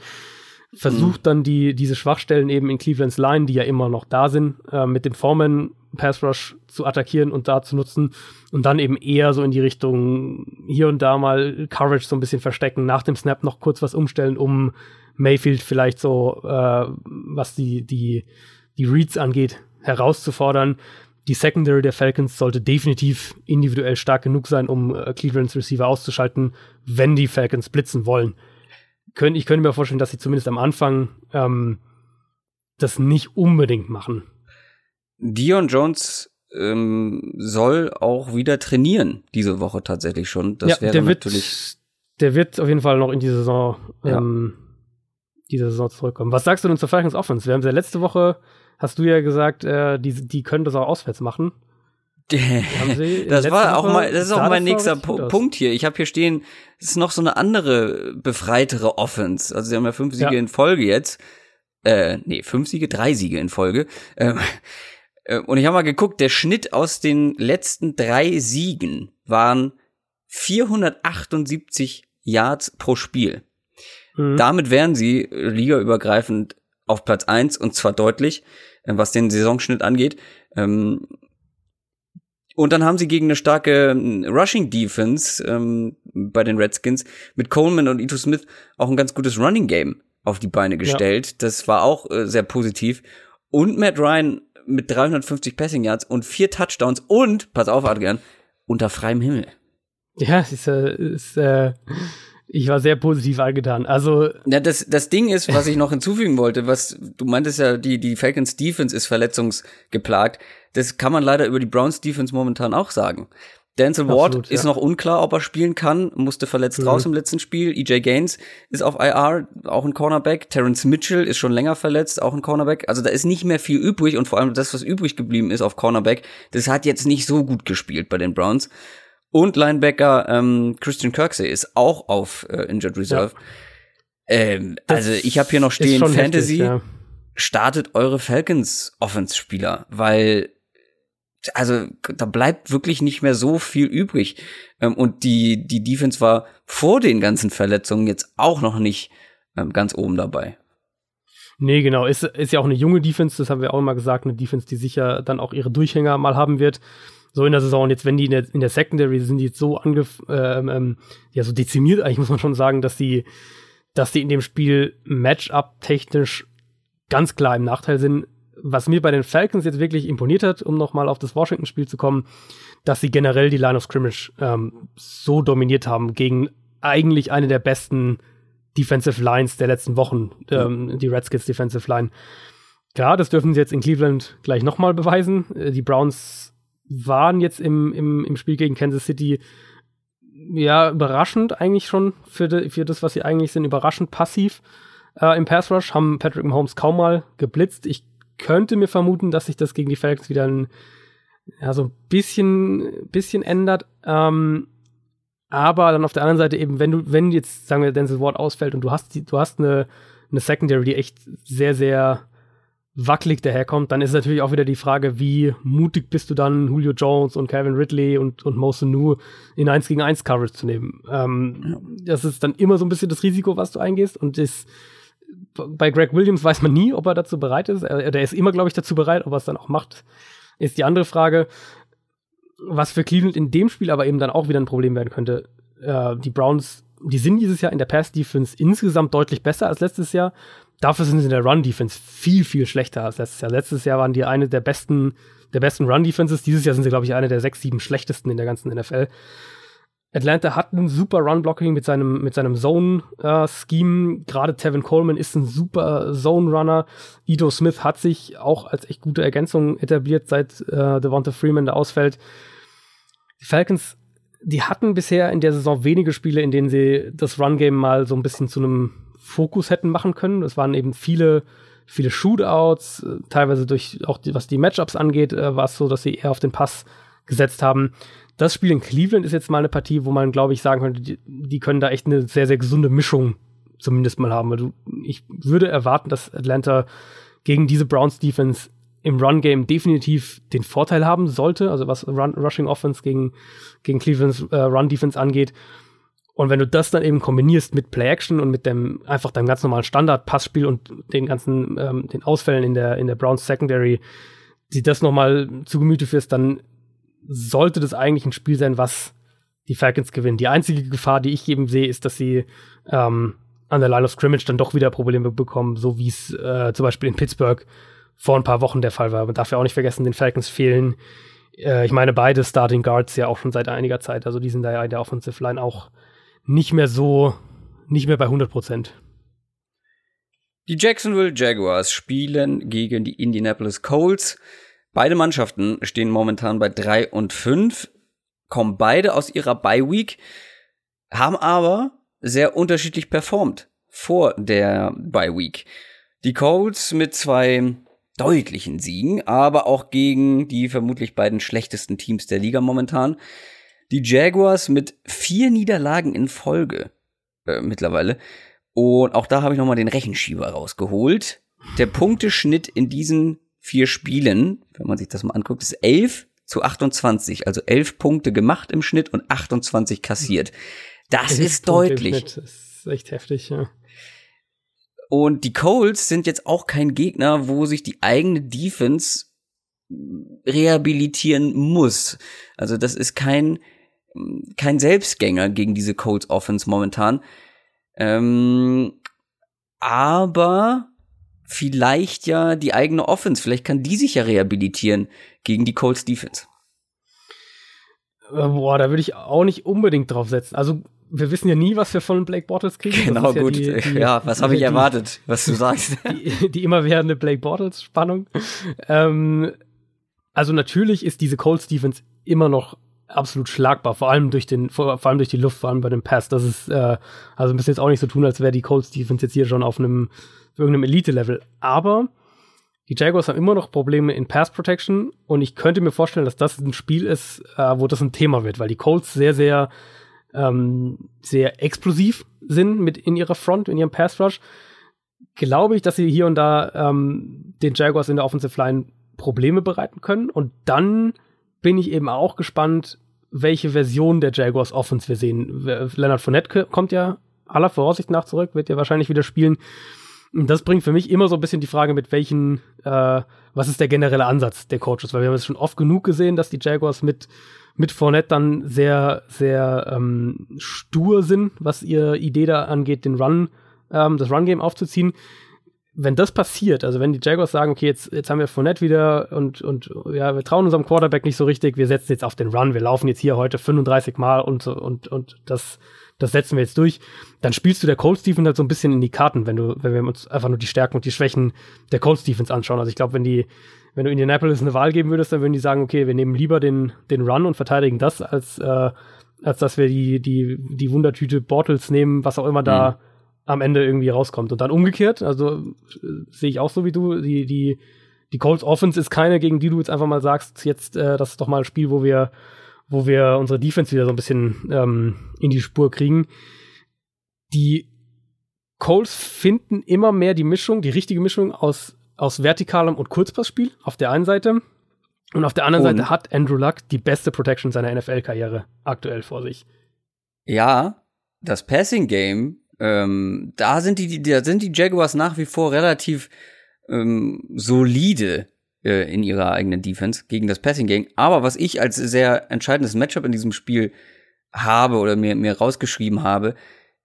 Versucht mhm. dann die, diese Schwachstellen eben in Clevelands Line, die ja immer noch da sind, äh, mit dem Foreman Pass Rush zu attackieren und da zu nutzen und dann eben eher so in die Richtung hier und da mal Coverage so ein bisschen verstecken, nach dem Snap noch kurz was umstellen, um Mayfield vielleicht so, äh, was die, die, die Reads angeht, herauszufordern. Die Secondary der Falcons sollte definitiv individuell stark genug sein, um äh, Clevelands Receiver auszuschalten, wenn die Falcons blitzen wollen. Kön ich könnte mir vorstellen, dass sie zumindest am Anfang ähm, das nicht unbedingt machen. Dion Jones ähm, soll auch wieder trainieren diese Woche tatsächlich schon. Das ja, wäre der natürlich. Wird, der wird auf jeden Fall noch in die Saison ähm, ja diese Saison zurückkommen. Was sagst du denn zur Falcons Offense? Wir haben ja letzte Woche, hast du ja gesagt, äh, die, die können das auch auswärts machen. das war auch mal, das ist auch mein nächster Punkt hier. Ich habe hier stehen, es ist noch so eine andere befreitere Offense. Also sie haben ja fünf Siege ja. in Folge jetzt. Äh, nee, fünf Siege, drei Siege in Folge. Ähm, äh, und ich habe mal geguckt, der Schnitt aus den letzten drei Siegen waren 478 Yards pro Spiel. Mhm. Damit wären sie ligaübergreifend auf Platz eins und zwar deutlich, äh, was den Saisonschnitt angeht. Ähm, und dann haben sie gegen eine starke ähm, Rushing Defense ähm, bei den Redskins mit Coleman und Ito Smith auch ein ganz gutes Running Game auf die Beine gestellt. Ja. Das war auch äh, sehr positiv. Und Matt Ryan mit 350 Passing Yards und vier Touchdowns und, pass auf, Adrian, unter freiem Himmel. Ja, ist, äh, ist äh, ich war sehr positiv angetan. Also ja, das das Ding ist, was ich noch hinzufügen wollte, was du meintest ja, die die Falcons Defense ist verletzungsgeplagt. Das kann man leider über die Browns Defense momentan auch sagen. Denzel Ward Absolut, ist ja. noch unklar, ob er spielen kann, musste verletzt mhm. raus im letzten Spiel. EJ Gaines ist auf IR, auch ein Cornerback. Terrence Mitchell ist schon länger verletzt, auch ein Cornerback. Also da ist nicht mehr viel übrig und vor allem das, was übrig geblieben ist auf Cornerback, das hat jetzt nicht so gut gespielt bei den Browns. Und Linebacker ähm, Christian Kirksey ist auch auf äh, Injured Reserve. Ja. Ähm, also ich habe hier noch stehen Fantasy. Heftig, ja. Startet eure Falcons Offense-Spieler, weil also da bleibt wirklich nicht mehr so viel übrig. Ähm, und die, die Defense war vor den ganzen Verletzungen jetzt auch noch nicht ähm, ganz oben dabei. Nee, genau. Ist, ist ja auch eine junge Defense, das haben wir auch immer gesagt, eine Defense, die sicher dann auch ihre Durchhänger mal haben wird so in der Saison. Und jetzt, wenn die in der, in der Secondary sind, die jetzt so ange, ähm, ähm, ja, so dezimiert, eigentlich muss man schon sagen, dass die, dass die in dem Spiel Matchup technisch ganz klar im Nachteil sind. Was mir bei den Falcons jetzt wirklich imponiert hat, um nochmal auf das Washington-Spiel zu kommen, dass sie generell die Line of Scrimmage ähm, so dominiert haben gegen eigentlich eine der besten Defensive Lines der letzten Wochen, ähm, die Redskins Defensive Line. Klar, das dürfen sie jetzt in Cleveland gleich nochmal beweisen. Äh, die Browns waren jetzt im, im, im Spiel gegen Kansas City ja überraschend eigentlich schon für, de, für das, was sie eigentlich sind, überraschend passiv äh, im Pass Rush, haben Patrick Mahomes kaum mal geblitzt. Ich könnte mir vermuten, dass sich das gegen die Falcons wieder ein, ja, so ein bisschen, bisschen ändert. Ähm, aber dann auf der anderen Seite eben, wenn du, wenn jetzt, sagen wir, Denzel Ward ausfällt und du hast die, du hast eine, eine Secondary, die echt sehr, sehr wackelig daherkommt, dann ist natürlich auch wieder die Frage, wie mutig bist du dann, Julio Jones und Kevin Ridley und, und Mo Nu in 1 gegen 1 Coverage zu nehmen. Ähm, ja. Das ist dann immer so ein bisschen das Risiko, was du eingehst und das, bei Greg Williams weiß man nie, ob er dazu bereit ist. Er, der ist immer, glaube ich, dazu bereit, ob er es dann auch macht, ist die andere Frage. Was für Cleveland in dem Spiel aber eben dann auch wieder ein Problem werden könnte. Äh, die Browns, die sind dieses Jahr in der Pass-Defense insgesamt deutlich besser als letztes Jahr. Dafür sind sie in der Run-Defense viel, viel schlechter als letztes Jahr. Letztes Jahr waren die eine der besten, der besten Run-Defenses. Dieses Jahr sind sie, glaube ich, eine der sechs, sieben schlechtesten in der ganzen NFL. Atlanta hat ein super Run-Blocking mit seinem, mit seinem Zone-Scheme. Äh, Gerade Tevin Coleman ist ein super Zone-Runner. Ito Smith hat sich auch als echt gute Ergänzung etabliert, seit äh, Devonta Freeman da ausfällt. Die Falcons, die hatten bisher in der Saison wenige Spiele, in denen sie das Run-Game mal so ein bisschen zu einem Fokus hätten machen können. Es waren eben viele, viele Shootouts, äh, teilweise durch auch die, was die Matchups angeht, äh, war es so, dass sie eher auf den Pass gesetzt haben das Spiel in Cleveland ist jetzt mal eine Partie, wo man, glaube ich, sagen könnte, die, die, können da echt eine sehr, sehr gesunde Mischung zumindest mal haben. Du, ich würde erwarten, dass Atlanta gegen diese Browns Defense im Run-Game definitiv den Vorteil haben sollte, also was Run Rushing Offense gegen, gegen Clevelands äh, Run-Defense angeht. Und wenn du das dann eben kombinierst mit Play-Action und mit dem einfach deinem ganz normalen Standard-Passspiel und den ganzen ähm, den Ausfällen in der, in der Browns Secondary, die das nochmal zu Gemüte führst, dann sollte das eigentlich ein Spiel sein, was die Falcons gewinnen. Die einzige Gefahr, die ich eben sehe, ist, dass sie ähm, an der Line of Scrimmage dann doch wieder Probleme bekommen, so wie es äh, zum Beispiel in Pittsburgh vor ein paar Wochen der Fall war. Man darf ja auch nicht vergessen, den Falcons fehlen. Äh, ich meine, beide Starting Guards ja auch schon seit einiger Zeit. Also die sind da ja in der Offensive Line auch nicht mehr so, nicht mehr bei 100 Prozent. Die Jacksonville Jaguars spielen gegen die Indianapolis Colts. Beide Mannschaften stehen momentan bei drei und fünf, kommen beide aus ihrer Bye Week, haben aber sehr unterschiedlich performt vor der Bye Week. Die Colts mit zwei deutlichen Siegen, aber auch gegen die vermutlich beiden schlechtesten Teams der Liga momentan. Die Jaguars mit vier Niederlagen in Folge äh, mittlerweile. Und auch da habe ich nochmal den Rechenschieber rausgeholt. Der Punkteschnitt in diesen vier Spielen, wenn man sich das mal anguckt, ist 11 zu 28, also 11 Punkte gemacht im Schnitt und 28 kassiert. Das ist deutlich. Das ist echt heftig, ja. Und die Colts sind jetzt auch kein Gegner, wo sich die eigene Defense rehabilitieren muss. Also das ist kein kein Selbstgänger gegen diese Colts Offense momentan. Ähm, aber vielleicht ja die eigene Offense. Vielleicht kann die sich ja rehabilitieren gegen die Colts Defense. Äh, boah, da würde ich auch nicht unbedingt drauf setzen. Also wir wissen ja nie, was wir von Blake Bortles kriegen. Genau, gut. Ja, die, die, ja was habe ich erwartet, was du sagst. Die, die immerwährende Blake Bortles-Spannung. ähm, also natürlich ist diese Colts Defense immer noch absolut schlagbar, vor allem durch den, vor, vor allem durch die Luft, vor allem bei dem Pass. Das ist, äh, also bisschen jetzt auch nicht so tun, als wäre die Colts Defense jetzt hier schon auf einem irgendeinem Elite-Level. Aber die Jaguars haben immer noch Probleme in Pass Protection und ich könnte mir vorstellen, dass das ein Spiel ist, äh, wo das ein Thema wird, weil die Colts sehr, sehr, ähm, sehr explosiv sind mit in ihrer Front, in ihrem Pass Rush. Glaube ich, dass sie hier und da ähm, den Jaguars in der Offensive Line Probleme bereiten können und dann bin ich eben auch gespannt, welche Version der Jaguars Offense wir sehen. Leonard Fournette kommt ja aller Voraussicht nach zurück, wird ja wahrscheinlich wieder spielen. Und das bringt für mich immer so ein bisschen die Frage, mit welchen, äh, was ist der generelle Ansatz der Coaches? Weil wir haben es schon oft genug gesehen, dass die Jaguars mit, mit Fournette dann sehr, sehr ähm, stur sind, was ihre Idee da angeht, den Run, ähm, das Run-Game aufzuziehen. Wenn das passiert, also wenn die Jaguars sagen, okay, jetzt, jetzt haben wir Fournette wieder und, und ja, wir trauen unserem Quarterback nicht so richtig, wir setzen jetzt auf den Run, wir laufen jetzt hier heute 35 Mal und, und, und das das setzen wir jetzt durch, dann spielst du der Colts Defense halt so ein bisschen in die Karten, wenn du, wenn wir uns einfach nur die Stärken und die Schwächen der Colts Defense anschauen. Also ich glaube, wenn die, wenn du Indianapolis eine Wahl geben würdest, dann würden die sagen, okay, wir nehmen lieber den, den Run und verteidigen das, als, äh, als dass wir die, die, die Wundertüte Bortles nehmen, was auch immer da mhm. Am Ende irgendwie rauskommt. Und dann umgekehrt, also äh, sehe ich auch so wie du, die, die, die Colts Offense ist keine, gegen die du jetzt einfach mal sagst, jetzt, äh, das ist doch mal ein Spiel, wo wir wo wir unsere Defense wieder so ein bisschen ähm, in die Spur kriegen. Die Coles finden immer mehr die Mischung, die richtige Mischung aus, aus vertikalem und Kurzpassspiel auf der einen Seite. Und auf der anderen und Seite hat Andrew Luck die beste Protection seiner NFL-Karriere aktuell vor sich. Ja, das Passing Game, ähm, da sind die, da sind die Jaguars nach wie vor relativ ähm, solide äh, in ihrer eigenen Defense gegen das Passing Game. Aber was ich als sehr entscheidendes Matchup in diesem Spiel habe oder mir, mir rausgeschrieben habe,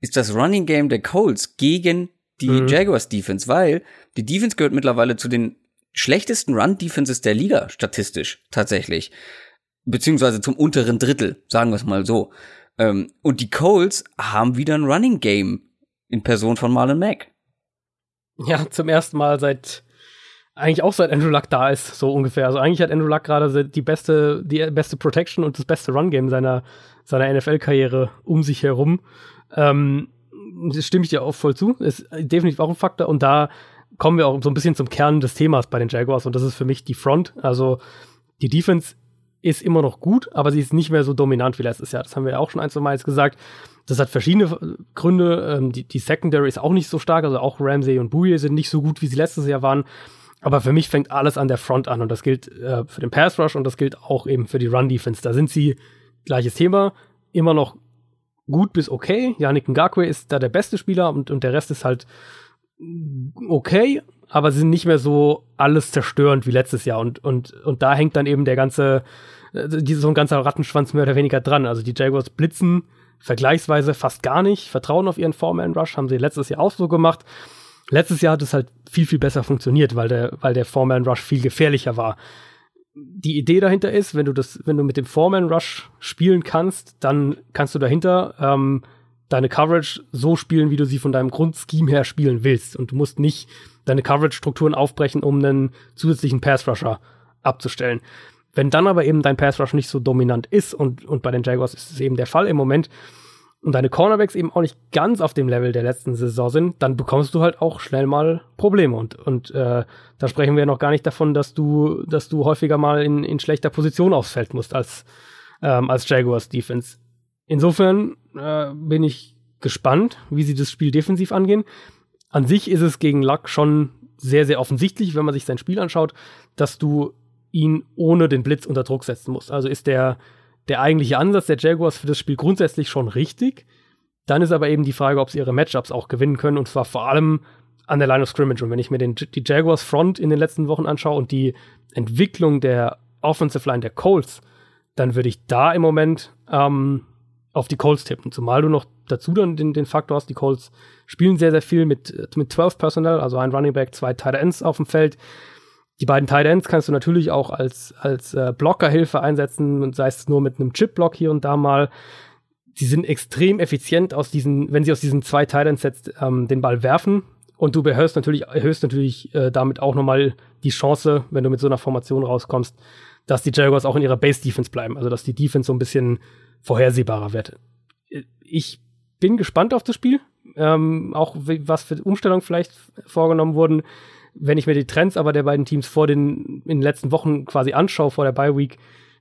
ist das Running Game der Colts gegen die mhm. Jaguars Defense, weil die Defense gehört mittlerweile zu den schlechtesten Run Defenses der Liga, statistisch tatsächlich. Beziehungsweise zum unteren Drittel, sagen wir es mal so. Ähm, und die Colts haben wieder ein Running Game in Person von Marlon Mack. Ja, zum ersten Mal seit eigentlich auch seit Andrew Luck da ist, so ungefähr. Also eigentlich hat Andrew Luck gerade die beste, die beste Protection und das beste Run-Game seiner, seiner NFL-Karriere um sich herum. Ähm, das stimme ich dir auch voll zu. Ist definitiv auch ein Faktor. Und da kommen wir auch so ein bisschen zum Kern des Themas bei den Jaguars. Und das ist für mich die Front. Also die Defense ist immer noch gut, aber sie ist nicht mehr so dominant wie letztes Jahr. Das haben wir ja auch schon ein, zwei Mal jetzt gesagt. Das hat verschiedene Gründe. Ähm, die, die Secondary ist auch nicht so stark. Also auch Ramsey und Bouye sind nicht so gut, wie sie letztes Jahr waren. Aber für mich fängt alles an der Front an und das gilt äh, für den Pass Rush und das gilt auch eben für die Run Defense. Da sind sie, gleiches Thema, immer noch gut bis okay. Yannick Ngakwe ist da der beste Spieler und, und der Rest ist halt okay, aber sie sind nicht mehr so alles zerstörend wie letztes Jahr und, und, und da hängt dann eben der ganze, äh, so ein ganzer Rattenschwanz mehr oder weniger dran. Also die Jaguars blitzen vergleichsweise fast gar nicht, vertrauen auf ihren Foreman-Rush, haben sie letztes Jahr auch so gemacht. Letztes Jahr hat es halt viel, viel besser funktioniert, weil der, weil der Foreman-Rush viel gefährlicher war. Die Idee dahinter ist, wenn du das, wenn du mit dem Foreman-Rush spielen kannst, dann kannst du dahinter ähm, deine Coverage so spielen, wie du sie von deinem Grundscheme her spielen willst. Und du musst nicht deine Coverage-Strukturen aufbrechen, um einen zusätzlichen Pass-Rusher abzustellen. Wenn dann aber eben dein Pass-Rush nicht so dominant ist, und, und bei den Jaguars ist es eben der Fall im Moment, und deine Cornerbacks eben auch nicht ganz auf dem Level der letzten Saison sind, dann bekommst du halt auch schnell mal Probleme. Und, und äh, da sprechen wir noch gar nicht davon, dass du, dass du häufiger mal in, in schlechter Position aufs Feld musst als, ähm, als Jaguars Defense. Insofern äh, bin ich gespannt, wie sie das Spiel defensiv angehen. An sich ist es gegen Luck schon sehr, sehr offensichtlich, wenn man sich sein Spiel anschaut, dass du ihn ohne den Blitz unter Druck setzen musst. Also ist der der eigentliche Ansatz der Jaguars für das Spiel grundsätzlich schon richtig. Dann ist aber eben die Frage, ob sie ihre Matchups auch gewinnen können und zwar vor allem an der Line of Scrimmage. Und wenn ich mir den, die Jaguars Front in den letzten Wochen anschaue und die Entwicklung der Offensive Line der Colts, dann würde ich da im Moment ähm, auf die Colts tippen. Zumal du noch dazu dann den, den Faktor hast, die Colts spielen sehr, sehr viel mit, mit 12 Personnel, also ein Running Back, zwei Tight Ends auf dem Feld. Die beiden Tight Ends kannst du natürlich auch als, als äh, Blockerhilfe einsetzen, sei es nur mit einem Chip-Block hier und da mal. Die sind extrem effizient aus diesen, wenn sie aus diesen zwei Tight Ends jetzt ähm, den Ball werfen. Und du erhöhst natürlich, erhöhst natürlich äh, damit auch nochmal die Chance, wenn du mit so einer Formation rauskommst, dass die Jaguars auch in ihrer Base-Defense bleiben. Also dass die Defense so ein bisschen vorhersehbarer wird. Ich bin gespannt auf das Spiel. Ähm, auch was für Umstellungen vielleicht vorgenommen wurden wenn ich mir die Trends aber der beiden Teams vor den, in den letzten Wochen quasi anschaue, vor der Bye Week,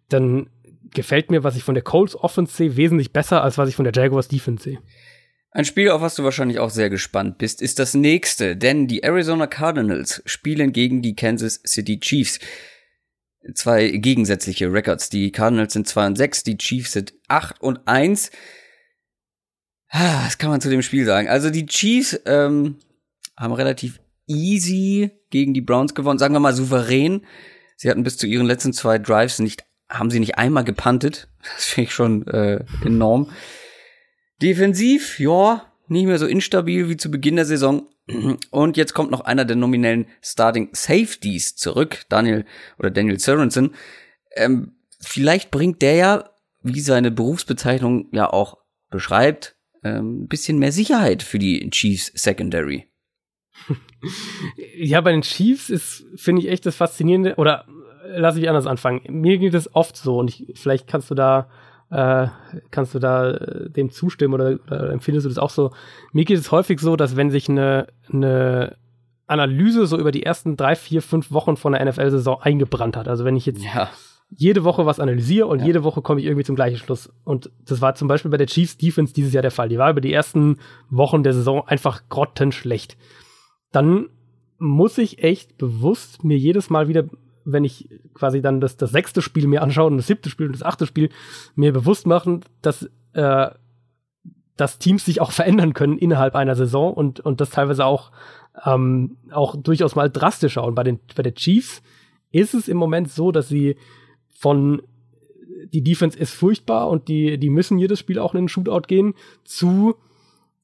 dann gefällt mir, was ich von der Colts Offense sehe, wesentlich besser, als was ich von der Jaguars Defense sehe. Ein Spiel, auf was du wahrscheinlich auch sehr gespannt bist, ist das nächste, denn die Arizona Cardinals spielen gegen die Kansas City Chiefs. Zwei gegensätzliche Records. Die Cardinals sind 2 und 6, die Chiefs sind 8 und 1. Ah, was kann man zu dem Spiel sagen? Also die Chiefs ähm, haben relativ easy gegen die Browns gewonnen, sagen wir mal souverän. Sie hatten bis zu ihren letzten zwei Drives nicht, haben sie nicht einmal gepantet. Das finde ich schon äh, enorm. Defensiv, ja, nicht mehr so instabil wie zu Beginn der Saison. Und jetzt kommt noch einer der nominellen Starting Safeties zurück, Daniel oder Daniel Sorensen. Ähm, vielleicht bringt der ja, wie seine Berufsbezeichnung ja auch beschreibt, ähm, ein bisschen mehr Sicherheit für die Chiefs Secondary. ja, bei den Chiefs ist, finde ich, echt das Faszinierende, oder äh, lass ich anders anfangen. Mir geht es oft so, und ich, vielleicht kannst du da, äh, kannst du da äh, dem zustimmen oder, oder empfindest du das auch so. Mir geht es häufig so, dass wenn sich eine, eine Analyse so über die ersten drei, vier, fünf Wochen von der NFL-Saison eingebrannt hat. Also wenn ich jetzt ja. jede Woche was analysiere und ja. jede Woche komme ich irgendwie zum gleichen Schluss. Und das war zum Beispiel bei der Chiefs Defense dieses Jahr der Fall. Die war über die ersten Wochen der Saison einfach grottenschlecht dann muss ich echt bewusst mir jedes Mal wieder, wenn ich quasi dann das, das sechste Spiel mir anschaue und das siebte Spiel und das achte Spiel, mir bewusst machen, dass, äh, dass Teams sich auch verändern können innerhalb einer Saison und, und das teilweise auch, ähm, auch durchaus mal drastischer. Und bei den, bei den Chiefs ist es im Moment so, dass sie von die Defense ist furchtbar und die, die müssen jedes Spiel auch in den Shootout gehen, zu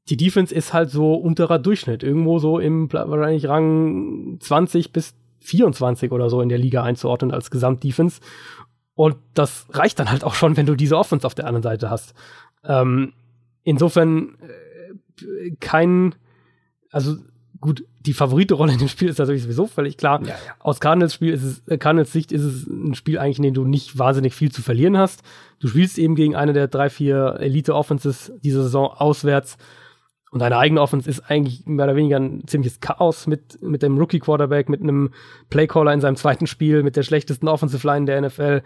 die Defense ist halt so unterer Durchschnitt. Irgendwo so im wahrscheinlich Rang 20 bis 24 oder so in der Liga einzuordnen als Gesamtdefense. Und das reicht dann halt auch schon, wenn du diese Offense auf der anderen Seite hast. Ähm, insofern äh, kein, also gut, die Favoritenrolle in dem Spiel ist natürlich sowieso völlig klar. Ja, ja. Aus Cardinals Spiel ist es, äh, Cardinals Sicht ist es ein Spiel eigentlich, in dem du nicht wahnsinnig viel zu verlieren hast. Du spielst eben gegen eine der drei, vier Elite Offenses dieser Saison auswärts. Und deine eigene Offense ist eigentlich mehr oder weniger ein ziemliches Chaos mit, mit dem Rookie Quarterback, mit einem Playcaller in seinem zweiten Spiel, mit der schlechtesten Offensive Line der NFL.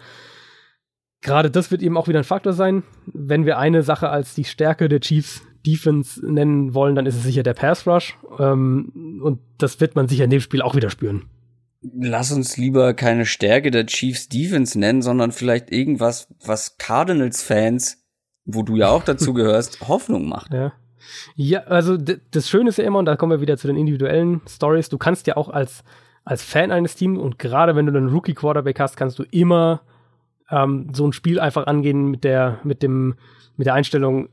Gerade das wird eben auch wieder ein Faktor sein. Wenn wir eine Sache als die Stärke der Chiefs Defense nennen wollen, dann ist es sicher der Pass Rush. Ähm, und das wird man sicher in dem Spiel auch wieder spüren. Lass uns lieber keine Stärke der Chiefs Defense nennen, sondern vielleicht irgendwas, was Cardinals Fans, wo du ja auch dazu gehörst, Hoffnung macht. Ja. Ja, also das Schöne ist ja immer, und da kommen wir wieder zu den individuellen Stories, du kannst ja auch als, als Fan eines Teams und gerade wenn du einen Rookie-Quarterback hast, kannst du immer ähm, so ein Spiel einfach angehen mit der, mit dem, mit der Einstellung,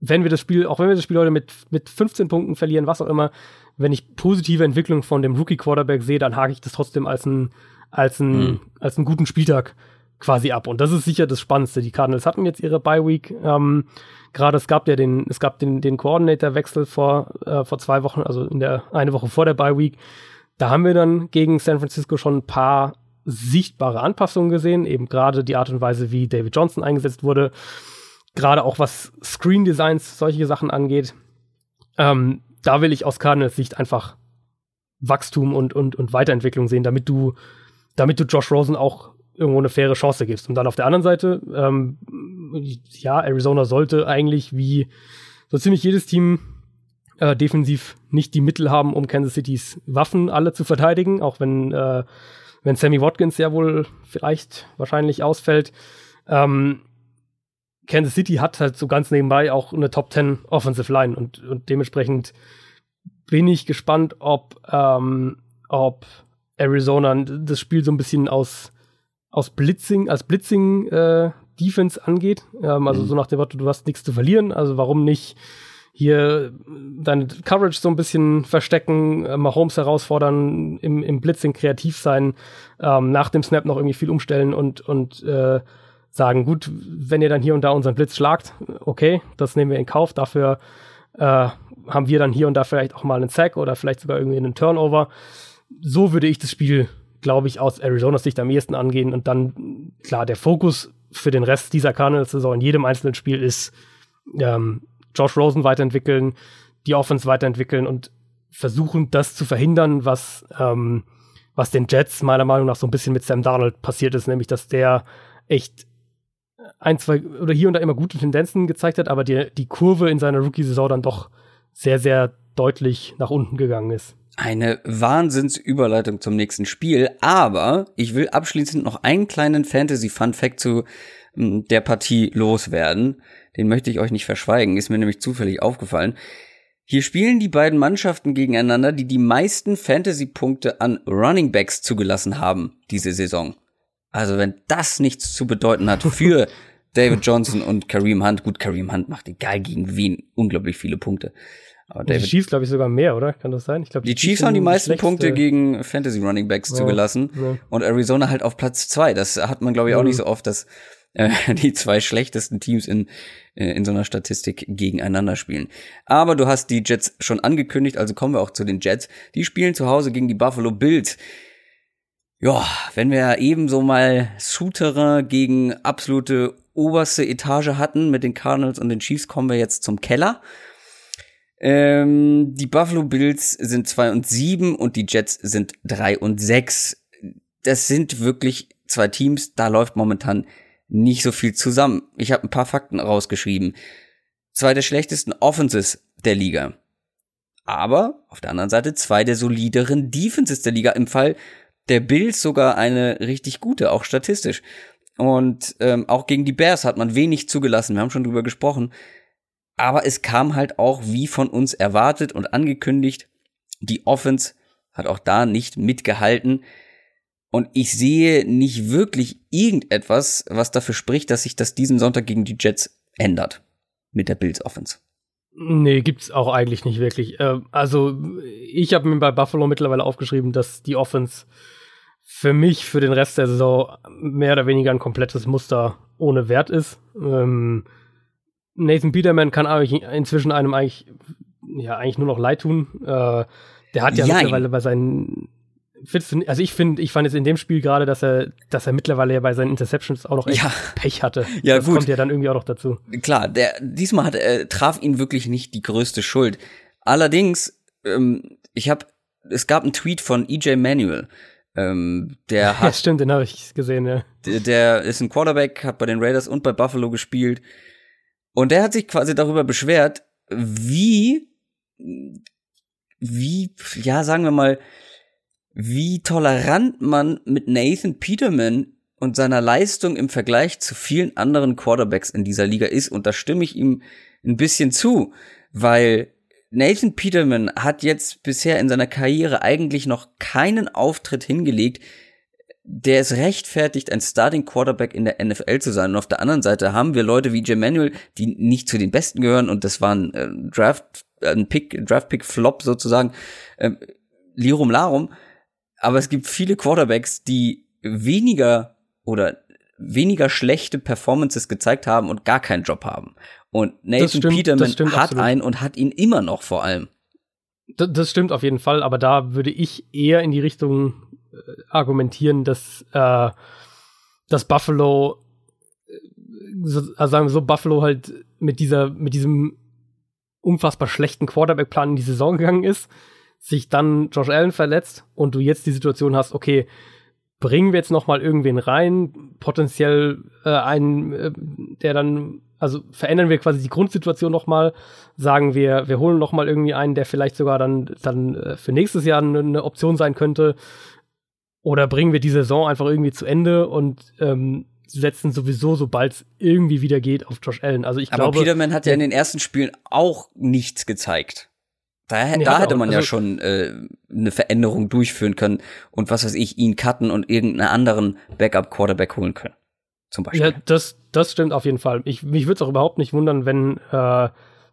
wenn wir das Spiel, auch wenn wir das Spiel heute mit, mit 15 Punkten verlieren, was auch immer, wenn ich positive Entwicklung von dem Rookie-Quarterback sehe, dann hake ich das trotzdem als einen, als einen, mhm. als einen guten Spieltag quasi ab. Und das ist sicher das Spannendste. Die Cardinals hatten jetzt ihre Bye-Week. Ähm, Gerade es gab ja den, es gab den, den Coordinator-Wechsel vor, äh, vor zwei Wochen, also in der eine Woche vor der Bye-Week. Da haben wir dann gegen San Francisco schon ein paar sichtbare Anpassungen gesehen, eben gerade die Art und Weise, wie David Johnson eingesetzt wurde, gerade auch was Screen Designs, solche Sachen angeht. Ähm, da will ich aus Cardinals Sicht einfach Wachstum und, und, und Weiterentwicklung sehen, damit du, damit du Josh Rosen auch irgendwo eine faire Chance gibst. Und dann auf der anderen Seite, ähm, ja, Arizona sollte eigentlich wie so ziemlich jedes Team äh, defensiv nicht die Mittel haben, um Kansas Citys Waffen alle zu verteidigen, auch wenn, äh, wenn Sammy Watkins ja wohl vielleicht wahrscheinlich ausfällt. Ähm, Kansas City hat halt so ganz nebenbei auch eine Top 10 Offensive Line und, und dementsprechend bin ich gespannt, ob, ähm, ob Arizona das Spiel so ein bisschen aus aus Blitzing, als Blitzing äh, Defense angeht. Ähm, also mhm. so nach dem Motto, du hast nichts zu verlieren, also warum nicht hier deine Coverage so ein bisschen verstecken, äh, Mahomes herausfordern, im, im Blitzing kreativ sein, ähm, nach dem Snap noch irgendwie viel umstellen und, und äh, sagen, gut, wenn ihr dann hier und da unseren Blitz schlagt, okay, das nehmen wir in Kauf, dafür äh, haben wir dann hier und da vielleicht auch mal einen Sack oder vielleicht sogar irgendwie einen Turnover. So würde ich das Spiel glaube ich, aus Arizonas Sicht am ehesten angehen. Und dann, klar, der Fokus für den Rest dieser Cardinals-Saison in jedem einzelnen Spiel ist, ähm, Josh Rosen weiterentwickeln, die Offense weiterentwickeln und versuchen, das zu verhindern, was, ähm, was den Jets meiner Meinung nach so ein bisschen mit Sam Darnold passiert ist, nämlich dass der echt ein, zwei oder hier und da immer gute Tendenzen gezeigt hat, aber die, die Kurve in seiner Rookie-Saison dann doch sehr, sehr deutlich nach unten gegangen ist. Eine Wahnsinnsüberleitung zum nächsten Spiel, aber ich will abschließend noch einen kleinen Fantasy-Fun-Fact zu hm, der Partie loswerden. Den möchte ich euch nicht verschweigen, ist mir nämlich zufällig aufgefallen. Hier spielen die beiden Mannschaften gegeneinander, die die meisten Fantasy-Punkte an Running Backs zugelassen haben diese Saison. Also wenn das nichts zu bedeuten hat für David Johnson und Kareem Hunt, gut, Kareem Hunt macht egal gegen wen unglaublich viele Punkte. Die Chiefs, glaube ich, sogar mehr, oder? Kann das sein? Ich glaub, die, die Chiefs haben die meisten Punkte gegen Fantasy Running Backs ja, zugelassen ja. und Arizona halt auf Platz zwei. Das hat man, glaube ich, auch mhm. nicht so oft, dass äh, die zwei schlechtesten Teams in, äh, in so einer Statistik gegeneinander spielen. Aber du hast die Jets schon angekündigt, also kommen wir auch zu den Jets. Die spielen zu Hause gegen die Buffalo Bills. Ja, wenn wir eben so mal Souterrain gegen absolute oberste Etage hatten mit den Cardinals und den Chiefs, kommen wir jetzt zum Keller. Ähm, die Buffalo Bills sind 2 und 7 und die Jets sind 3 und 6. Das sind wirklich zwei Teams, da läuft momentan nicht so viel zusammen. Ich habe ein paar Fakten rausgeschrieben. Zwei der schlechtesten Offenses der Liga. Aber auf der anderen Seite zwei der solideren Defenses der Liga. Im Fall der Bills sogar eine richtig gute, auch statistisch. Und ähm, auch gegen die Bears hat man wenig zugelassen. Wir haben schon drüber gesprochen. Aber es kam halt auch wie von uns erwartet und angekündigt. Die Offense hat auch da nicht mitgehalten. Und ich sehe nicht wirklich irgendetwas, was dafür spricht, dass sich das diesen Sonntag gegen die Jets ändert. Mit der Bills Offense. Nee, gibt's auch eigentlich nicht wirklich. Ähm, also, ich habe mir bei Buffalo mittlerweile aufgeschrieben, dass die Offense für mich für den Rest der Saison mehr oder weniger ein komplettes Muster ohne Wert ist. Ähm, Nathan Peterman kann eigentlich inzwischen einem eigentlich, ja, eigentlich nur noch leid tun. Äh, der hat ja Jein. mittlerweile bei seinen also ich finde, ich fand jetzt in dem Spiel gerade, dass er, dass er mittlerweile ja bei seinen Interceptions auch noch echt ja. Pech hatte. Ja, das gut. kommt ja dann irgendwie auch noch dazu. Klar, der, diesmal hat, äh, traf ihn wirklich nicht die größte Schuld. Allerdings, ähm, ich habe, es gab einen Tweet von EJ Manuel, ähm, der hat. Ja, stimmt, den habe ich gesehen, ja. Der, der ist ein Quarterback, hat bei den Raiders und bei Buffalo gespielt. Und der hat sich quasi darüber beschwert, wie, wie, ja, sagen wir mal, wie tolerant man mit Nathan Peterman und seiner Leistung im Vergleich zu vielen anderen Quarterbacks in dieser Liga ist. Und da stimme ich ihm ein bisschen zu, weil Nathan Peterman hat jetzt bisher in seiner Karriere eigentlich noch keinen Auftritt hingelegt, der es rechtfertigt, ein Starting Quarterback in der NFL zu sein. Und auf der anderen Seite haben wir Leute wie Manuel, die nicht zu den Besten gehören und das war ein äh, Draft, äh, ein Pick, Draft Pick Flop sozusagen, äh, Lirum Larum. Aber es gibt viele Quarterbacks, die weniger oder weniger schlechte Performances gezeigt haben und gar keinen Job haben. Und Nathan stimmt, Peterman hat absolut. einen und hat ihn immer noch vor allem. Das, das, stimmt auf jeden Fall, aber da würde ich eher in die Richtung argumentieren, dass, äh, dass Buffalo, äh, also sagen wir so, Buffalo halt mit dieser, mit diesem unfassbar schlechten Quarterback-Plan in die Saison gegangen ist sich dann Josh Allen verletzt und du jetzt die Situation hast, okay, bringen wir jetzt noch mal irgendwen rein, potenziell äh, einen, äh, der dann, also verändern wir quasi die Grundsituation noch mal, sagen wir, wir holen noch mal irgendwie einen, der vielleicht sogar dann dann äh, für nächstes Jahr eine, eine Option sein könnte, oder bringen wir die Saison einfach irgendwie zu Ende und ähm, setzen sowieso, sobald es irgendwie wieder geht, auf Josh Allen. Also ich Aber glaube, Peterman hat ja in den ersten Spielen auch nichts gezeigt. Da, nee, da hätte man also ja schon äh, eine Veränderung durchführen können und was weiß ich, ihn cutten und irgendeinen anderen Backup-Quarterback holen können. Zum Beispiel. Ja, das, das stimmt auf jeden Fall. Ich, mich würde es auch überhaupt nicht wundern, wenn äh,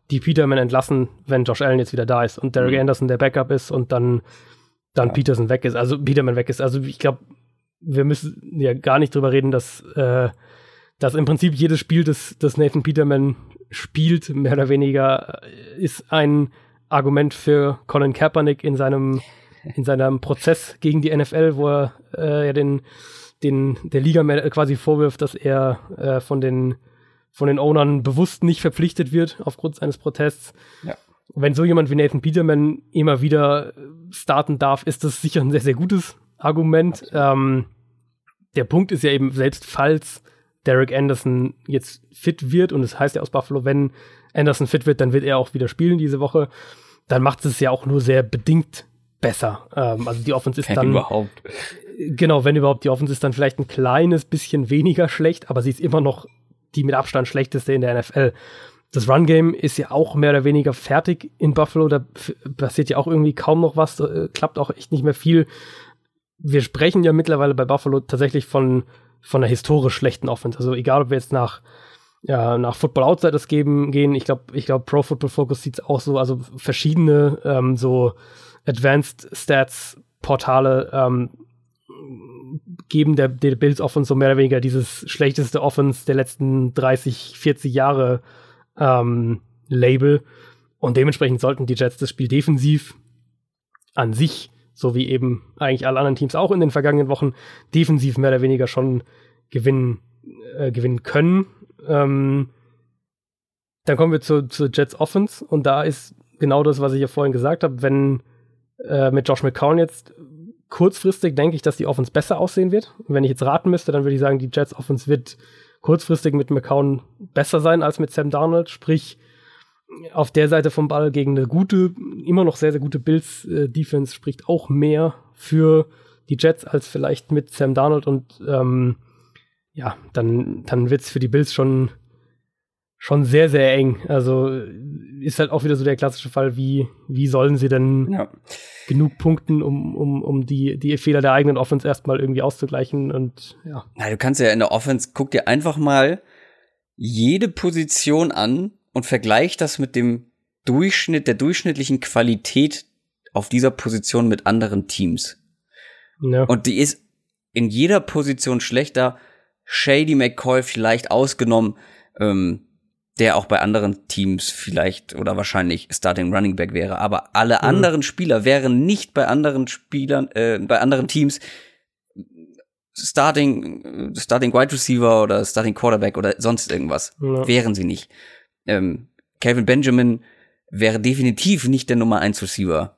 die Peterman entlassen, wenn Josh Allen jetzt wieder da ist und Derek mhm. Anderson der Backup ist und dann, dann ja. Peterson weg ist, also Peterman weg ist. Also ich glaube, wir müssen ja gar nicht drüber reden, dass, äh, dass im Prinzip jedes Spiel, das, das Nathan Peterman spielt, mehr oder weniger, äh, ist ein Argument für Colin Kaepernick in seinem, in seinem Prozess gegen die NFL, wo er äh, ja den, den, der Liga quasi vorwirft, dass er äh, von den von den Ownern bewusst nicht verpflichtet wird aufgrund seines Protests. Ja. Wenn so jemand wie Nathan Peterman immer wieder starten darf, ist das sicher ein sehr, sehr gutes Argument. Ähm, der Punkt ist ja eben, selbst falls Derek Anderson jetzt fit wird, und es das heißt ja aus Buffalo, wenn Anderson fit wird, dann wird er auch wieder spielen diese Woche. Dann macht es ja auch nur sehr bedingt besser. Ähm, also die Offense ist wenn dann überhaupt. Genau, wenn überhaupt die Offense ist dann vielleicht ein kleines bisschen weniger schlecht, aber sie ist immer noch die mit Abstand schlechteste in der NFL. Das Run Game ist ja auch mehr oder weniger fertig in Buffalo. Da passiert ja auch irgendwie kaum noch was. Da, äh, klappt auch echt nicht mehr viel. Wir sprechen ja mittlerweile bei Buffalo tatsächlich von von einer historisch schlechten Offense. Also egal, ob wir jetzt nach ja, nach Football Outsiders geben, gehen. Ich glaube, ich glaube, Pro Football Focus sieht es auch so, also verschiedene ähm, so Advanced Stats Portale ähm, geben der, der Bills Offense so mehr oder weniger dieses schlechteste Offense der letzten 30, 40 Jahre ähm, Label. Und dementsprechend sollten die Jets das Spiel defensiv an sich, so wie eben eigentlich alle anderen Teams auch in den vergangenen Wochen, defensiv mehr oder weniger schon gewinnen, äh, gewinnen können. Ähm, dann kommen wir zu, zu Jets Offense und da ist genau das, was ich ja vorhin gesagt habe. Wenn äh, mit Josh McCown jetzt kurzfristig denke ich, dass die Offense besser aussehen wird. wenn ich jetzt raten müsste, dann würde ich sagen, die Jets Offense wird kurzfristig mit McCown besser sein als mit Sam Darnold. Sprich, auf der Seite vom Ball gegen eine gute, immer noch sehr, sehr gute Bills äh, Defense spricht auch mehr für die Jets als vielleicht mit Sam Darnold und ähm, ja, dann, dann wird es für die Bills schon, schon sehr, sehr eng. Also ist halt auch wieder so der klassische Fall, wie, wie sollen sie denn ja. genug punkten, um, um, um die, die Fehler der eigenen Offense erstmal irgendwie auszugleichen und ja. Na, du kannst ja in der Offense, guck dir einfach mal jede Position an und vergleich das mit dem Durchschnitt, der durchschnittlichen Qualität auf dieser Position mit anderen Teams. Ja. Und die ist in jeder Position schlechter Shady McCoy vielleicht ausgenommen. Ähm, der auch bei anderen Teams vielleicht oder wahrscheinlich Starting Running Back wäre. Aber alle mhm. anderen Spieler wären nicht bei anderen Spielern, äh, bei anderen Teams Starting, Starting Wide Receiver oder Starting Quarterback oder sonst irgendwas. Ja. Wären sie nicht. Ähm, Calvin Benjamin wäre definitiv nicht der Nummer 1 Receiver,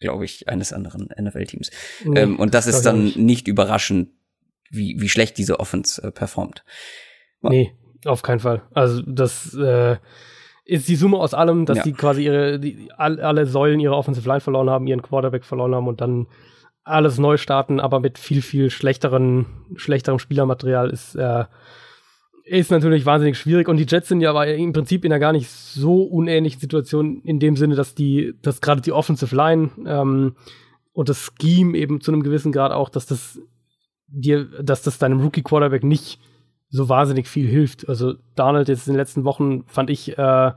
glaube ich, eines anderen NFL-Teams. Nee, ähm, und das ist dann nicht. nicht überraschend, wie, wie schlecht diese Offense äh, performt. Nee, auf keinen Fall. Also das äh, ist die Summe aus allem, dass ja. die quasi ihre die, all, alle Säulen ihrer Offensive Line verloren haben, ihren Quarterback verloren haben und dann alles neu starten, aber mit viel, viel schlechteren, schlechterem Spielermaterial ist, äh, ist natürlich wahnsinnig schwierig. Und die Jets sind ja aber im Prinzip in einer gar nicht so unähnlichen Situation in dem Sinne, dass die, dass gerade die Offensive Line ähm, und das Scheme eben zu einem gewissen Grad auch, dass das dir, dass das deinem Rookie Quarterback nicht so wahnsinnig viel hilft. Also Donald jetzt in den letzten Wochen fand ich äh,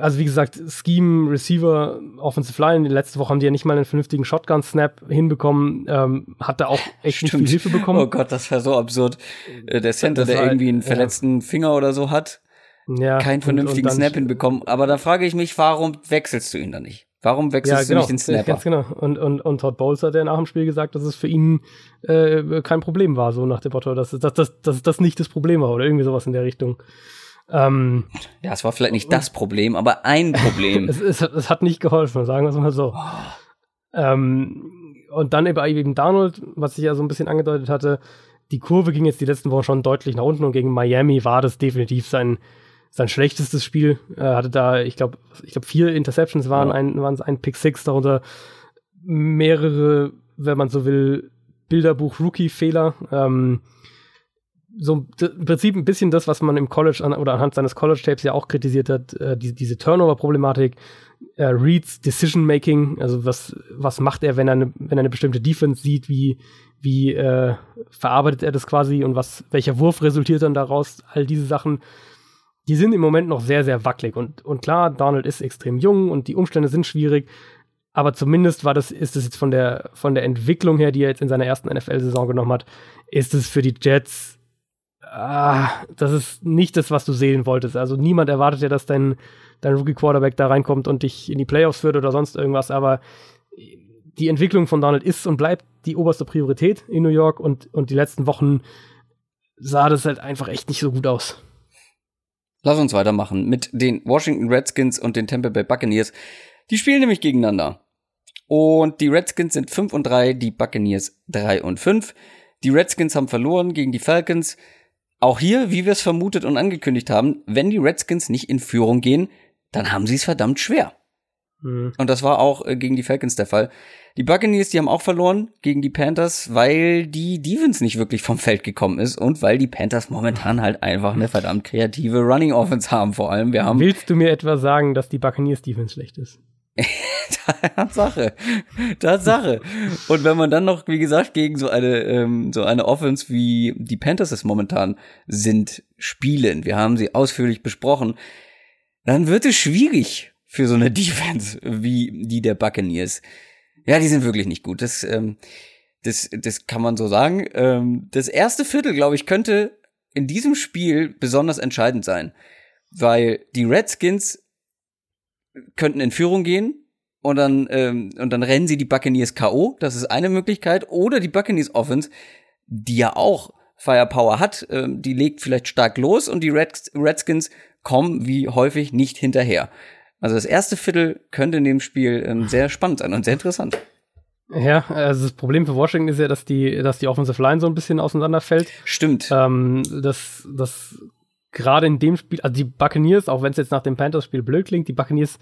also wie gesagt, Scheme, Receiver, Offensive Line, letzte Woche haben die ja nicht mal einen vernünftigen Shotgun-Snap hinbekommen, ähm, hat da auch echt Stimmt. nicht viel Hilfe bekommen. Oh Gott, das wäre so absurd. Äh, der Center, der irgendwie einen verletzten ja. Finger oder so hat, ja, keinen vernünftigen und, und Snap hinbekommen. Aber da frage ich mich, warum wechselst du ihn da nicht? Warum wechselst ja, genau, du nicht den Snapper? Ganz genau. Und, und, und Todd Bowles hat ja nach dem Spiel gesagt, dass es für ihn äh, kein Problem war, so nach dem Motto, dass, dass, dass, dass das nicht das Problem war oder irgendwie sowas in der Richtung. Ähm, ja, es war vielleicht nicht das Problem, aber ein Problem. es, es, es, hat nicht geholfen, sagen wir es mal so. Oh. Ähm, und dann über eben Donald, was ich ja so ein bisschen angedeutet hatte, die Kurve ging jetzt die letzten Wochen schon deutlich nach unten und gegen Miami war das definitiv sein, sein schlechtestes Spiel. Er hatte da, ich glaube, ich glaube, vier Interceptions waren ja. ein, waren ein Pick Six, darunter mehrere, wenn man so will, Bilderbuch-Rookie-Fehler. Ähm, so im Prinzip ein bisschen das, was man im College an, oder anhand seines College-Tapes ja auch kritisiert hat, äh, die, diese Turnover-Problematik, äh, Reads Decision-Making, also was, was macht er, wenn er, eine, wenn er eine bestimmte Defense sieht, wie, wie äh, verarbeitet er das quasi und was, welcher Wurf resultiert dann daraus, all diese Sachen, die sind im Moment noch sehr, sehr wackelig. Und, und klar, Donald ist extrem jung und die Umstände sind schwierig, aber zumindest war das, ist es jetzt von der, von der Entwicklung her, die er jetzt in seiner ersten NFL-Saison genommen hat, ist es für die Jets ah, das ist nicht das, was du sehen wolltest. Also niemand erwartet ja, dass dein, dein Rookie-Quarterback da reinkommt und dich in die Playoffs führt oder sonst irgendwas, aber die Entwicklung von Donald ist und bleibt die oberste Priorität in New York und, und die letzten Wochen sah das halt einfach echt nicht so gut aus. Lass uns weitermachen mit den Washington Redskins und den Tampa Bay Buccaneers. Die spielen nämlich gegeneinander. Und die Redskins sind 5 und 3, die Buccaneers 3 und 5. Die Redskins haben verloren gegen die Falcons. Auch hier, wie wir es vermutet und angekündigt haben, wenn die Redskins nicht in Führung gehen, dann haben sie es verdammt schwer. Mhm. Und das war auch äh, gegen die Falcons der Fall. Die Buccaneers, die haben auch verloren gegen die Panthers, weil die Defense nicht wirklich vom Feld gekommen ist und weil die Panthers momentan halt einfach eine verdammt kreative Running Offense haben. Vor allem, wir haben. Willst du mir etwa sagen, dass die Buccaneers Defense schlecht ist? Tatsache. Tatsache. Und wenn man dann noch, wie gesagt, gegen so eine, ähm, so eine Offense wie die Panthers es momentan sind, spielen, wir haben sie ausführlich besprochen, dann wird es schwierig für so eine Defense wie die der Buccaneers. Ja, die sind wirklich nicht gut. Das, ähm, das, das kann man so sagen. Ähm, das erste Viertel, glaube ich, könnte in diesem Spiel besonders entscheidend sein, weil die Redskins könnten in Führung gehen und dann, ähm, und dann rennen sie die Buccaneers K.O. Das ist eine Möglichkeit. Oder die Buccaneers Offense, die ja auch Firepower hat, ähm, die legt vielleicht stark los und die Reds Redskins kommen wie häufig nicht hinterher. Also das erste Viertel könnte in dem Spiel ähm, sehr spannend sein und sehr interessant. Ja, also das Problem für Washington ist ja, dass die, dass die Offensive Line so ein bisschen auseinanderfällt. Stimmt. Ähm, das, das gerade in dem Spiel, also die Buccaneers, auch wenn es jetzt nach dem Panthers-Spiel blöd klingt, die Buccaneers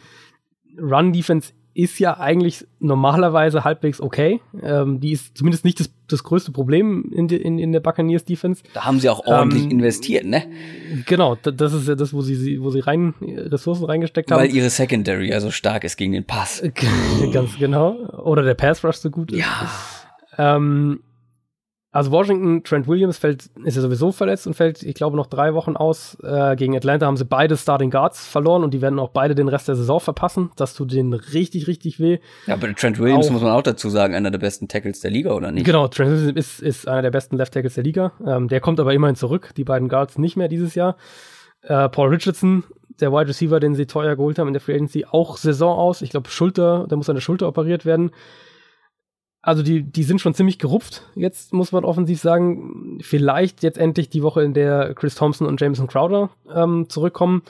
Run-Defense ist ja eigentlich normalerweise halbwegs okay. Ähm, die ist zumindest nicht das, das größte Problem in, de, in, in der Buccaneers Defense. Da haben sie auch ordentlich ähm, investiert, ne? Genau, das ist ja das, wo sie, wo sie rein Ressourcen reingesteckt haben. Weil ihre Secondary ja so stark ist gegen den Pass. Ganz genau. Oder der Pass Rush so gut ist. Ja. Ähm, also Washington, Trent Williams fällt, ist ja sowieso verletzt und fällt, ich glaube, noch drei Wochen aus. Äh, gegen Atlanta haben sie beide Starting Guards verloren und die werden auch beide den Rest der Saison verpassen. Das tut denen richtig, richtig weh. Ja, aber Trent Williams auch, muss man auch dazu sagen, einer der besten Tackles der Liga, oder nicht? Genau, Trent Williams ist, ist einer der besten Left Tackles der Liga. Ähm, der kommt aber immerhin zurück, die beiden Guards nicht mehr dieses Jahr. Äh, Paul Richardson, der Wide Receiver, den sie teuer geholt haben in der Free Agency, auch Saison aus. Ich glaube, Schulter, da muss eine Schulter operiert werden. Also die, die sind schon ziemlich gerupft, jetzt muss man offensiv sagen. Vielleicht jetzt endlich die Woche, in der Chris Thompson und Jameson Crowder ähm, zurückkommen.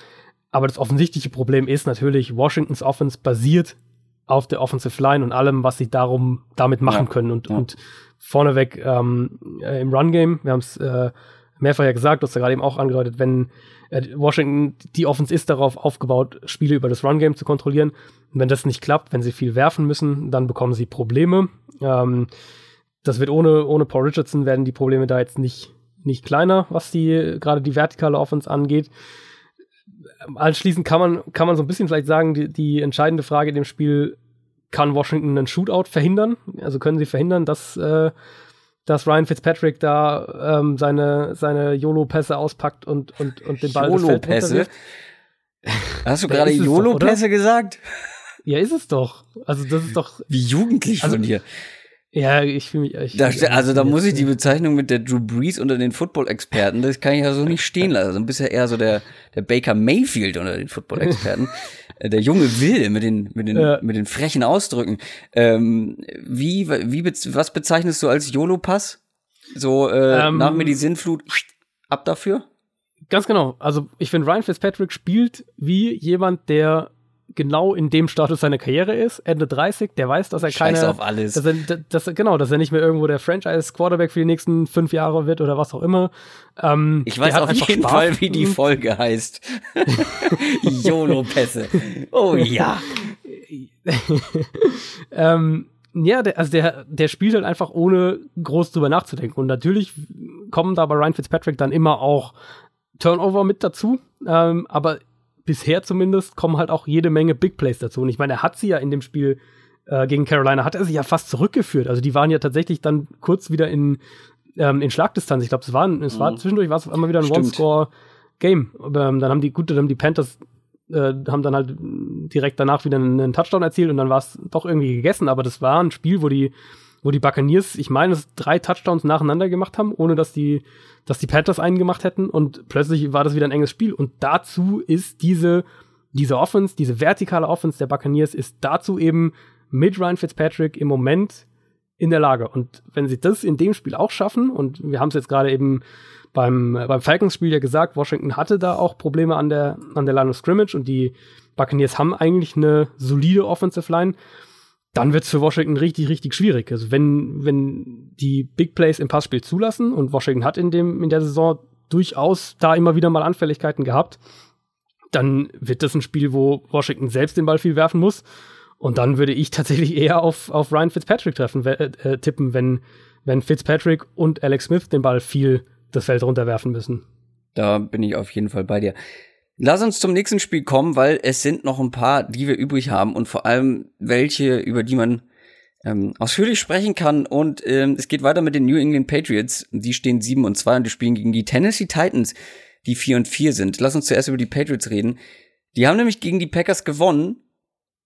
Aber das offensichtliche Problem ist natürlich, Washingtons Offense basiert auf der Offensive Line und allem, was sie darum damit machen ja, können. Und, ja. und vorneweg ähm, äh, im Run-Game, wir haben es äh, mehrfach ja gesagt, du hast ja gerade eben auch angedeutet, wenn äh, Washington, die Offense ist darauf aufgebaut, Spiele über das Run-Game zu kontrollieren. Und wenn das nicht klappt, wenn sie viel werfen müssen, dann bekommen sie Probleme. Ähm, das wird ohne, ohne Paul Richardson werden die Probleme da jetzt nicht, nicht kleiner, was die, gerade die vertikale Offense angeht. Anschließend kann man, kann man so ein bisschen vielleicht sagen, die, die entscheidende Frage in dem Spiel kann Washington einen Shootout verhindern? Also können sie verhindern, dass, äh, dass Ryan Fitzpatrick da ähm, seine, seine YOLO-Pässe auspackt und, und, und den Ball YOLO-Pässe? Hast du gerade YOLO-Pässe gesagt? Ja, ist es doch. Also das ist doch. Wie jugendlich also, von dir. Ja, ich fühle mich. Ich da, also da muss ich die Bezeichnung mit der Drew Brees unter den Football-Experten, das kann ich ja so nicht stehen lassen. Also, bist ja eher so der, der Baker Mayfield unter den Football-Experten. Äh, der junge Will mit den, mit den, ja. mit den frechen Ausdrücken. Ähm, wie, wie, was bezeichnest du als YOLO-Pass? So, äh, ähm, nach mir die Sinnflut, ab dafür? Ganz genau. Also ich finde, Ryan Fitzpatrick spielt wie jemand, der genau in dem Status seiner Karriere ist, Ende 30, der weiß, dass er keine. Scheiß auf alles. Dass er, dass, genau, dass er nicht mehr irgendwo der Franchise-Quarterback für die nächsten fünf Jahre wird oder was auch immer. Ähm, ich weiß auf jeden Spaß. Fall, wie die Folge heißt. YOLO-Pässe. Oh ja. ähm, ja, der, also der, der spielt halt einfach ohne groß drüber nachzudenken. Und natürlich kommen da bei Ryan Fitzpatrick dann immer auch Turnover mit dazu. Ähm, aber bisher zumindest kommen halt auch jede Menge Big Plays dazu. Und ich meine, er hat sie ja in dem Spiel äh, gegen Carolina, hat er sie ja fast zurückgeführt. Also die waren ja tatsächlich dann kurz wieder in, ähm, in Schlagdistanz. Ich glaube, es war, es war mhm. zwischendurch war es einmal wieder ein One-Score-Game. Ähm, dann haben die, gut, dann haben die Panthers äh, haben dann halt direkt danach wieder einen, einen Touchdown erzielt und dann war es doch irgendwie gegessen. Aber das war ein Spiel, wo die, wo die Buccaneers, ich meine, drei Touchdowns nacheinander gemacht haben, ohne dass die dass die Panthers einen gemacht hätten und plötzlich war das wieder ein enges Spiel. Und dazu ist diese, diese Offense, diese vertikale Offense der Buccaneers ist dazu eben mit Ryan Fitzpatrick im Moment in der Lage. Und wenn sie das in dem Spiel auch schaffen, und wir haben es jetzt gerade eben beim, beim Falcons-Spiel ja gesagt, Washington hatte da auch Probleme an der, an der Line of Scrimmage und die Buccaneers haben eigentlich eine solide Offensive Line dann wird es für Washington richtig, richtig schwierig. Also wenn, wenn die Big Plays im Passspiel zulassen und Washington hat in, dem, in der Saison durchaus da immer wieder mal Anfälligkeiten gehabt, dann wird das ein Spiel, wo Washington selbst den Ball viel werfen muss. Und dann würde ich tatsächlich eher auf, auf Ryan Fitzpatrick treffen, äh, äh, tippen, wenn, wenn Fitzpatrick und Alex Smith den Ball viel das Feld runterwerfen müssen. Da bin ich auf jeden Fall bei dir. Lass uns zum nächsten Spiel kommen, weil es sind noch ein paar, die wir übrig haben und vor allem welche, über die man ähm, ausführlich sprechen kann. Und ähm, es geht weiter mit den New England Patriots. Die stehen 7 und 2 und die spielen gegen die Tennessee Titans, die 4 und 4 sind. Lass uns zuerst über die Patriots reden. Die haben nämlich gegen die Packers gewonnen.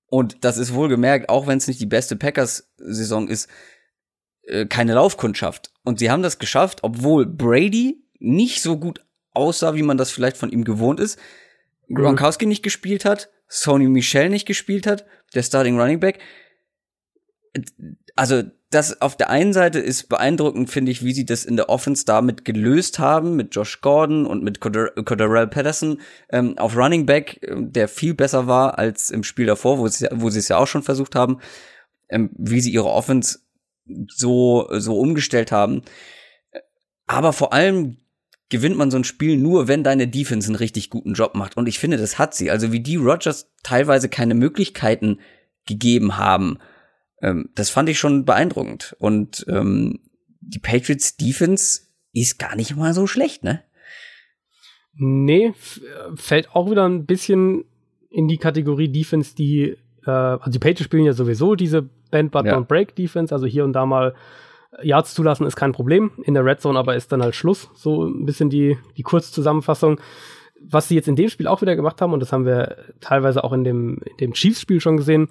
Und das ist wohlgemerkt, auch wenn es nicht die beste Packers-Saison ist, äh, keine Laufkundschaft. Und sie haben das geschafft, obwohl Brady nicht so gut aussah, wie man das vielleicht von ihm gewohnt ist. Gronkowski mhm. nicht gespielt hat, Sony Michel nicht gespielt hat, der Starting Running Back. Also, das auf der einen Seite ist beeindruckend, finde ich, wie sie das in der Offense damit gelöst haben, mit Josh Gordon und mit Coderell Patterson ähm, auf Running Back, ähm, der viel besser war als im Spiel davor, wo sie, wo sie es ja auch schon versucht haben, ähm, wie sie ihre Offense so, so umgestellt haben. Aber vor allem gewinnt man so ein Spiel nur, wenn deine Defense einen richtig guten Job macht. Und ich finde, das hat sie. Also wie die Rogers teilweise keine Möglichkeiten gegeben haben, ähm, das fand ich schon beeindruckend. Und ähm, die Patriots Defense ist gar nicht mal so schlecht, ne? Nee, fällt auch wieder ein bisschen in die Kategorie Defense, die, äh, also die Patriots spielen ja sowieso diese Band But ja. Don't Break Defense, also hier und da mal Yards zulassen ist kein Problem. In der Red Zone aber ist dann halt Schluss. So ein bisschen die, die Kurzzusammenfassung. Was sie jetzt in dem Spiel auch wieder gemacht haben, und das haben wir teilweise auch in dem, in dem Chiefs-Spiel schon gesehen,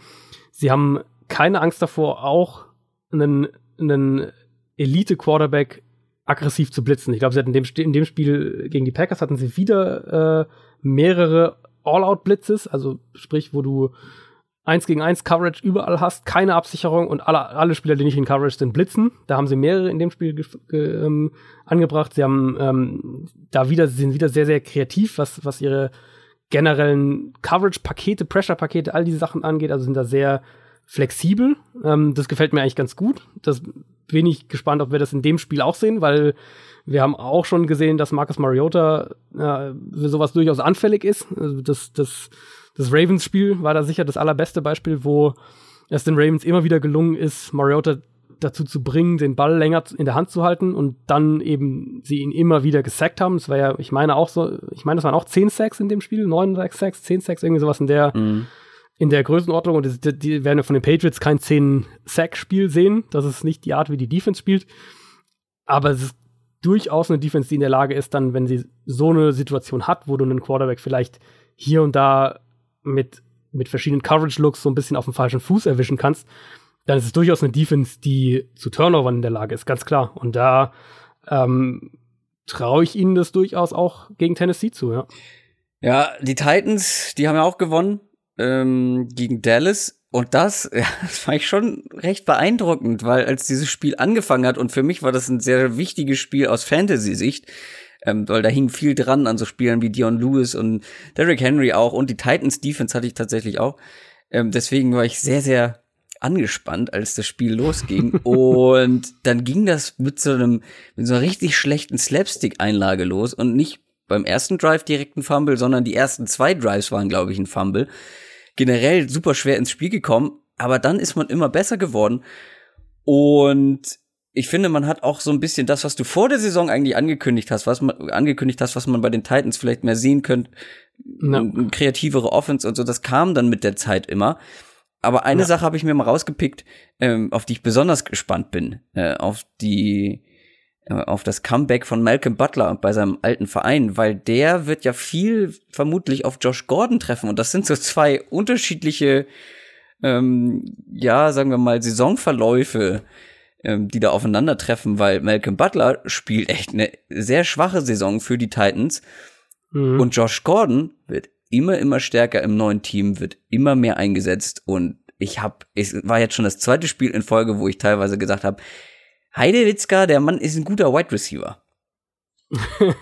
sie haben keine Angst davor, auch einen, einen Elite-Quarterback aggressiv zu blitzen. Ich glaube, sie hatten in dem, in dem Spiel gegen die Packers hatten sie wieder äh, mehrere All-Out-Blitzes, also sprich, wo du eins gegen eins Coverage überall hast, keine Absicherung und alle, alle Spieler, die nicht in Coverage sind, blitzen. Da haben sie mehrere in dem Spiel ähm, angebracht. Sie haben ähm, da wieder, sie sind wieder sehr, sehr kreativ, was, was ihre generellen Coverage-Pakete, Pressure-Pakete, all diese Sachen angeht. Also sind da sehr flexibel. Ähm, das gefällt mir eigentlich ganz gut. Das bin ich gespannt, ob wir das in dem Spiel auch sehen, weil wir haben auch schon gesehen, dass Marcus Mariota äh, für sowas durchaus anfällig ist. Also das, das das Ravens-Spiel war da sicher das allerbeste Beispiel, wo es den Ravens immer wieder gelungen ist, Mariota dazu zu bringen, den Ball länger in der Hand zu halten und dann eben sie ihn immer wieder gesackt haben. Das war ja, ich meine auch so, ich meine, das waren auch 10 Sacks in dem Spiel, 9 Sacks, 10 Sacks, irgendwie sowas in der, mhm. in der Größenordnung. Und die, die werden ja von den Patriots kein 10-Sack-Spiel sehen. Das ist nicht die Art, wie die Defense spielt. Aber es ist durchaus eine Defense, die in der Lage ist, dann, wenn sie so eine Situation hat, wo du einen Quarterback vielleicht hier und da mit, mit verschiedenen Coverage-Looks so ein bisschen auf dem falschen Fuß erwischen kannst, dann ist es durchaus eine Defense, die zu Turnovern in der Lage ist, ganz klar. Und da ähm, traue ich ihnen das durchaus auch gegen Tennessee zu, ja. Ja, die Titans, die haben ja auch gewonnen ähm, gegen Dallas. Und das, ja, das fand ich schon recht beeindruckend, weil als dieses Spiel angefangen hat, und für mich war das ein sehr wichtiges Spiel aus Fantasy-Sicht, ähm, weil da hing viel dran an so Spielern wie Dion Lewis und Derrick Henry auch und die Titans Defense hatte ich tatsächlich auch. Ähm, deswegen war ich sehr, sehr angespannt, als das Spiel losging. und dann ging das mit so einem, mit so einer richtig schlechten Slapstick-Einlage los und nicht beim ersten Drive direkt ein Fumble, sondern die ersten zwei Drives waren, glaube ich, ein Fumble. Generell super schwer ins Spiel gekommen, aber dann ist man immer besser geworden. Und ich finde, man hat auch so ein bisschen das, was du vor der Saison eigentlich angekündigt hast, was man angekündigt hast, was man bei den Titans vielleicht mehr sehen könnte, ja. kreativere Offense und so, das kam dann mit der Zeit immer. Aber eine ja. Sache habe ich mir mal rausgepickt, ähm, auf die ich besonders gespannt bin, äh, auf die äh, auf das Comeback von Malcolm Butler bei seinem alten Verein, weil der wird ja viel vermutlich auf Josh Gordon treffen und das sind so zwei unterschiedliche ähm, ja, sagen wir mal Saisonverläufe, ähm, die da aufeinandertreffen, weil Malcolm Butler spielt echt eine sehr schwache Saison für die Titans. Mhm. Und Josh Gordon wird immer, immer stärker im neuen Team, wird immer mehr eingesetzt. Und ich habe, es war jetzt schon das zweite Spiel in Folge, wo ich teilweise gesagt habe, Heidewitzka, der Mann ist ein guter Wide Receiver.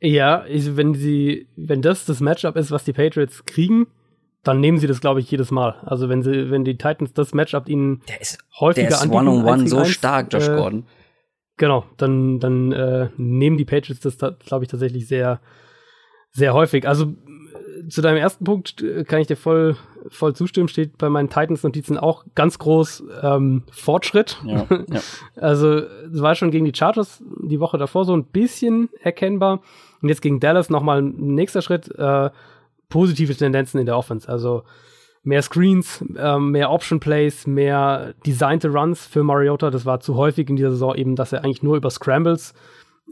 ja, ich, wenn sie, wenn das das Matchup ist, was die Patriots kriegen, dann nehmen sie das, glaube ich, jedes Mal. Also wenn sie, wenn die Titans das Matchup ihnen der ist, häufiger der ist one on one so stark, Josh äh, Gordon. Genau, dann, dann äh, nehmen die Patriots das, glaube ich, tatsächlich sehr, sehr häufig. Also zu deinem ersten Punkt äh, kann ich dir voll, voll zustimmen, steht bei meinen Titans-Notizen auch ganz groß ähm, Fortschritt. Ja, ja. Also es war schon gegen die Chargers die Woche davor so ein bisschen erkennbar. Und jetzt gegen Dallas nochmal ein nächster Schritt. Äh, positive Tendenzen in der Offense. Also mehr Screens, äh, mehr Option Plays, mehr designte Runs für Mariota. Das war zu häufig in dieser Saison eben, dass er eigentlich nur über Scrambles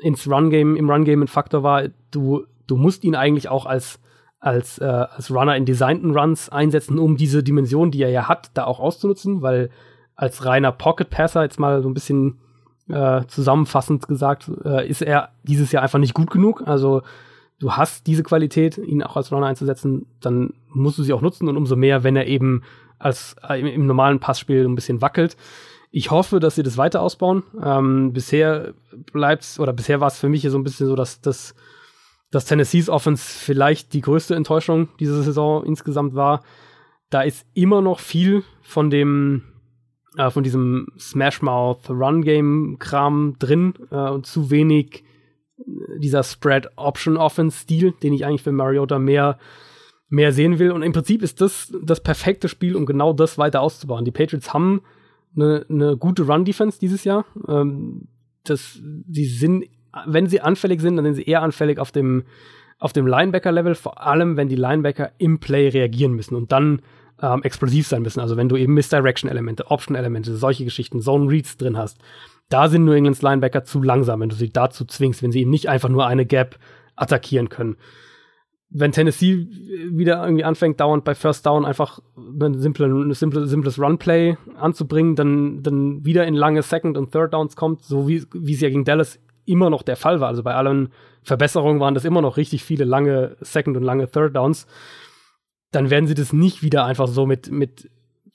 ins Run Game, im Run Game ein Faktor war. Du, du musst ihn eigentlich auch als als, äh, als Runner in designten Runs einsetzen, um diese Dimension, die er ja hat, da auch auszunutzen, weil als reiner Pocket Passer jetzt mal so ein bisschen äh, zusammenfassend gesagt, äh, ist er dieses Jahr einfach nicht gut genug. Also du hast diese Qualität, ihn auch als Runner einzusetzen, dann musst du sie auch nutzen und umso mehr, wenn er eben als äh, im, im, normalen Passspiel ein bisschen wackelt. Ich hoffe, dass sie das weiter ausbauen. Ähm, bisher bleibt's, oder bisher war es für mich so ein bisschen so, dass das dass Tennessees Offense vielleicht die größte Enttäuschung dieser Saison insgesamt war. Da ist immer noch viel von dem äh, von diesem Smash Mouth Run Game Kram drin äh, und zu wenig dieser Spread-Option-Offense-Stil, den ich eigentlich für Mariota mehr, mehr sehen will. Und im Prinzip ist das das perfekte Spiel, um genau das weiter auszubauen. Die Patriots haben eine, eine gute Run-Defense dieses Jahr. Ähm, das, die sind, wenn sie anfällig sind, dann sind sie eher anfällig auf dem, auf dem Linebacker-Level, vor allem wenn die Linebacker im Play reagieren müssen und dann ähm, explosiv sein müssen. Also wenn du eben Misdirection-Elemente, Option-Elemente, solche Geschichten, Zone-Reads drin hast, da sind New Englands Linebacker zu langsam, wenn du sie dazu zwingst, wenn sie eben nicht einfach nur eine Gap attackieren können. Wenn Tennessee wieder irgendwie anfängt, dauernd bei First Down einfach ein simple, simple, simples Runplay anzubringen, dann, dann wieder in lange Second und Third Downs kommt, so wie, wie es ja gegen Dallas immer noch der Fall war. Also bei allen Verbesserungen waren das immer noch richtig viele lange Second und lange Third Downs. Dann werden sie das nicht wieder einfach so mit, mit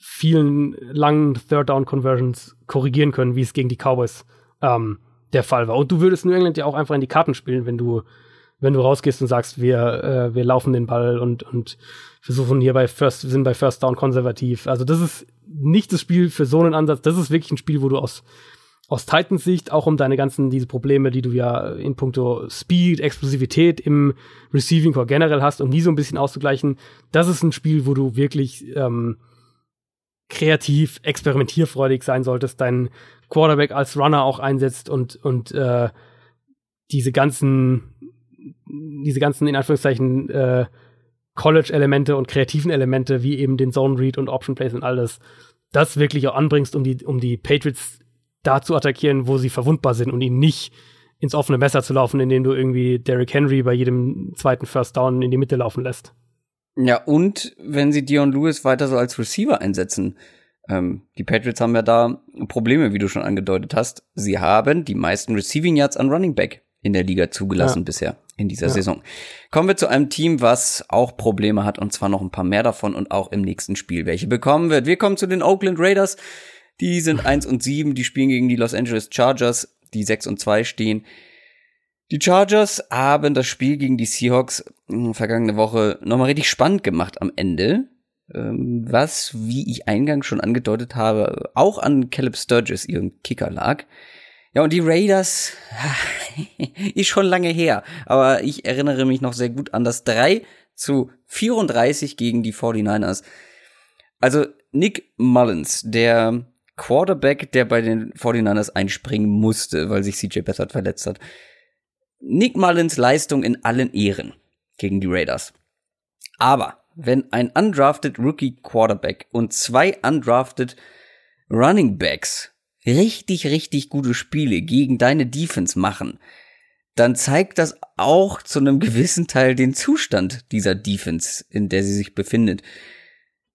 vielen langen Third Down Conversions korrigieren können, wie es gegen die Cowboys ähm, der Fall war. Und du würdest New England ja auch einfach in die Karten spielen, wenn du, wenn du rausgehst und sagst, wir, äh, wir laufen den Ball und, und versuchen hier bei First, sind bei First Down konservativ. Also das ist nicht das Spiel für so einen Ansatz. Das ist wirklich ein Spiel, wo du aus aus Titans Sicht, auch um deine ganzen, diese Probleme, die du ja in puncto Speed, Explosivität im Receiving Core generell hast, um die so ein bisschen auszugleichen, das ist ein Spiel, wo du wirklich ähm, kreativ, experimentierfreudig sein solltest, deinen Quarterback als Runner auch einsetzt und, und äh, diese ganzen, diese ganzen, in Anführungszeichen, äh, College-Elemente und kreativen Elemente, wie eben den Zone Read und Option Plays und alles, das wirklich auch anbringst, um die, um die Patriots da zu attackieren, wo sie verwundbar sind und ihnen nicht ins offene Messer zu laufen, indem du irgendwie Derrick Henry bei jedem zweiten First Down in die Mitte laufen lässt. Ja, und wenn sie Dion Lewis weiter so als Receiver einsetzen, ähm, die Patriots haben ja da Probleme, wie du schon angedeutet hast. Sie haben die meisten Receiving Yards an Running Back in der Liga zugelassen ja. bisher in dieser ja. Saison. Kommen wir zu einem Team, was auch Probleme hat und zwar noch ein paar mehr davon und auch im nächsten Spiel welche bekommen wird. Wir kommen zu den Oakland Raiders. Die sind 1 und 7, die spielen gegen die Los Angeles Chargers, die 6 und 2 stehen. Die Chargers haben das Spiel gegen die Seahawks hm, vergangene Woche nochmal richtig spannend gemacht am Ende. Ähm, was, wie ich eingangs schon angedeutet habe, auch an Caleb Sturgis, ihrem Kicker, lag. Ja, und die Raiders ist schon lange her, aber ich erinnere mich noch sehr gut an das 3 zu 34 gegen die 49ers. Also Nick Mullins, der Quarterback, der bei den 49ers einspringen musste, weil sich CJ Beathard verletzt hat. Nick Mullins Leistung in allen Ehren gegen die Raiders. Aber wenn ein undrafted Rookie Quarterback und zwei undrafted Running Backs richtig, richtig gute Spiele gegen deine Defense machen, dann zeigt das auch zu einem gewissen Teil den Zustand dieser Defense, in der sie sich befindet.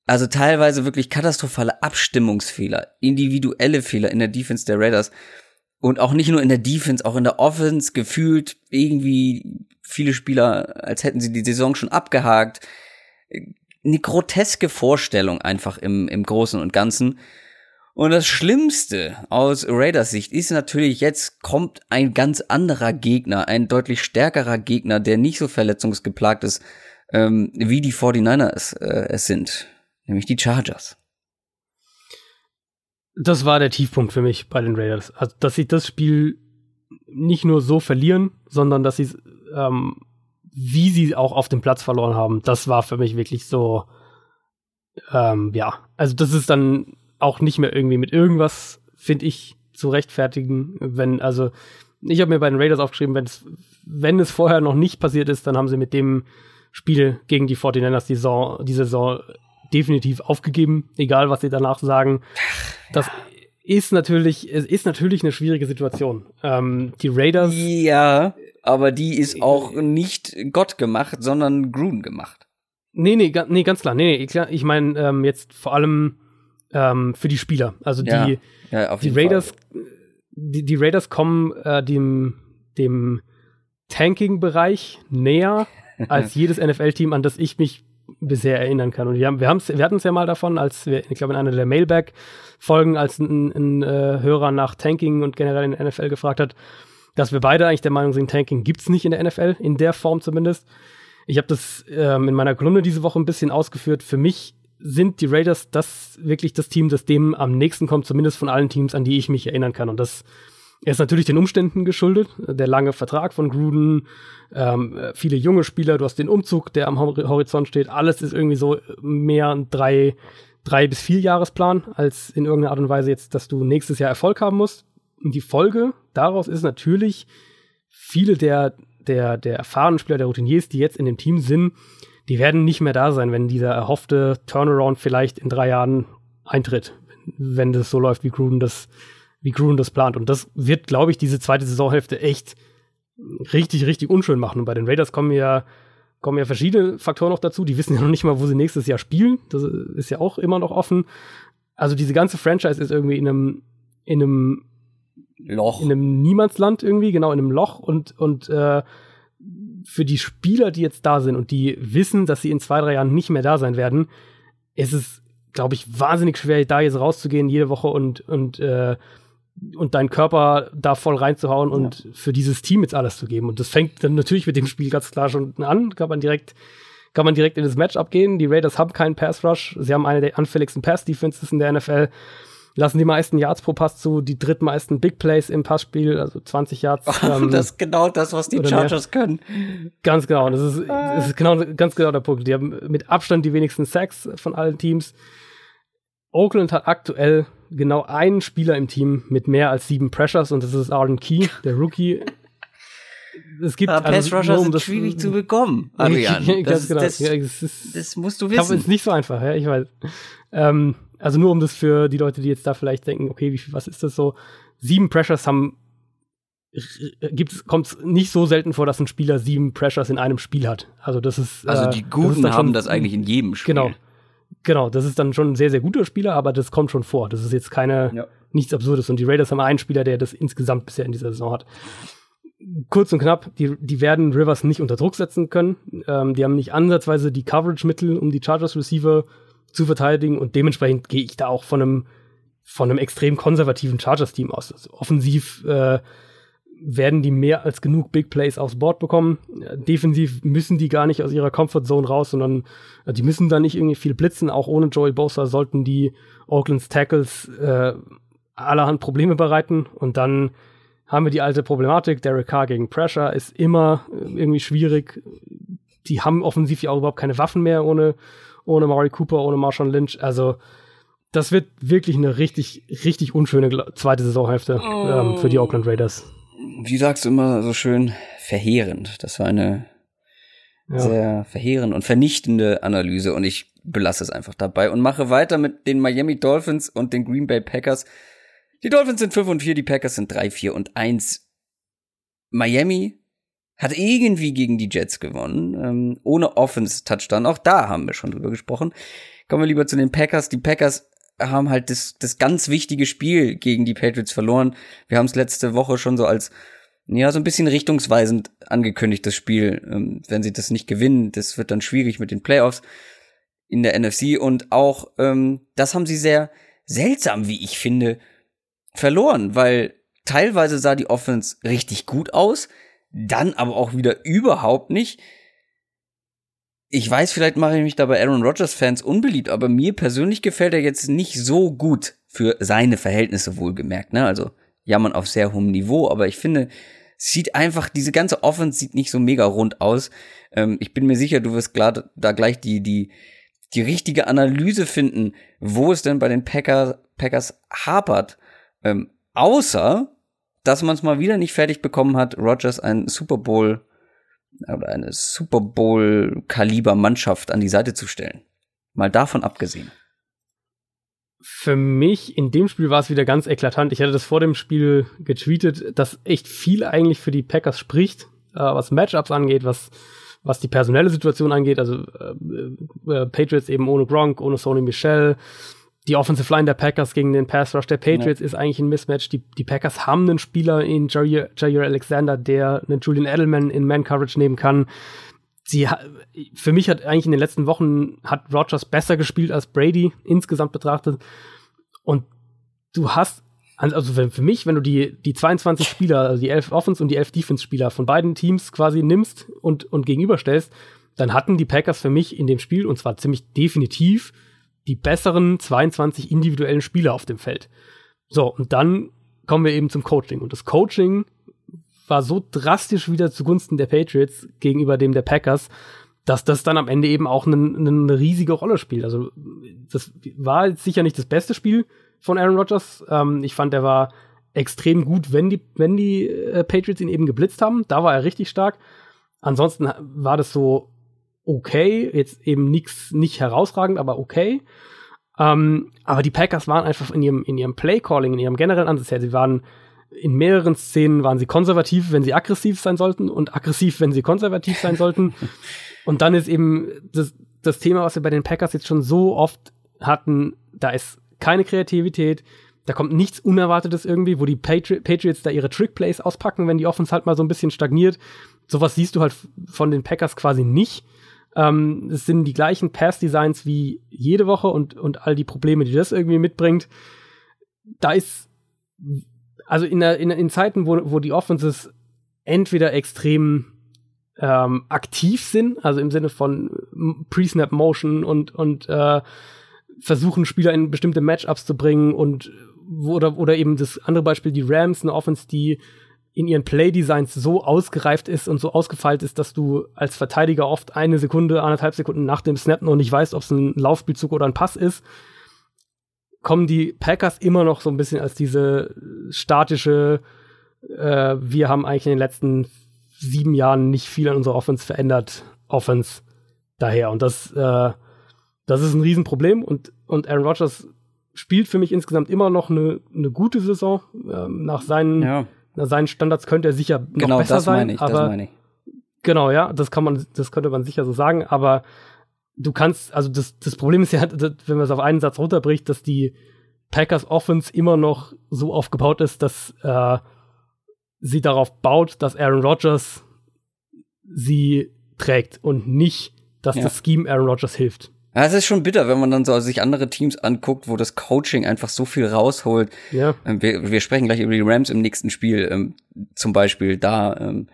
Also teilweise wirklich katastrophale Abstimmungsfehler, individuelle Fehler in der Defense der Raiders. Und auch nicht nur in der Defense, auch in der Offense gefühlt irgendwie viele Spieler, als hätten sie die Saison schon abgehakt. Eine groteske Vorstellung einfach im, im Großen und Ganzen. Und das Schlimmste aus Raiders Sicht ist natürlich, jetzt kommt ein ganz anderer Gegner, ein deutlich stärkerer Gegner, der nicht so verletzungsgeplagt ist, ähm, wie die 49ers äh, es sind nämlich die Chargers. Das war der Tiefpunkt für mich bei den Raiders. Also, dass sie das Spiel nicht nur so verlieren, sondern dass sie ähm, wie sie auch auf dem Platz verloren haben, das war für mich wirklich so, ähm, ja, also das ist dann auch nicht mehr irgendwie mit irgendwas, finde ich, zu rechtfertigen, wenn, also ich habe mir bei den Raiders aufgeschrieben, wenn es vorher noch nicht passiert ist, dann haben sie mit dem Spiel gegen die 49ers die Saison, die Saison definitiv aufgegeben, egal was sie danach sagen. Das ist natürlich, es ist natürlich eine schwierige Situation. Ähm, die Raiders. Ja, aber die ist auch nicht Gott gemacht, sondern Grun gemacht. Nee, nee, nee, ganz klar. Nee, nee klar. Ich meine ähm, jetzt vor allem ähm, für die Spieler. Also die, ja, ja, die Raiders, die, die, Raiders kommen äh, dem, dem Tanking-Bereich näher als jedes NFL-Team, an das ich mich bisher erinnern kann. Und wir, haben, wir, wir hatten es ja mal davon, als wir, ich glaube, in einer der Mailback-Folgen, als ein, ein äh, Hörer nach Tanking und generell in der NFL gefragt hat, dass wir beide eigentlich der Meinung sind, Tanking gibt es nicht in der NFL, in der Form zumindest. Ich habe das ähm, in meiner Kolumne diese Woche ein bisschen ausgeführt. Für mich sind die Raiders das wirklich das Team, das dem am nächsten kommt, zumindest von allen Teams, an die ich mich erinnern kann. Und das ist natürlich den Umständen geschuldet. Der lange Vertrag von Gruden, ähm, viele junge Spieler, du hast den Umzug, der am Horizont steht. Alles ist irgendwie so mehr ein drei, drei bis vier Jahresplan, als in irgendeiner Art und Weise jetzt, dass du nächstes Jahr Erfolg haben musst. Und die Folge daraus ist natürlich, viele der, der, der erfahrenen Spieler, der Routiniers, die jetzt in dem Team sind, die werden nicht mehr da sein, wenn dieser erhoffte Turnaround vielleicht in drei Jahren eintritt. Wenn das so läuft, wie Gruden das wie Gruden das plant. Und das wird, glaube ich, diese zweite Saisonhälfte echt richtig, richtig unschön machen. Und bei den Raiders kommen ja, kommen ja verschiedene Faktoren noch dazu. Die wissen ja noch nicht mal, wo sie nächstes Jahr spielen. Das ist ja auch immer noch offen. Also diese ganze Franchise ist irgendwie in einem, in einem Loch. in einem Niemandsland irgendwie, genau, in einem Loch und, und äh, für die Spieler, die jetzt da sind und die wissen, dass sie in zwei, drei Jahren nicht mehr da sein werden, ist es, glaube ich, wahnsinnig schwer, da jetzt rauszugehen jede Woche und, und, äh, und deinen Körper da voll reinzuhauen ja. und für dieses Team jetzt alles zu geben. Und das fängt dann natürlich mit dem Spiel ganz klar schon an, kann man direkt kann man direkt in das Match abgehen. Die Raiders haben keinen Pass Rush. Sie haben eine der anfälligsten Pass Defenses in der NFL lassen die meisten Yards pro Pass zu, die drittmeisten Big Plays im Passspiel, also 20 Yards. Ähm, das ist genau das, was die Chargers mehr. können. Ganz genau, das ist, das ist genau, ganz genau der Punkt. Die haben mit Abstand die wenigsten Sacks von allen Teams. Oakland hat aktuell genau einen Spieler im Team mit mehr als sieben Pressures und das ist Arden Key, der Rookie. Es gibt Aber also, Pass Rusher sind schwierig zu bekommen, Adrian. Das, genau. das, ja, ist, das, musst du wissen. ist nicht so einfach, ja, ich weiß. Ähm, also nur um das für die Leute, die jetzt da vielleicht denken, okay, wie, was ist das so? Sieben Pressures haben kommt es nicht so selten vor, dass ein Spieler sieben Pressures in einem Spiel hat. Also das ist also die Guten das haben das eigentlich in jedem Spiel. Genau, genau. Das ist dann schon ein sehr sehr guter Spieler, aber das kommt schon vor. Das ist jetzt keine ja. nichts Absurdes. Und die Raiders haben einen Spieler, der das insgesamt bisher in dieser Saison hat. Kurz und knapp, die, die werden Rivers nicht unter Druck setzen können. Ähm, die haben nicht ansatzweise die Coverage-Mittel, um die Chargers Receiver zu verteidigen und dementsprechend gehe ich da auch von einem von einem extrem konservativen Chargers-Team aus. Also offensiv äh, werden die mehr als genug Big Plays aufs Board bekommen. Defensiv müssen die gar nicht aus ihrer Comfort Zone raus, sondern äh, die müssen da nicht irgendwie viel blitzen. Auch ohne Joey Bosa sollten die Oaklands Tackles äh, allerhand Probleme bereiten. Und dann haben wir die alte Problematik. Derek Carr gegen Pressure ist immer äh, irgendwie schwierig. Die haben offensiv ja auch überhaupt keine Waffen mehr ohne ohne Murray Cooper, ohne Marshawn Lynch. Also das wird wirklich eine richtig, richtig unschöne zweite Saisonhälfte oh. ähm, für die Oakland Raiders. Wie sagst du immer so schön, verheerend. Das war eine ja. sehr verheerend und vernichtende Analyse und ich belasse es einfach dabei und mache weiter mit den Miami Dolphins und den Green Bay Packers. Die Dolphins sind 5 und 4, die Packers sind 3, 4 und 1. Miami hat irgendwie gegen die Jets gewonnen, ähm, ohne Offense-Touchdown. Auch da haben wir schon drüber gesprochen. Kommen wir lieber zu den Packers. Die Packers haben halt das, das ganz wichtige Spiel gegen die Patriots verloren. Wir haben es letzte Woche schon so als, ja, so ein bisschen richtungsweisend angekündigt, das Spiel. Ähm, wenn sie das nicht gewinnen, das wird dann schwierig mit den Playoffs in der NFC. Und auch, ähm, das haben sie sehr seltsam, wie ich finde, verloren, weil teilweise sah die Offense richtig gut aus dann aber auch wieder überhaupt nicht. Ich weiß, vielleicht mache ich mich da bei Aaron Rodgers Fans unbeliebt, aber mir persönlich gefällt er jetzt nicht so gut für seine Verhältnisse wohlgemerkt, ne? Also jammern auf sehr hohem Niveau, aber ich finde, sieht einfach, diese ganze Offense sieht nicht so mega rund aus. Ähm, ich bin mir sicher, du wirst klar da gleich die, die, die richtige Analyse finden, wo es denn bei den Packers, Packers hapert. Ähm, außer, dass man es mal wieder nicht fertig bekommen hat, Rogers ein Super Bowl oder eine Super Bowl Kaliber Mannschaft an die Seite zu stellen. Mal davon abgesehen. Für mich in dem Spiel war es wieder ganz eklatant. Ich hatte das vor dem Spiel getweetet, dass echt viel eigentlich für die Packers spricht, äh, was Matchups angeht, was was die personelle Situation angeht, also äh, äh, Patriots eben ohne Gronk, ohne Sony Michel, die Offensive Line der Packers gegen den Pass Rush der Patriots ja. ist eigentlich ein Mismatch. Die, die Packers haben einen Spieler in Jair, Jair Alexander, der einen Julian Edelman in Man Coverage nehmen kann. Sie, für mich hat eigentlich in den letzten Wochen hat Rogers besser gespielt als Brady insgesamt betrachtet. Und du hast, also für mich, wenn du die, die 22 Spieler, also die 11 Offense und die 11 Defense Spieler von beiden Teams quasi nimmst und, und gegenüberstellst, dann hatten die Packers für mich in dem Spiel, und zwar ziemlich definitiv, die besseren 22 individuellen Spieler auf dem Feld. So, und dann kommen wir eben zum Coaching. Und das Coaching war so drastisch wieder zugunsten der Patriots gegenüber dem der Packers, dass das dann am Ende eben auch eine, riesige Rolle spielt. Also, das war sicher nicht das beste Spiel von Aaron Rodgers. Ähm, ich fand, er war extrem gut, wenn die, wenn die äh, Patriots ihn eben geblitzt haben. Da war er richtig stark. Ansonsten war das so okay, jetzt eben nichts, nicht herausragend, aber okay. Ähm, aber die Packers waren einfach in ihrem, in ihrem Play-Calling, in ihrem generellen Ansatz her, sie waren in mehreren Szenen waren sie konservativ, wenn sie aggressiv sein sollten und aggressiv, wenn sie konservativ sein sollten. und dann ist eben das, das Thema, was wir bei den Packers jetzt schon so oft hatten, da ist keine Kreativität, da kommt nichts Unerwartetes irgendwie, wo die Patri Patriots da ihre Trickplays auspacken, wenn die Offense halt mal so ein bisschen stagniert. Sowas siehst du halt von den Packers quasi nicht. Ähm, es sind die gleichen Pass-Designs wie jede Woche und, und all die Probleme, die das irgendwie mitbringt. Da ist, also in, der, in, in Zeiten, wo, wo die Offenses entweder extrem ähm, aktiv sind, also im Sinne von Pre-Snap Motion und, und äh, versuchen, Spieler in bestimmte Matchups zu bringen und oder, oder eben das andere Beispiel, die Rams, eine Offense, die in ihren Play-Designs so ausgereift ist und so ausgefeilt ist, dass du als Verteidiger oft eine Sekunde, anderthalb Sekunden nach dem Snap noch nicht weißt, ob es ein Laufspielzug oder ein Pass ist, kommen die Packers immer noch so ein bisschen als diese statische, äh, wir haben eigentlich in den letzten sieben Jahren nicht viel an unserer Offense verändert, Offense daher. Und das, äh, das ist ein Riesenproblem und, und Aaron Rodgers spielt für mich insgesamt immer noch eine, eine gute Saison. Ähm, nach, seinen, ja. Seinen Standards könnte er sicher noch genau, besser das sein. Meine ich, aber, das meine ich. Genau, ja, das kann man, das könnte man sicher so sagen, aber du kannst, also das, das Problem ist ja, wenn man es auf einen Satz runterbricht, dass die Packers Offense immer noch so aufgebaut ist, dass äh, sie darauf baut, dass Aaron Rodgers sie trägt und nicht, dass ja. das Scheme Aaron Rodgers hilft. Ja, es ist schon bitter, wenn man dann so sich andere Teams anguckt, wo das Coaching einfach so viel rausholt. Ja. Ähm, wir, wir sprechen gleich über die Rams im nächsten Spiel, ähm, zum Beispiel da. Ähm,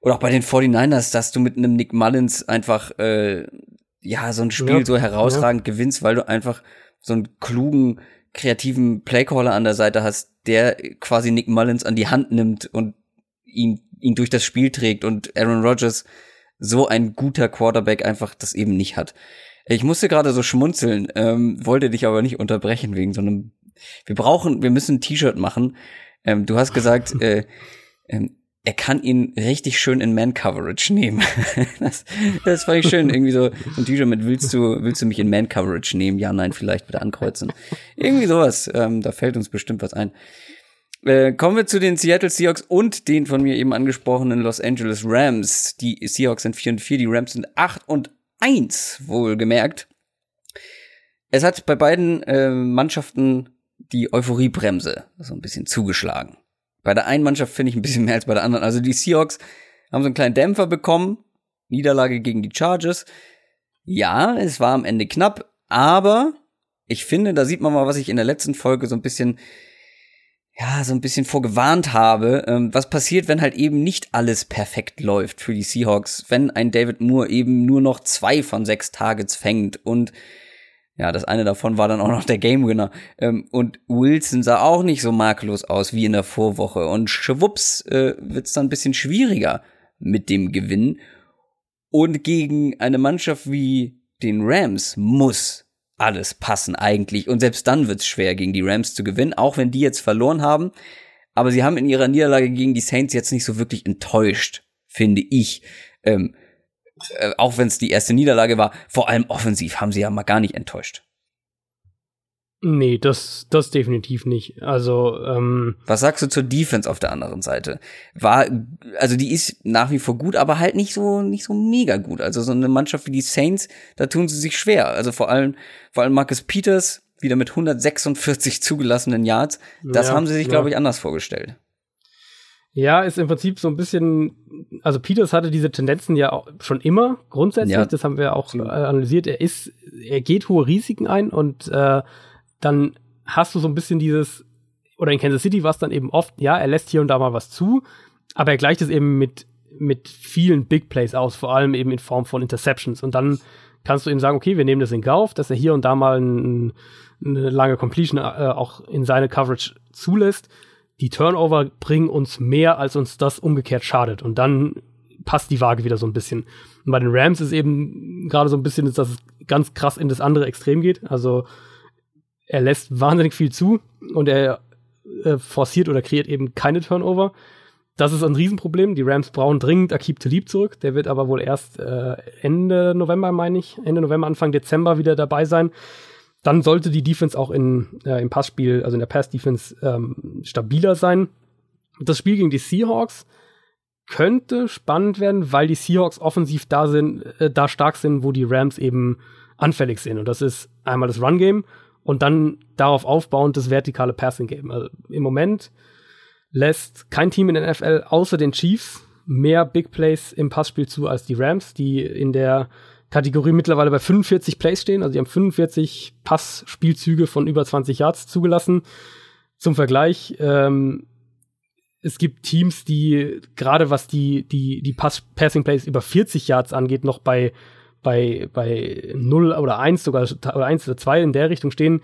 oder auch bei den 49ers, dass du mit einem Nick Mullins einfach äh, ja so ein Spiel ja. so herausragend ja. gewinnst, weil du einfach so einen klugen, kreativen Playcaller an der Seite hast, der quasi Nick Mullins an die Hand nimmt und ihn, ihn durch das Spiel trägt und Aaron Rodgers so ein guter Quarterback einfach das eben nicht hat. Ich musste gerade so schmunzeln, ähm, wollte dich aber nicht unterbrechen wegen so einem. Wir brauchen, wir müssen ein T-Shirt machen. Ähm, du hast gesagt, äh, ähm, er kann ihn richtig schön in Man-Coverage nehmen. das, das fand ich schön. Irgendwie so, ein T-Shirt mit willst du, willst du mich in Man-Coverage nehmen? Ja, nein, vielleicht bitte ankreuzen. Irgendwie sowas. Ähm, da fällt uns bestimmt was ein. Äh, kommen wir zu den Seattle Seahawks und den von mir eben angesprochenen Los Angeles Rams. Die Seahawks sind 4 und 4, die Rams sind 8 und 1, wohlgemerkt. Es hat bei beiden äh, Mannschaften die Euphoriebremse so ein bisschen zugeschlagen. Bei der einen Mannschaft finde ich ein bisschen mehr als bei der anderen. Also die Seahawks haben so einen kleinen Dämpfer bekommen. Niederlage gegen die Chargers. Ja, es war am Ende knapp, aber ich finde, da sieht man mal, was ich in der letzten Folge so ein bisschen ja, so ein bisschen vorgewarnt habe, ähm, was passiert, wenn halt eben nicht alles perfekt läuft für die Seahawks, wenn ein David Moore eben nur noch zwei von sechs Targets fängt und ja, das eine davon war dann auch noch der Game Winner. Ähm, und Wilson sah auch nicht so makellos aus wie in der Vorwoche. Und schwupps äh, wird es dann ein bisschen schwieriger mit dem Gewinn. Und gegen eine Mannschaft wie den Rams muss alles passen eigentlich. Und selbst dann wird es schwer, gegen die Rams zu gewinnen, auch wenn die jetzt verloren haben. Aber sie haben in ihrer Niederlage gegen die Saints jetzt nicht so wirklich enttäuscht, finde ich. Ähm, äh, auch wenn es die erste Niederlage war, vor allem offensiv haben sie ja mal gar nicht enttäuscht. Nee, das, das definitiv nicht. Also, ähm Was sagst du zur Defense auf der anderen Seite? War, also die ist nach wie vor gut, aber halt nicht so, nicht so mega gut. Also so eine Mannschaft wie die Saints, da tun sie sich schwer. Also vor allem, vor allem Marcus Peters, wieder mit 146 zugelassenen Yards. Das ja, haben sie sich, ja. glaube ich, anders vorgestellt. Ja, ist im Prinzip so ein bisschen, also Peters hatte diese Tendenzen ja auch schon immer grundsätzlich, ja. das haben wir auch analysiert. Er ist, er geht hohe Risiken ein und äh, dann hast du so ein bisschen dieses, oder in Kansas City war es dann eben oft, ja, er lässt hier und da mal was zu, aber er gleicht es eben mit, mit vielen Big Plays aus, vor allem eben in Form von Interceptions. Und dann kannst du eben sagen, okay, wir nehmen das in Kauf, dass er hier und da mal ein, eine lange Completion äh, auch in seine Coverage zulässt. Die Turnover bringen uns mehr, als uns das umgekehrt schadet. Und dann passt die Waage wieder so ein bisschen. Und bei den Rams ist eben gerade so ein bisschen, dass es ganz krass in das andere Extrem geht. Also er lässt wahnsinnig viel zu und er äh, forciert oder kreiert eben keine Turnover. Das ist ein Riesenproblem. Die Rams brauchen dringend Akib Talib zurück. Der wird aber wohl erst äh, Ende November, meine ich, Ende November, Anfang Dezember wieder dabei sein. Dann sollte die Defense auch in, äh, im Passspiel, also in der Pass-Defense, ähm, stabiler sein. Das Spiel gegen die Seahawks könnte spannend werden, weil die Seahawks offensiv da sind, äh, da stark sind, wo die Rams eben anfällig sind. Und das ist einmal das Run-Game und dann darauf aufbauend das vertikale Passing Game. Also im Moment lässt kein Team in der NFL außer den Chiefs mehr Big Plays im Passspiel zu als die Rams, die in der Kategorie mittlerweile bei 45 Plays stehen. Also die haben 45 Passspielzüge von über 20 Yards zugelassen. Zum Vergleich, ähm, es gibt Teams, die gerade was die, die, die Pass Passing Plays über 40 Yards angeht, noch bei, bei, bei 0 oder 1 sogar, oder 1 oder 2 in der Richtung stehen.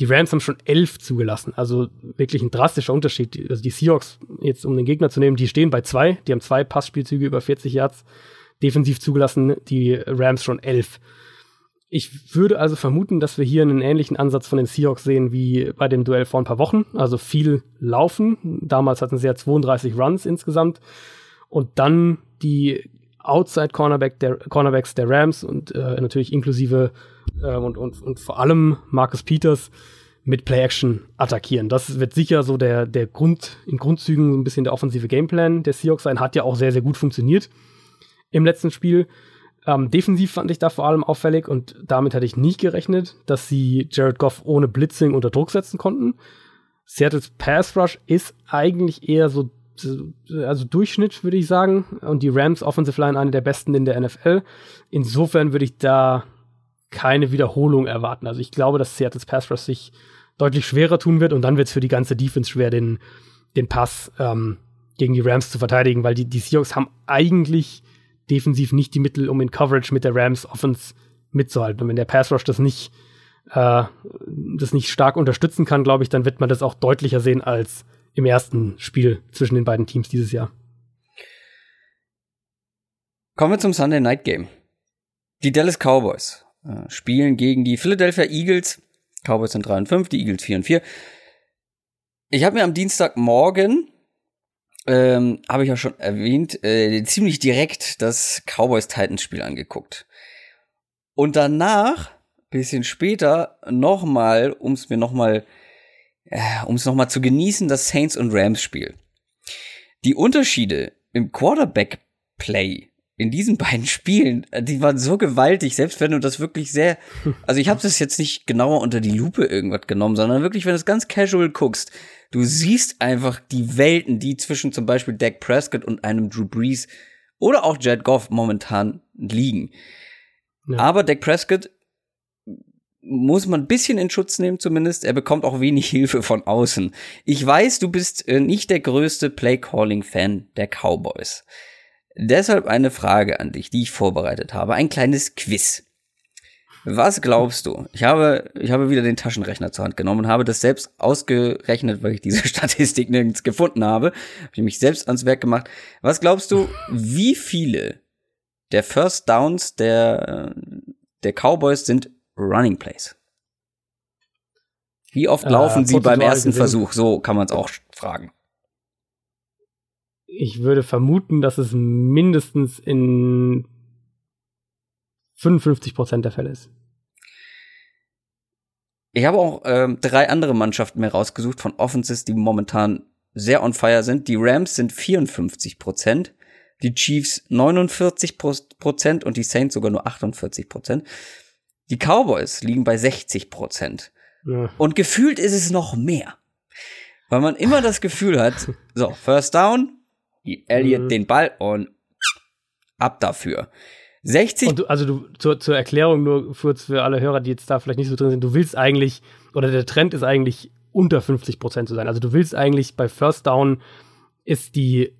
Die Rams haben schon 11 zugelassen. Also wirklich ein drastischer Unterschied. Also die Seahawks, jetzt um den Gegner zu nehmen, die stehen bei 2. Die haben zwei Passspielzüge über 40 Yards defensiv zugelassen. Die Rams schon 11. Ich würde also vermuten, dass wir hier einen ähnlichen Ansatz von den Seahawks sehen wie bei dem Duell vor ein paar Wochen. Also viel laufen. Damals hatten sie ja 32 Runs insgesamt. Und dann die Outside Cornerback der, Cornerbacks der Rams und äh, natürlich inklusive äh, und, und, und vor allem Marcus Peters mit Play-Action attackieren. Das wird sicher so der, der Grund, in Grundzügen so ein bisschen der offensive Gameplan der Seahawks sein. Hat ja auch sehr, sehr gut funktioniert im letzten Spiel. Ähm, defensiv fand ich da vor allem auffällig und damit hatte ich nicht gerechnet, dass sie Jared Goff ohne Blitzing unter Druck setzen konnten. Seattle's Pass Rush ist eigentlich eher so, also Durchschnitt, würde ich sagen. Und die Rams Offensive Line eine der besten in der NFL. Insofern würde ich da keine Wiederholung erwarten. Also ich glaube, dass Seattle's Pass Rush sich deutlich schwerer tun wird und dann wird es für die ganze Defense schwer, den, den Pass ähm, gegen die Rams zu verteidigen, weil die, die Seahawks haben eigentlich defensiv nicht die Mittel, um in Coverage mit der Rams Offense mitzuhalten. Und wenn der Pass Rush das nicht, äh, das nicht stark unterstützen kann, glaube ich, dann wird man das auch deutlicher sehen als im ersten Spiel zwischen den beiden Teams dieses Jahr. Kommen wir zum Sunday Night Game. Die Dallas Cowboys äh, spielen gegen die Philadelphia Eagles. Cowboys sind 3 und 5, die Eagles 4 und 4. Ich habe mir am Dienstagmorgen ähm, habe ich ja schon erwähnt, äh, ziemlich direkt das Cowboys-Titans-Spiel angeguckt. Und danach, bisschen später, nochmal, um es mir nochmal, äh, um es nochmal zu genießen, das Saints und Rams-Spiel. Die Unterschiede im Quarterback-Play in diesen beiden Spielen, äh, die waren so gewaltig, selbst wenn du das wirklich sehr, also ich habe das jetzt nicht genauer unter die Lupe irgendwas genommen, sondern wirklich, wenn du es ganz casual guckst, du siehst einfach die Welten, die zwischen zum Beispiel Dak Prescott und einem Drew Brees oder auch Jared Goff momentan liegen. Ja. Aber Dak Prescott muss man ein bisschen in Schutz nehmen zumindest. Er bekommt auch wenig Hilfe von außen. Ich weiß, du bist äh, nicht der größte Play-Calling-Fan der Cowboys. Deshalb eine Frage an dich, die ich vorbereitet habe. Ein kleines Quiz. Was glaubst du? Ich habe, ich habe wieder den Taschenrechner zur Hand genommen und habe das selbst ausgerechnet, weil ich diese Statistik nirgends gefunden habe. Habe ich mich selbst ans Werk gemacht. Was glaubst du, wie viele der First Downs der, der Cowboys sind Running Plays? Wie oft laufen äh, sie beim ersten gesehen. Versuch? So kann man es auch fragen ich würde vermuten, dass es mindestens in 55 Prozent der Fälle ist. Ich habe auch ähm, drei andere Mannschaften mehr rausgesucht von Offenses, die momentan sehr on fire sind. Die Rams sind 54 Prozent, die Chiefs 49 Prozent und die Saints sogar nur 48 Prozent. Die Cowboys liegen bei 60 Prozent. Ja. Und gefühlt ist es noch mehr. Weil man immer das Gefühl hat, so, First Down, Elliott mhm. den Ball und ab dafür. 60. Du, also du, zur, zur Erklärung nur für, für alle Hörer, die jetzt da vielleicht nicht so drin sind, du willst eigentlich, oder der Trend ist eigentlich unter 50 Prozent zu sein. Also du willst eigentlich bei First Down ist die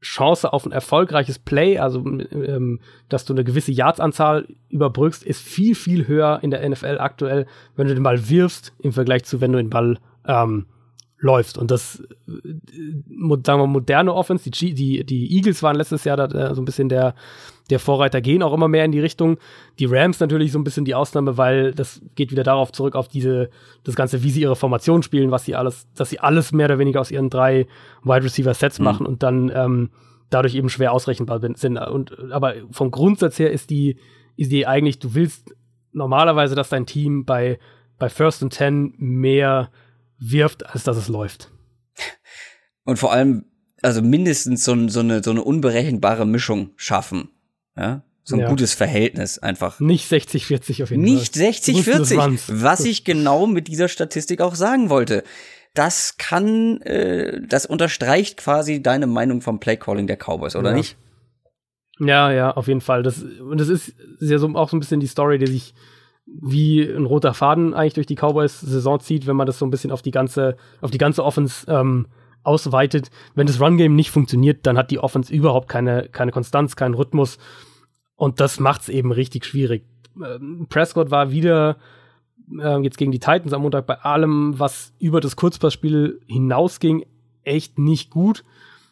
Chance auf ein erfolgreiches Play, also ähm, dass du eine gewisse Yards-Anzahl überbrückst, ist viel, viel höher in der NFL aktuell, wenn du den Ball wirfst, im Vergleich zu, wenn du den Ball ähm, läufst. Und das, äh, sagen wir, moderne Offense, die, die, die Eagles waren letztes Jahr da äh, so ein bisschen der, der Vorreiter, gehen auch immer mehr in die Richtung. Die Rams natürlich so ein bisschen die Ausnahme, weil das geht wieder darauf zurück, auf diese, das Ganze, wie sie ihre Formation spielen, was sie alles, dass sie alles mehr oder weniger aus ihren drei Wide Receiver Sets mhm. machen und dann ähm, dadurch eben schwer ausrechenbar sind. Und, aber vom Grundsatz her ist die, ist die eigentlich, du willst normalerweise, dass dein Team bei, bei First and Ten mehr wirft, als dass es läuft. Und vor allem, also mindestens so, so, eine, so eine unberechenbare Mischung schaffen. Ja? so ein Ja. gutes Verhältnis einfach. Nicht 60-40 auf jeden Nicht Fall. 60-40, was ich genau mit dieser Statistik auch sagen wollte. Das kann, äh, das unterstreicht quasi deine Meinung vom Playcalling der Cowboys, oder Ja. nicht? Ja, ja, auf jeden Fall. Das, und das ist, ist ja so auch so ein bisschen die Story, die sich wie ein roter Faden eigentlich durch die Cowboys-Saison zieht, wenn man das so ein bisschen auf die ganze, auf die ganze Offense ähm, ausweitet. Wenn das Run-Game nicht funktioniert, dann hat die Offense überhaupt keine, keine Konstanz, keinen Rhythmus. Und das macht's eben richtig schwierig. Ähm, Prescott war wieder ähm, jetzt gegen die Titans am Montag bei allem, was über das Kurzpassspiel hinausging, echt nicht gut.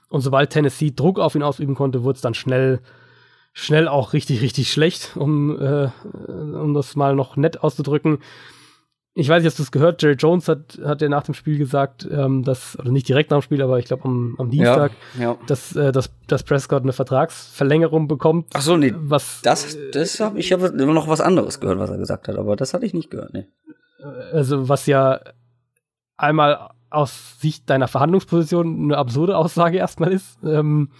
Und sobald Tennessee Druck auf ihn ausüben konnte, wurde es dann schnell, schnell auch richtig, richtig schlecht, um, äh, um das mal noch nett auszudrücken. Ich weiß nicht, hast du es gehört? Jerry Jones hat, hat ja nach dem Spiel gesagt, ähm, dass, oder nicht direkt nach dem Spiel, aber ich glaube am, am Dienstag, ja. dass, äh, dass, dass Prescott eine Vertragsverlängerung bekommt. Ach so, nee, was, das, das hab, ich habe immer noch was anderes gehört, was er gesagt hat, aber das hatte ich nicht gehört, ne. also was ja einmal aus Sicht deiner Verhandlungsposition eine absurde Aussage erstmal ist, ähm,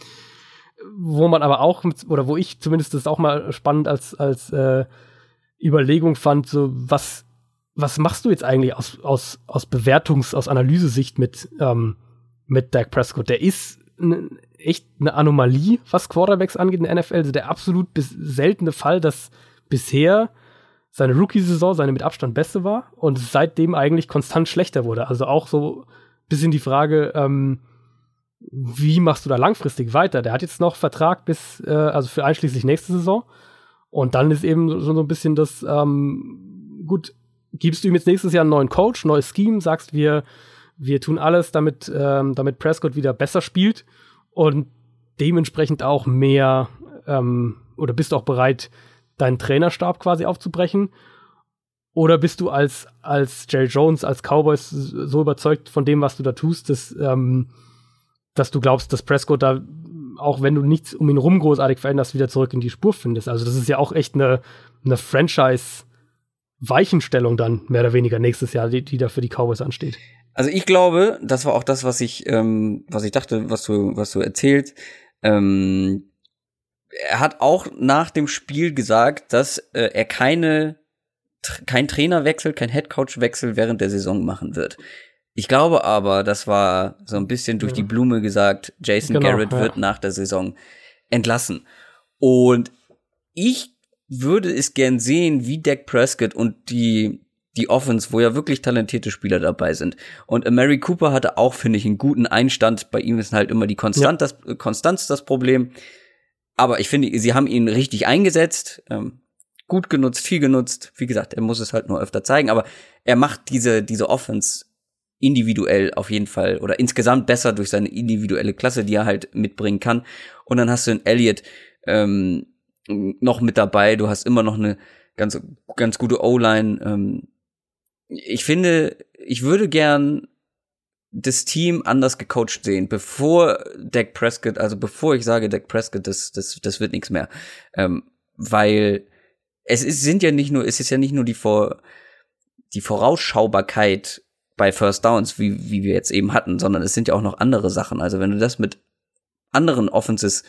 wo man aber auch, mit, oder wo ich zumindest das auch mal spannend als, als äh, Überlegung fand, so was, was machst du jetzt eigentlich aus, aus, aus Bewertungs-, aus Analysesicht mit, ähm, mit Dak Prescott? Der ist n, echt eine Anomalie, was Quarterbacks angeht in der NFL. Also der absolut bis, seltene Fall, dass bisher seine Rookie-Saison seine mit Abstand beste war und seitdem eigentlich konstant schlechter wurde. Also auch so ein bisschen die Frage, ähm, wie machst du da langfristig weiter? Der hat jetzt noch Vertrag bis, äh, also für einschließlich nächste Saison. Und dann ist eben so, so ein bisschen das, ähm, gut, gibst du ihm jetzt nächstes Jahr einen neuen Coach, neues Scheme, sagst wir, wir tun alles, damit, ähm, damit Prescott wieder besser spielt und dementsprechend auch mehr, ähm, oder bist du auch bereit, deinen Trainerstab quasi aufzubrechen? Oder bist du als, als Jerry Jones, als Cowboys so überzeugt von dem, was du da tust, dass, ähm, dass du glaubst, dass Prescott da, auch wenn du nichts um ihn rum großartig veränderst, wieder zurück in die Spur findest? Also, das ist ja auch echt eine, eine Franchise-Weichenstellung dann, mehr oder weniger nächstes Jahr, die, die da für die Cowboys ansteht. Also ich glaube, das war auch das, was ich, ähm, was ich dachte, was du, was du erzählt. Ähm, er hat auch nach dem Spiel gesagt, dass äh, er keine, kein Trainerwechsel, kein Headcoach-Wechsel während der Saison machen wird. Ich glaube aber, das war so ein bisschen durch Ja. die Blume gesagt, Jason Genau, Garrett ja. wird nach der Saison entlassen. Und ich würde es gern sehen, wie Dak Prescott und die die Offense, wo ja wirklich talentierte Spieler dabei sind. Und Mary Cooper hatte auch, finde ich, einen guten Einstand. Bei ihm ist halt immer die Konstant, das, äh, Konstanz das Problem. Aber ich finde, sie haben ihn richtig eingesetzt, ähm, gut genutzt, viel genutzt. Wie gesagt, er muss es halt nur öfter zeigen, aber er macht diese, diese Offense individuell auf jeden Fall oder insgesamt besser durch seine individuelle Klasse, die er halt mitbringen kann. Und dann hast du einen Elliott ähm, noch mit dabei. Du hast immer noch eine ganz, ganz gute O-Line. Ähm, ich finde, ich würde gern das Team anders gecoacht sehen, bevor Dak Prescott, also bevor ich sage, Dak Prescott, das, das, das wird nichts mehr. Ähm, weil es ist, sind ja nicht nur, es ist ja nicht nur die Vor, die Vorausschaubarkeit bei First Downs, wie, wie wir jetzt eben hatten, sondern es sind ja auch noch andere Sachen. Also wenn du das mit anderen Offenses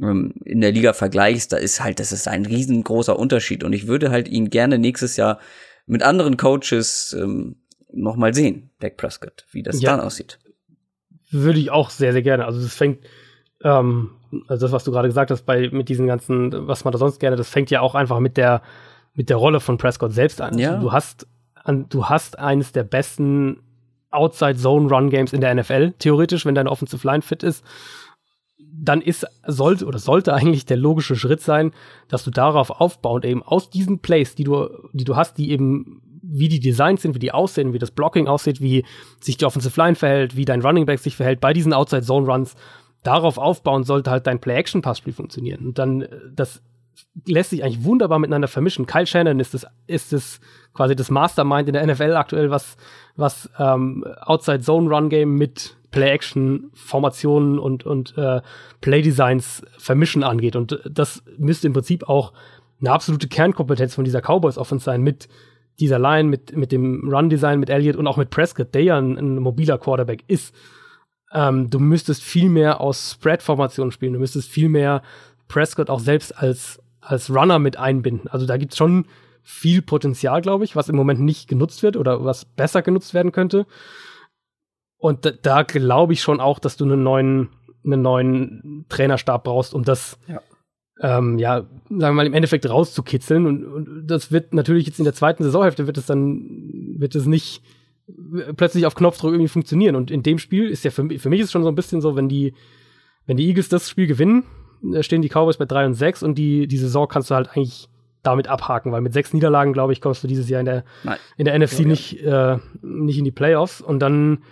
ähm, in der Liga vergleichst, da ist halt, das ist ein riesengroßer Unterschied. Und ich würde halt ihn gerne nächstes Jahr mit anderen Coaches ähm, noch mal sehen, Dak Prescott, wie das Ja. dann aussieht. Würde ich auch sehr, sehr gerne. Also es fängt, ähm, also das, was du gerade gesagt hast, bei mit diesen ganzen, was man da sonst gerne, das fängt ja auch einfach mit der, mit der Rolle von Prescott selbst an. Ja. Also du hast, du hast eines der besten Outside Zone Run Games in der NFL, theoretisch, wenn deine Offensive Line fit ist. Dann ist, sollte oder sollte eigentlich der logische Schritt sein, dass du darauf aufbauend eben aus diesen Plays, die du, die du hast, die eben wie die Designs sind, wie die aussehen, wie das Blocking aussieht, wie sich die Offensive Line verhält, wie dein Running Back sich verhält bei diesen Outside Zone Runs. Darauf aufbauen sollte halt dein Play-Action-Passspiel funktionieren. Und dann, äh, das lässt sich eigentlich wunderbar miteinander vermischen. Kyle Shannon ist das, ist das quasi das Mastermind in der NFL aktuell, was, was ähm, Outside Zone Run Game mit Play-Action, Formationen und, und äh, Play-Designs vermischen angeht. Und das müsste im Prinzip auch eine absolute Kernkompetenz von dieser Cowboys-Offense sein, mit dieser Line, mit, mit dem Run-Design, mit Elliott und auch mit Prescott, der ja ein, ein mobiler Quarterback ist. Ähm, du müsstest viel mehr aus Spread-Formationen spielen. Du müsstest viel mehr Prescott auch selbst als, als Runner mit einbinden. Also da gibt's schon viel Potenzial, glaube ich, was im Moment nicht genutzt wird oder was besser genutzt werden könnte. Und da, da glaube ich schon auch, dass du einen neuen, einen neuen Trainerstab brauchst, um das ja. Ähm, ja, sagen wir mal, im Endeffekt rauszukitzeln. Und, und das wird natürlich jetzt in der zweiten Saisonhälfte wird es dann, wird es nicht plötzlich auf Knopfdruck irgendwie funktionieren. Und in dem Spiel ist ja für, für mich ist schon so ein bisschen so, wenn die, wenn die Eagles das Spiel gewinnen, äh, stehen die Cowboys bei 3 und 6 und die, die Saison kannst du halt eigentlich damit abhaken, weil mit sechs Niederlagen, glaube ich, kommst du dieses Jahr in der, in der NFC ja, nicht, Äh, nicht in die Playoffs. Und dann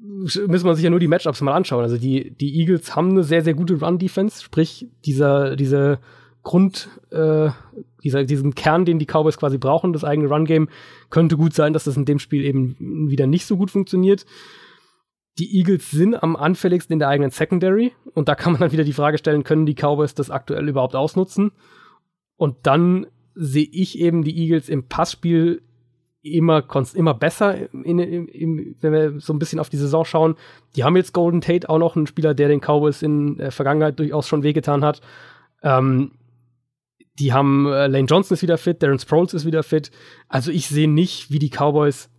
müssen wir sich ja nur die Matchups mal anschauen. Also die, die Eagles haben eine sehr, sehr gute Run-Defense, sprich dieser, diese Grund, äh, dieser, diesen Kern, den die Cowboys quasi brauchen, das eigene Run-Game, könnte gut sein, dass das in dem Spiel eben wieder nicht so gut funktioniert. Die Eagles sind am anfälligsten in der eigenen Secondary und da kann man dann wieder die Frage stellen, können die Cowboys das aktuell überhaupt ausnutzen? Und dann sehe ich eben die Eagles im Passspiel immer, immer besser, in, in, in, wenn wir so ein bisschen auf die Saison schauen. Die haben jetzt Golden Tate auch noch einen Spieler, der den Cowboys in der Vergangenheit durchaus schon wehgetan hat. Ähm, die haben äh, Lane Johnson ist wieder fit, Darren Sproles ist wieder fit. Also ich sehe nicht, wie die Cowboys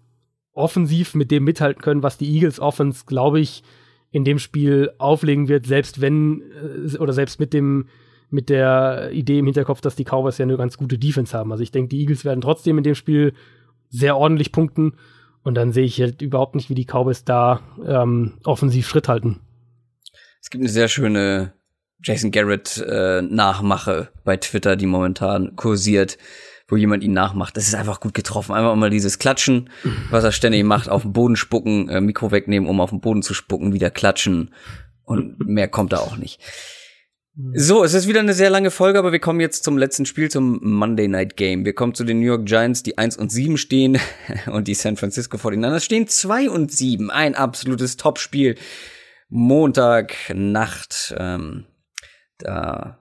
offensiv mit dem mithalten können, was die Eagles Offense, glaube ich, in dem Spiel auflegen wird, selbst wenn äh, oder selbst mit dem mit der Idee im Hinterkopf, dass die Cowboys ja eine ganz gute Defense haben. Also ich denke, die Eagles werden trotzdem in dem Spiel sehr ordentlich punkten und dann sehe ich halt überhaupt nicht, wie die Cowboys da ähm, offensiv Schritt halten. Es gibt eine sehr schöne Jason Garrett äh, Nachmache bei Twitter, die momentan kursiert, wo jemand ihn nachmacht. Das ist einfach gut getroffen. Einfach mal dieses Klatschen, was er ständig macht, auf den Boden spucken, äh, Mikro wegnehmen, um auf den Boden zu spucken, wieder klatschen und mehr kommt da auch nicht. So, es ist wieder eine sehr lange Folge, aber wir kommen jetzt zum letzten Spiel, zum Monday Night Game. Wir kommen zu den New York Giants, die 1 und 7 stehen und die San Francisco 49ers stehen 2 und 7. Ein absolutes Topspiel. Montag, Nacht, ähm, da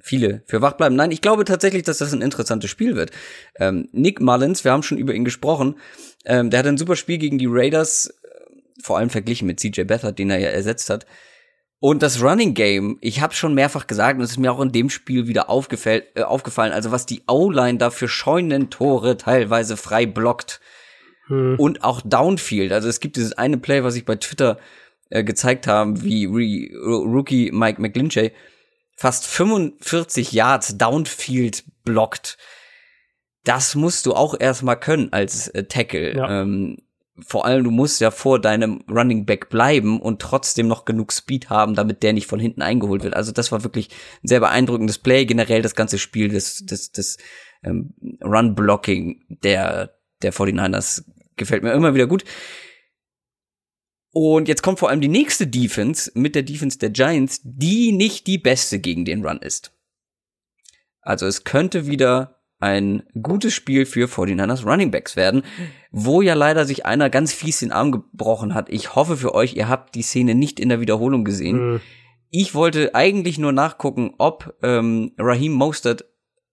viele für wach bleiben. Nein, ich glaube tatsächlich, dass das ein interessantes Spiel wird. Ähm, Nick Mullins, wir haben schon über ihn gesprochen, ähm, der hat ein super Spiel gegen die Raiders, äh, vor allem verglichen mit CJ Beathard, den er ja ersetzt hat. Und das Running Game, ich habe schon mehrfach gesagt, und es ist mir auch in dem Spiel wieder aufgefallen, äh, aufgefallen also was die O-Line da für Scheunentore teilweise frei blockt. Hm. Und auch Downfield. Also es gibt dieses eine Play, was ich bei Twitter äh, gezeigt habe, wie Re Rookie Mike McGlinchey fast 45 Yards Downfield blockt. Das musst du auch erstmal können als äh, Tackle. Ja. Ähm, vor allem, du musst ja vor deinem Running Back bleiben und trotzdem noch genug Speed haben, damit der nicht von hinten eingeholt wird. Also das war wirklich ein sehr beeindruckendes Play. Generell das ganze Spiel, das, das, das ähm, Run-Blocking der, der 49ers gefällt mir immer wieder gut. Und jetzt kommt vor allem die nächste Defense mit der Defense der Giants, die nicht die beste gegen den Run ist. Also es könnte wieder ein gutes Spiel für 49ers Running Backs werden, wo ja leider sich einer ganz fies den Arm gebrochen hat. Ich hoffe für euch, ihr habt die Szene nicht in der Wiederholung gesehen. Mhm. Ich wollte eigentlich nur nachgucken, ob ähm, Raheem Mostert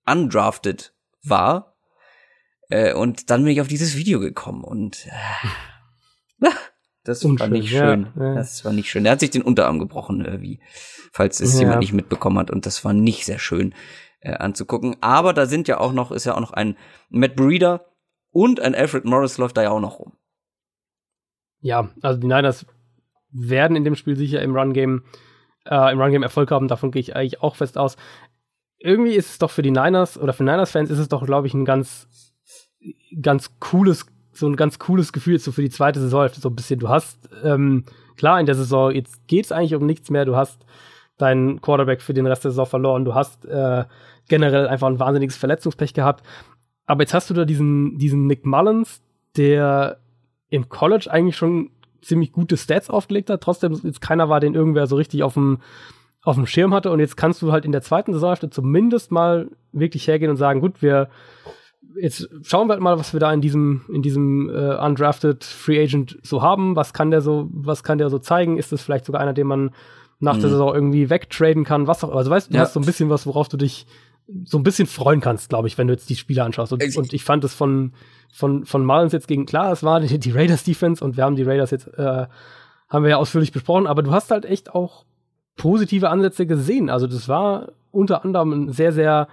undrafted war. Äh, und dann bin ich auf dieses Video gekommen und äh, das Unschön, war nicht schön. Ja, ja. Das war nicht schön. Er hat sich den Unterarm gebrochen, irgendwie, falls es ja. jemand nicht mitbekommen hat. Und das war nicht sehr schön äh, anzugucken. Aber da sind ja auch noch, ist ja auch noch ein Matt Breeder und ein Alfred Morris läuft da ja auch noch rum. Ja, also die Niners werden in dem Spiel sicher im Run-Game äh, im Run-Game Erfolg haben, davon gehe ich eigentlich auch fest aus. Irgendwie ist es doch für die Niners oder für Niners-Fans ist es doch, glaube ich, ein ganz, ganz cooles, so ein ganz cooles Gefühl so für die zweite Saison, so ein bisschen. Du hast, ähm, klar, in der Saison, jetzt geht es eigentlich um nichts mehr, du hast deinen Quarterback für den Rest der Saison verloren, du hast äh, generell einfach ein wahnsinniges Verletzungspech gehabt. Aber jetzt hast du da diesen, diesen Nick Mullins, der im College eigentlich schon ziemlich gute Stats aufgelegt hat, trotzdem jetzt keiner war, den irgendwer so richtig auf dem, auf dem Schirm hatte. Und jetzt kannst du halt in der zweiten Saisonhälfte zumindest mal wirklich hergehen und sagen, gut, wir jetzt schauen wir halt mal, was wir da in diesem, in diesem äh, undrafted Free Agent so haben. Was kann der so, was kann der so zeigen? Ist das vielleicht sogar einer, den man nach mhm. der Saison irgendwie wegtraden kann? Was auch, also weißt du, du ja. hast so ein bisschen was, worauf du dich so ein bisschen freuen kannst, glaube ich, wenn du jetzt die Spiele anschaust. Und, und ich fand es von, von, von Mullins jetzt gegen, klar, es war die, die Raiders Defense und wir haben die Raiders jetzt, äh, haben wir ja ausführlich besprochen, aber du hast halt echt auch positive Ansätze gesehen. Also das war unter anderem ein sehr, sehr,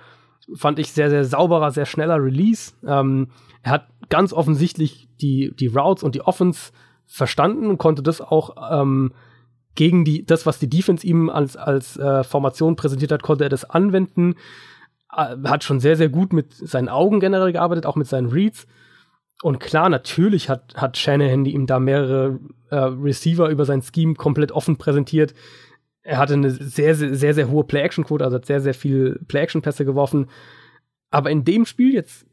fand ich, sehr, sehr sauberer, sehr schneller Release. Ähm, er hat ganz offensichtlich die, die Routes und die Offense verstanden und konnte das auch ähm, gegen die, das, was die Defense ihm als, als äh, Formation präsentiert hat, konnte er das anwenden. Äh, hat schon sehr, sehr gut mit seinen Augen generell gearbeitet, auch mit seinen Reads. Und klar, natürlich hat, hat Shanahan ihm da mehrere äh, Receiver über sein Scheme komplett offen präsentiert. Er hatte eine sehr, sehr, sehr, sehr hohe Play-Action-Quote, also hat sehr, sehr viel Play-Action-Pässe geworfen. Aber in dem Spiel jetzt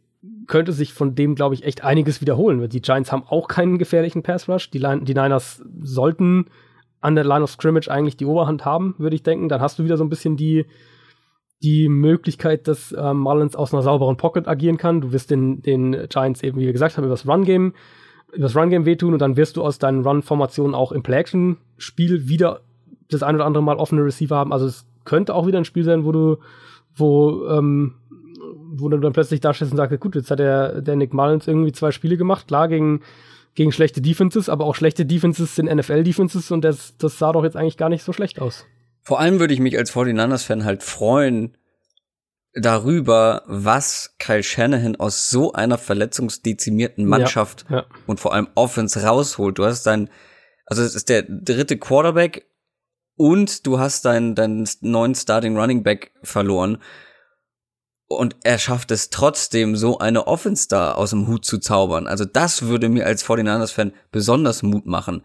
könnte sich von dem, glaube ich, echt einiges wiederholen. Die Giants haben auch keinen gefährlichen Pass-Rush. Die, die Niners sollten an der Line of Scrimmage eigentlich die Oberhand haben, würde ich denken. Dann hast du wieder so ein bisschen die, die Möglichkeit, dass äh, Mullins aus einer sauberen Pocket agieren kann. Du wirst den, den Giants eben, wie wir gesagt haben, übers Run-Game übers Run-Game wehtun und dann wirst du aus deinen Run-Formationen auch im Play-Action-Spiel wieder das ein oder andere Mal offene Receiver haben. Also es könnte auch wieder ein Spiel sein, wo du, wo, ähm, wo du dann plötzlich da stehst und sagst, gut, jetzt hat der, der Nick Mullins irgendwie zwei Spiele gemacht, klar gegen, gegen schlechte Defenses, aber auch schlechte Defenses sind NFL-Defenses und das, das sah doch jetzt eigentlich gar nicht so schlecht aus. Vor allem würde ich mich als 49ers-Fan halt freuen darüber, was Kyle Shanahan aus so einer verletzungsdezimierten Mannschaft ja, ja. und vor allem Offense rausholt. Du hast dein, also es ist der dritte Quarterback und du hast deinen, deinen neuen Starting Running Back verloren. Und er schafft es trotzdem, so eine Offense da aus dem Hut zu zaubern. Also das würde mir als 49ers-Fan besonders Mut machen.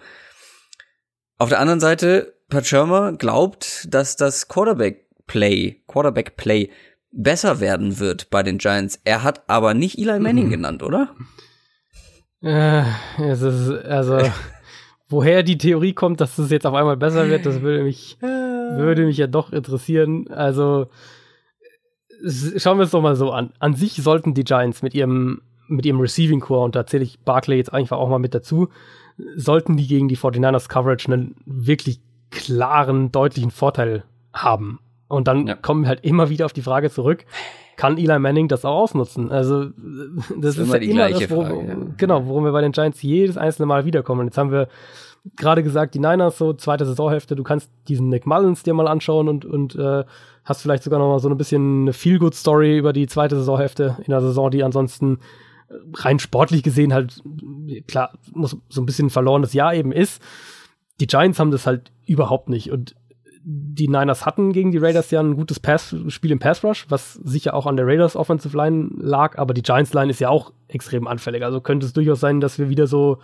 Auf der anderen Seite Pat Schirmer glaubt, dass das Quarterback-Play, Quarterback-Play besser werden wird bei den Giants. Er hat aber nicht Eli Manning mhm. genannt, oder? Äh, es ist, also, woher die Theorie kommt, dass es jetzt auf einmal besser wird, das würde mich, würde mich ja doch interessieren. Also, schauen wir es doch mal so an. An sich sollten die Giants mit ihrem, mit ihrem Receiving Core, und da zähle ich Barclay jetzt einfach auch mal mit dazu, sollten die gegen die 49ers Coverage einen wirklich klaren, deutlichen Vorteil haben. Und dann ja. kommen wir halt immer wieder auf die Frage zurück, kann Eli Manning das auch ausnutzen? Also, das, das ist, ist ja immer das, worum, Frage, ja. genau, worum wir bei den Giants jedes einzelne Mal wiederkommen. Und jetzt haben wir gerade gesagt, die Niners, so zweite Saisonhälfte, du kannst diesen Nick Mullins dir mal anschauen und, und äh, hast vielleicht sogar noch mal so ein bisschen eine Feel-Good-Story über die zweite Saisonhälfte in der Saison, die ansonsten rein sportlich gesehen halt, klar, muss so ein bisschen verlorenes Jahr eben ist die Giants haben das halt überhaupt nicht. Und die Niners hatten gegen die Raiders ja ein gutes Pass Spiel im Pass Rush, was sicher auch an der Raiders Offensive Line lag, aber die Giants Line ist ja auch extrem anfällig. Also könnte es durchaus sein, dass wir wieder so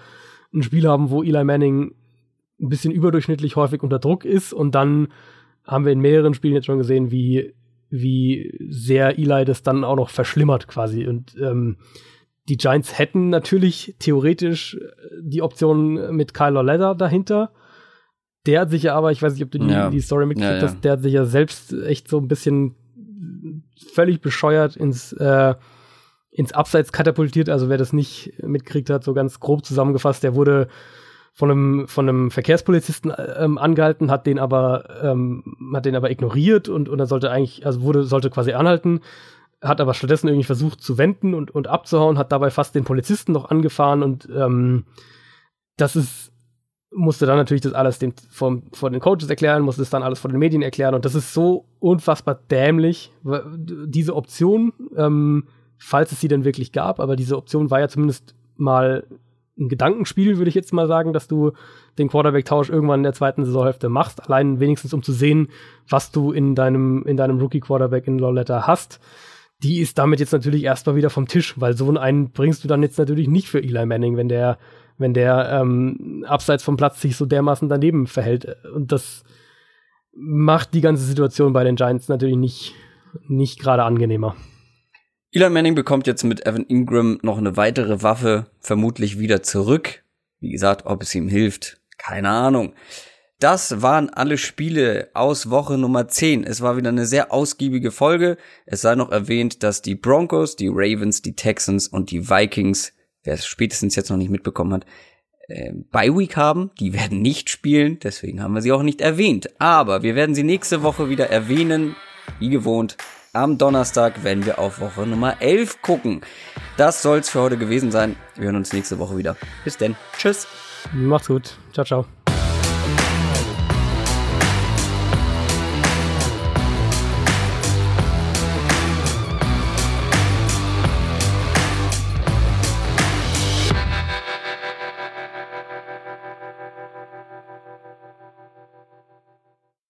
ein Spiel haben, wo Eli Manning ein bisschen überdurchschnittlich häufig unter Druck ist und dann haben wir in mehreren Spielen jetzt schon gesehen, wie wie sehr Eli das dann auch noch verschlimmert quasi und ähm, die Giants hätten natürlich theoretisch die Option mit Kyler Leather dahinter der hat sich ja aber, ich weiß nicht, ob du die, ja. die Story mitgekriegt ja, hast, der hat sich ja selbst echt so ein bisschen völlig bescheuert ins, äh, ins Abseits katapultiert. Also wer das nicht mitgekriegt hat, so ganz grob zusammengefasst, der wurde von einem, von einem Verkehrspolizisten ähm, angehalten, hat den aber, ähm, hat den aber ignoriert und, und er sollte eigentlich, also wurde, sollte quasi anhalten, hat aber stattdessen irgendwie versucht zu wenden und, und abzuhauen, hat dabei fast den Polizisten noch angefahren und ähm, das ist musste dann natürlich das alles den, vor, vor den Coaches erklären, musste es dann alles vor den Medien erklären und das ist so unfassbar dämlich. Diese Option, ähm, falls es sie denn wirklich gab, aber diese Option war ja zumindest mal ein Gedankenspiel, würde ich jetzt mal sagen, dass du den Quarterback-Tausch irgendwann in der zweiten Saisonhälfte machst, allein wenigstens um zu sehen, was du in deinem, in deinem Rookie-Quarterback in Loletta hast. Die ist damit jetzt natürlich erstmal wieder vom Tisch, weil so einen bringst du dann jetzt natürlich nicht für Eli Manning, wenn der wenn der ähm, abseits vom Platz sich so dermaßen daneben verhält. Und das macht die ganze Situation bei den Giants natürlich nicht, nicht gerade angenehmer. Eli Manning bekommt jetzt mit Evan Ingram noch eine weitere Waffe vermutlich wieder zurück. Wie gesagt, ob es ihm hilft, keine Ahnung. Das waren alle Spiele aus Woche Nummer 10. Es war wieder eine sehr ausgiebige Folge. Es sei noch erwähnt, dass die Broncos, die Ravens, die Texans und die Vikings wer es spätestens jetzt noch nicht mitbekommen hat, äh, Bye Week haben. Die werden nicht spielen, deswegen haben wir sie auch nicht erwähnt. Aber wir werden sie nächste Woche wieder erwähnen, wie gewohnt. Am Donnerstag werden wir auf Woche Nummer 11 gucken. Das soll's für heute gewesen sein. Wir hören uns nächste Woche wieder. Bis denn. Tschüss. Macht's gut. Ciao, ciao.